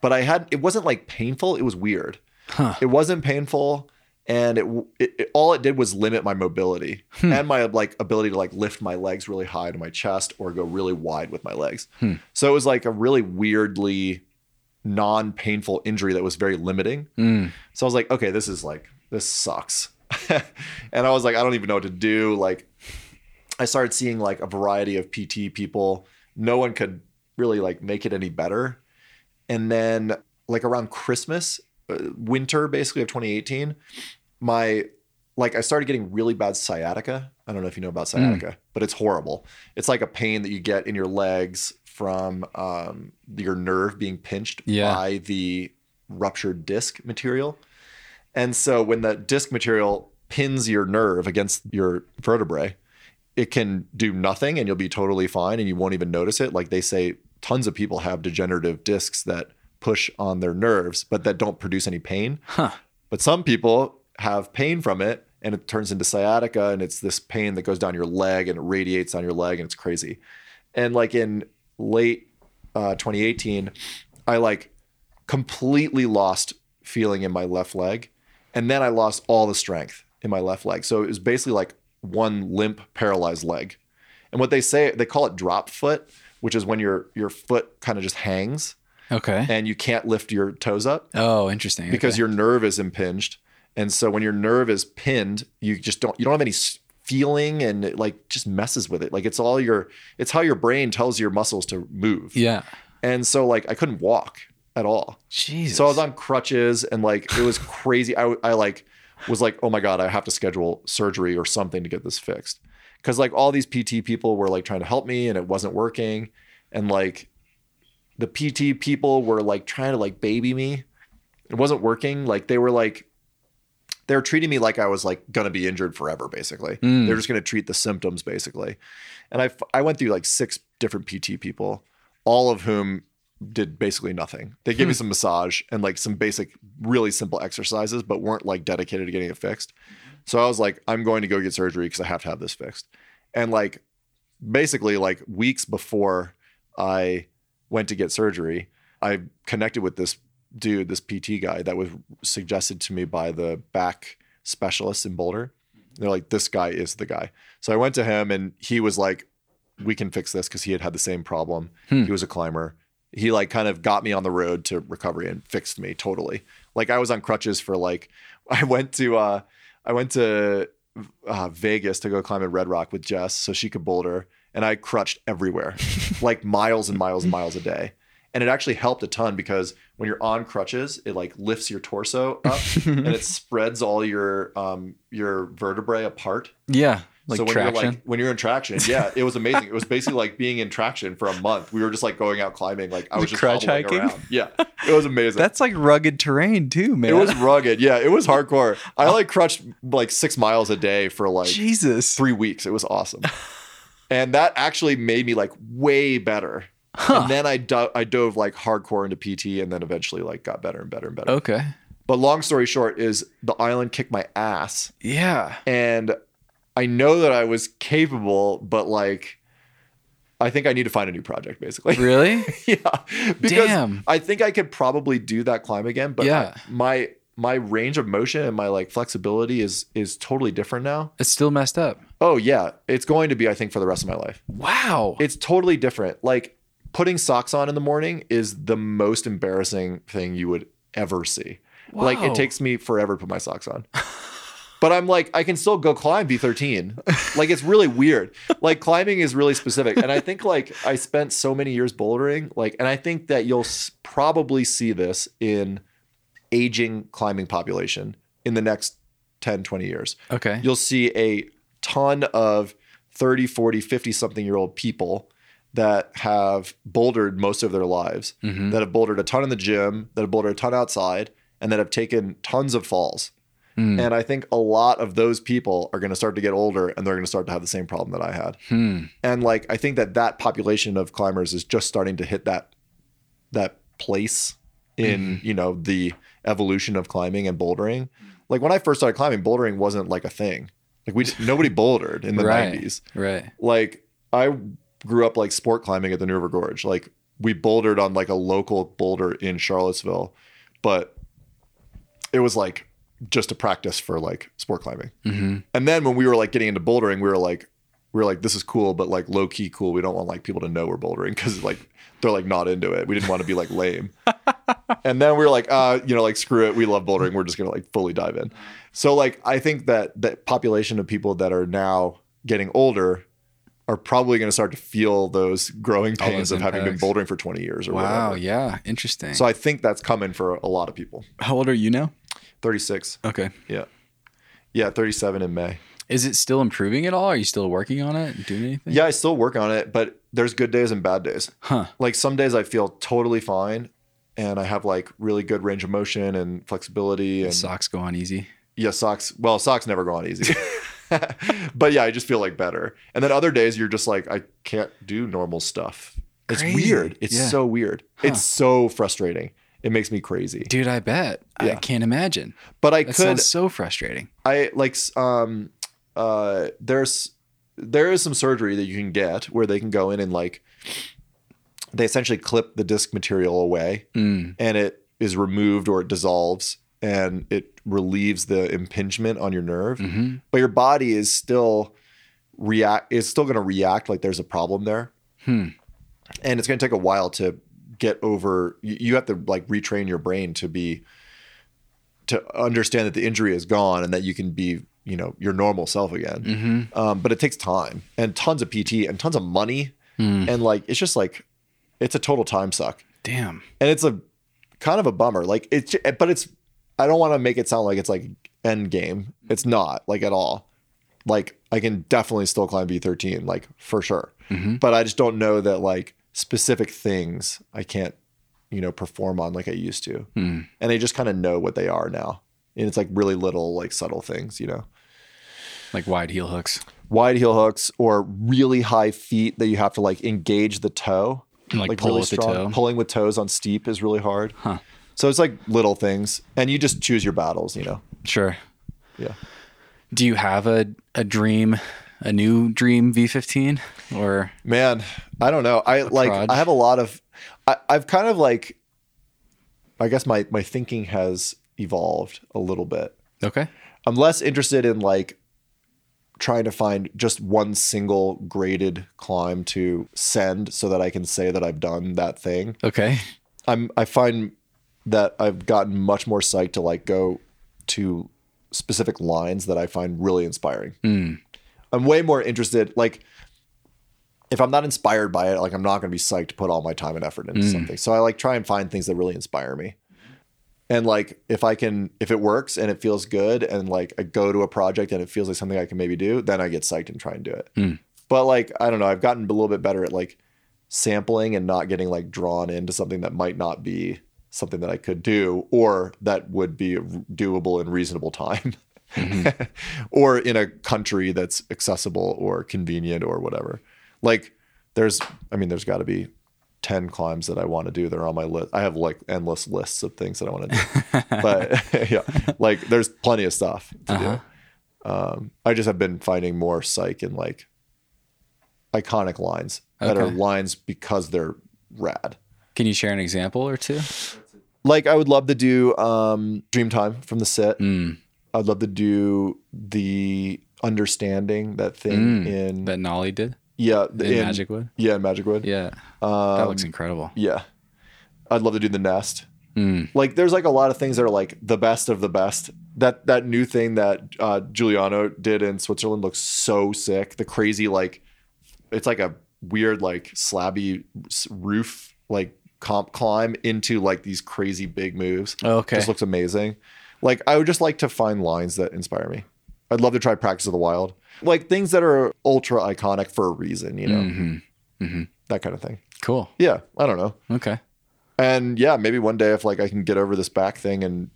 But I had it wasn't like painful, it was weird. Huh. It wasn't painful and it, it, it all it did was limit my mobility hmm. and my like ability to like lift my legs really high to my chest or go really wide with my legs. Hmm. So it was like a really weirdly non-painful injury that was very limiting. Hmm. So I was like, okay, this is like this sucks. and I was like, I don't even know what to do. Like I started seeing like a variety of PT people. No one could really like make it any better. And then like around Christmas, uh, winter basically of 2018, my like I started getting really bad sciatica. I don't know if you know about sciatica, but it's horrible. It's like a pain that you get in your legs from um, your nerve being pinched Yeah. by the ruptured disc material. And so when the disc material pins your nerve against your vertebrae, it can do nothing and you'll be totally fine and you won't even notice it. Like they say, tons of people have degenerative discs that push on their nerves, but that don't produce any pain. Huh. But some people have pain from it and it turns into sciatica and it's this pain that goes down your leg and it radiates on your leg and it's crazy. And like in late uh, 2018, I like completely lost feeling in my left leg. And then I lost all the strength in my left leg. So it was basically like one limp, paralyzed leg. And what they say, they call it drop foot, which is when your your foot kind of just hangs Okay. and you can't lift your toes up oh, interesting. because okay. your nerve is impinged. And so when your nerve is pinned, you just don't you don't have any feeling and it like just messes with it. Like it's all your it's how your brain tells your muscles to move. yeah. And so like I couldn't walk at all. Jesus. So I was on crutches and like it was crazy. I, I like was like, oh my God, I have to schedule surgery or something to get this fixed. Cause like all these PT people were like trying to help me and it wasn't working. And like the PT people were like trying to like baby me. It wasn't working. Like they were like, they were treating me like I was like gonna be injured forever, basically. Mm. They're just gonna treat the symptoms, basically. And I, I went through like six different PT people, all of whom did basically nothing. They gave me hmm. some massage and like some basic, really simple exercises, but weren't like dedicated to getting it fixed. Mm-hmm. So I was like, I'm going to go get surgery because I have to have this fixed. And like, basically, like weeks before I went to get surgery, I connected with this dude, this PT guy that was suggested to me by the back specialist in Boulder. Mm-hmm. They're like, this guy is the guy. So I went to him and he was like, we can fix this because he had had the same problem. Hmm. He was a climber. He like kind of got me on the road to recovery and fixed me totally. Like I was on crutches for like, I went to, uh, I went to uh, Vegas to go climb at Red Rock with Jess so she could boulder. And I crutched everywhere, like miles and miles and miles a day. And it actually helped a ton because when you're on crutches, it like lifts your torso up and it spreads all your um your vertebrae apart. yeah. Like so when traction. you're like when you're in traction, yeah, it was amazing. It was basically like being in traction for a month. We were just like going out climbing, like I was just crutch hiking? around. Yeah, it was amazing. That's like rugged terrain too, man. it was rugged. Yeah, it was hardcore. I like crutched like six miles a day for like Jesus. three weeks. It was awesome. and that actually made me like way better. And then I, do- I dove like hardcore into PT and then eventually like got better and better and better. Okay. But long story short is the island kicked my ass Yeah. and I know that I was capable, but like I think I need to find a new project basically. Really? yeah. Because Damn. I think I could probably do that climb again, but Yeah. I- my my range of motion and my like flexibility is is totally different now. It's still messed up. Oh yeah, it's going to be I think for the rest of my life. Wow. It's totally different. Like putting socks on in the morning is the most embarrassing thing you would ever see. Like it takes me forever to put my socks on. But I'm like, I can still go climb V13. Like it's really weird. Like climbing is really specific. And I think like I spent so many years bouldering, like, and I think that you'll s- probably see this in aging climbing population in the next 10, 20 years okay. you'll see a ton of 30, 40, 50 something year old people that have bouldered most of their lives, Mm-hmm. that have bouldered a ton in the gym, that have bouldered a ton outside, and that have taken tons of falls. Mm. And I think a lot of those people are going to start to get older and they're going to start to have the same problem that I had. Hmm. And like I think that that population of climbers is just starting to hit that that place in, Mm-hmm. you know, the evolution of climbing and bouldering. Like when I first started climbing, bouldering wasn't like a thing. Like we just, nobody bouldered in the right. 90s. Right. Like I grew up like sport climbing at the New River Gorge. Like we bouldered on like a local boulder in Charlottesville, but it was like just to practice for like sport climbing. And then when we were like getting into bouldering, we were like, we were like, this is cool, but like low key cool. We don't want like people to know we're bouldering because like they're like not into it. We didn't want to be like lame. and then we were like, uh, you know, like screw it. We love bouldering. We're just gonna like fully dive in. So like I think that that population of people that are now getting older are probably going to start to feel those growing pains those of having been bouldering for 20 years or Wow. whatever. Yeah. Interesting. So I think that's coming for a lot of people. how old are you now? 36. Okay. Yeah. Yeah, 37 in May. Is it still improving at all? Are you still working on it? Doing anything? Yeah, I still work on it, but there's good days and bad days. Huh. Like some days I feel totally fine and I have like really good range of motion and flexibility and Socks go on easy. yeah, socks. Well, socks never go on easy. but yeah, I just feel like better. And then other days you're just like I can't do normal stuff. It's Crazy. weird. It's Yeah. so weird. It's so frustrating. It makes me crazy. Dude, I bet. I can't imagine. But I That could sounds so frustrating. I like um uh there's there is some surgery that you can get where they can go in and like they essentially clip the disc material away Mm. and it is removed or it dissolves and it relieves the impingement on your nerve Mm-hmm. but your body is still react is still going to react like there's a problem there Hmm. and it's going to take a while to get over you, you have to like retrain your brain to be to understand that the injury is gone and that you can be you know your normal self again. Mm-hmm. um, but it takes time and tons of pt and tons of money. Hmm. and like it's just like it's a total time suck. Damn. and it's a kind of a bummer. Like it's but it's i don't want to make it sound like it's like end game. It's not like at all. Like i can definitely still climb v13 like for sure. But i just don't know that like specific things i can't you know perform on like i used to hmm. and i just kind of know what they are now and it's like really little like subtle things you know Like wide heel hooks. wide heel hooks or really high feet that you have to like engage the toe And, like, pull with the toe. pulling with toes on steep is really hard Huh. so it's like little things and you just choose your battles you know Sure. yeah Do you have a, a dream, a new dream V15? Or man i don't know i like i have a lot of I, i've kind of like i guess my my thinking has evolved a little bit okay. i'm less interested in like trying to find just one single graded climb to send so that i can say that i've done that thing Okay. I'm I find that I've gotten much more psyched to like go to specific lines that I find really inspiring. Hmm. I'm way more interested like if I'm not inspired by it, like I'm not going to be psyched to put all my time and effort into mm. something. So I like try and find things that really inspire me. And like if I can if it works and it feels good and like I go to a project and it feels like something I can maybe do, then I get psyched and try and do it. Mm. But like I don't know, I've gotten a little bit better at like sampling and not getting like drawn into something that might not be something that I could do or that would be doable in reasonable time. Mm-hmm. or in a country that's accessible or convenient or whatever. Like there's I mean there's got to be 10 climbs that I want to do. They're on my list. I have like endless lists of things that I want to do. but yeah, like there's plenty of stuff to do. Um, I just have been finding more psych in like iconic lines that are lines because they're rad. Can you share an example or two? Like I would love to do um, Dreamtime from the sit. Mm. I'd love to do the understanding that thing in That Nalle did yeah Mm. in, Magic Wood? Yeah, in Magic Wood. Yeah. Um, that looks incredible. Yeah. I'd love to do the nest. Mm. Like there's like a lot of things that are like the best of the best. That that new thing that uh, Giuliano did in Switzerland looks so sick. The crazy like it's like a weird like slabby roof like comp climb into like these crazy big moves. Oh, okay. Just looks amazing. Like I would just like to find lines that inspire me. I'd love to try Practice of the Wild. Like things that are ultra iconic for a reason, you know. Mm-hmm. That kind of thing. Cool. Yeah, I don't know. Okay. And yeah, maybe one day if like I can get over this back thing and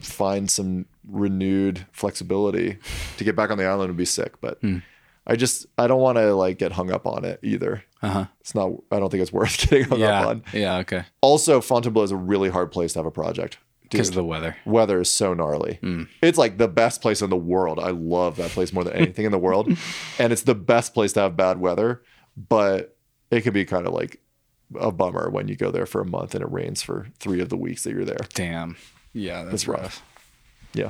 find some renewed flexibility to get back on the island would be sick. But Hmm. I just I don't want to like get hung up on it either. Uh huh. It's not. I don't think it's worth getting hung up Yeah. on. Yeah. Okay. Also, Fontainebleau is a really hard place to have a project. Because the weather. weather is so gnarly. Hmm. It's like the best place in the world. I love that place more than anything in the world. And it's the best place to have bad weather, but it can be kind of like a bummer when you go there for a month and it rains for three of the weeks that you're there. Damn. Yeah. That's It's rough. rough. Yeah.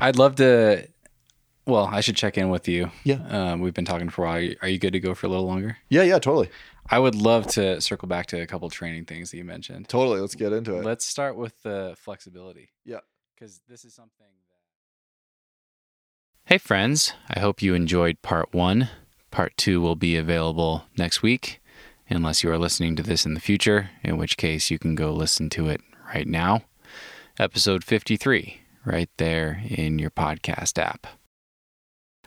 I'd love to. Well, I should check in with you. Yeah. Um, we've been talking for a while. Are you good to go for a little longer? Yeah, yeah, totally. I would love to circle back to a couple training things that you mentioned. Totally. Let's get into it. Let's start with the flexibility. Yeah. Because this is something that. Hey, friends. I hope you enjoyed part one. Part two will be available next week, unless you are listening to this in the future, in which case you can go listen to it right now. Episode 53, right there in your podcast app.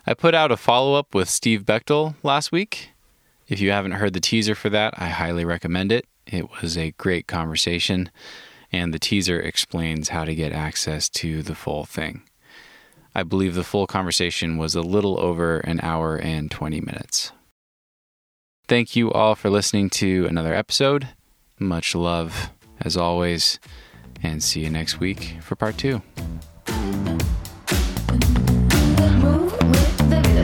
I put out a follow up with Steve Bechtel last week. If you haven't heard the teaser for that, I highly recommend it. It was a great conversation, and the teaser explains how to get access to the full thing. I believe the full conversation was a little over an hour and 20 minutes. Thank you all for listening to another episode. Much love, as always, and see you next week for part two.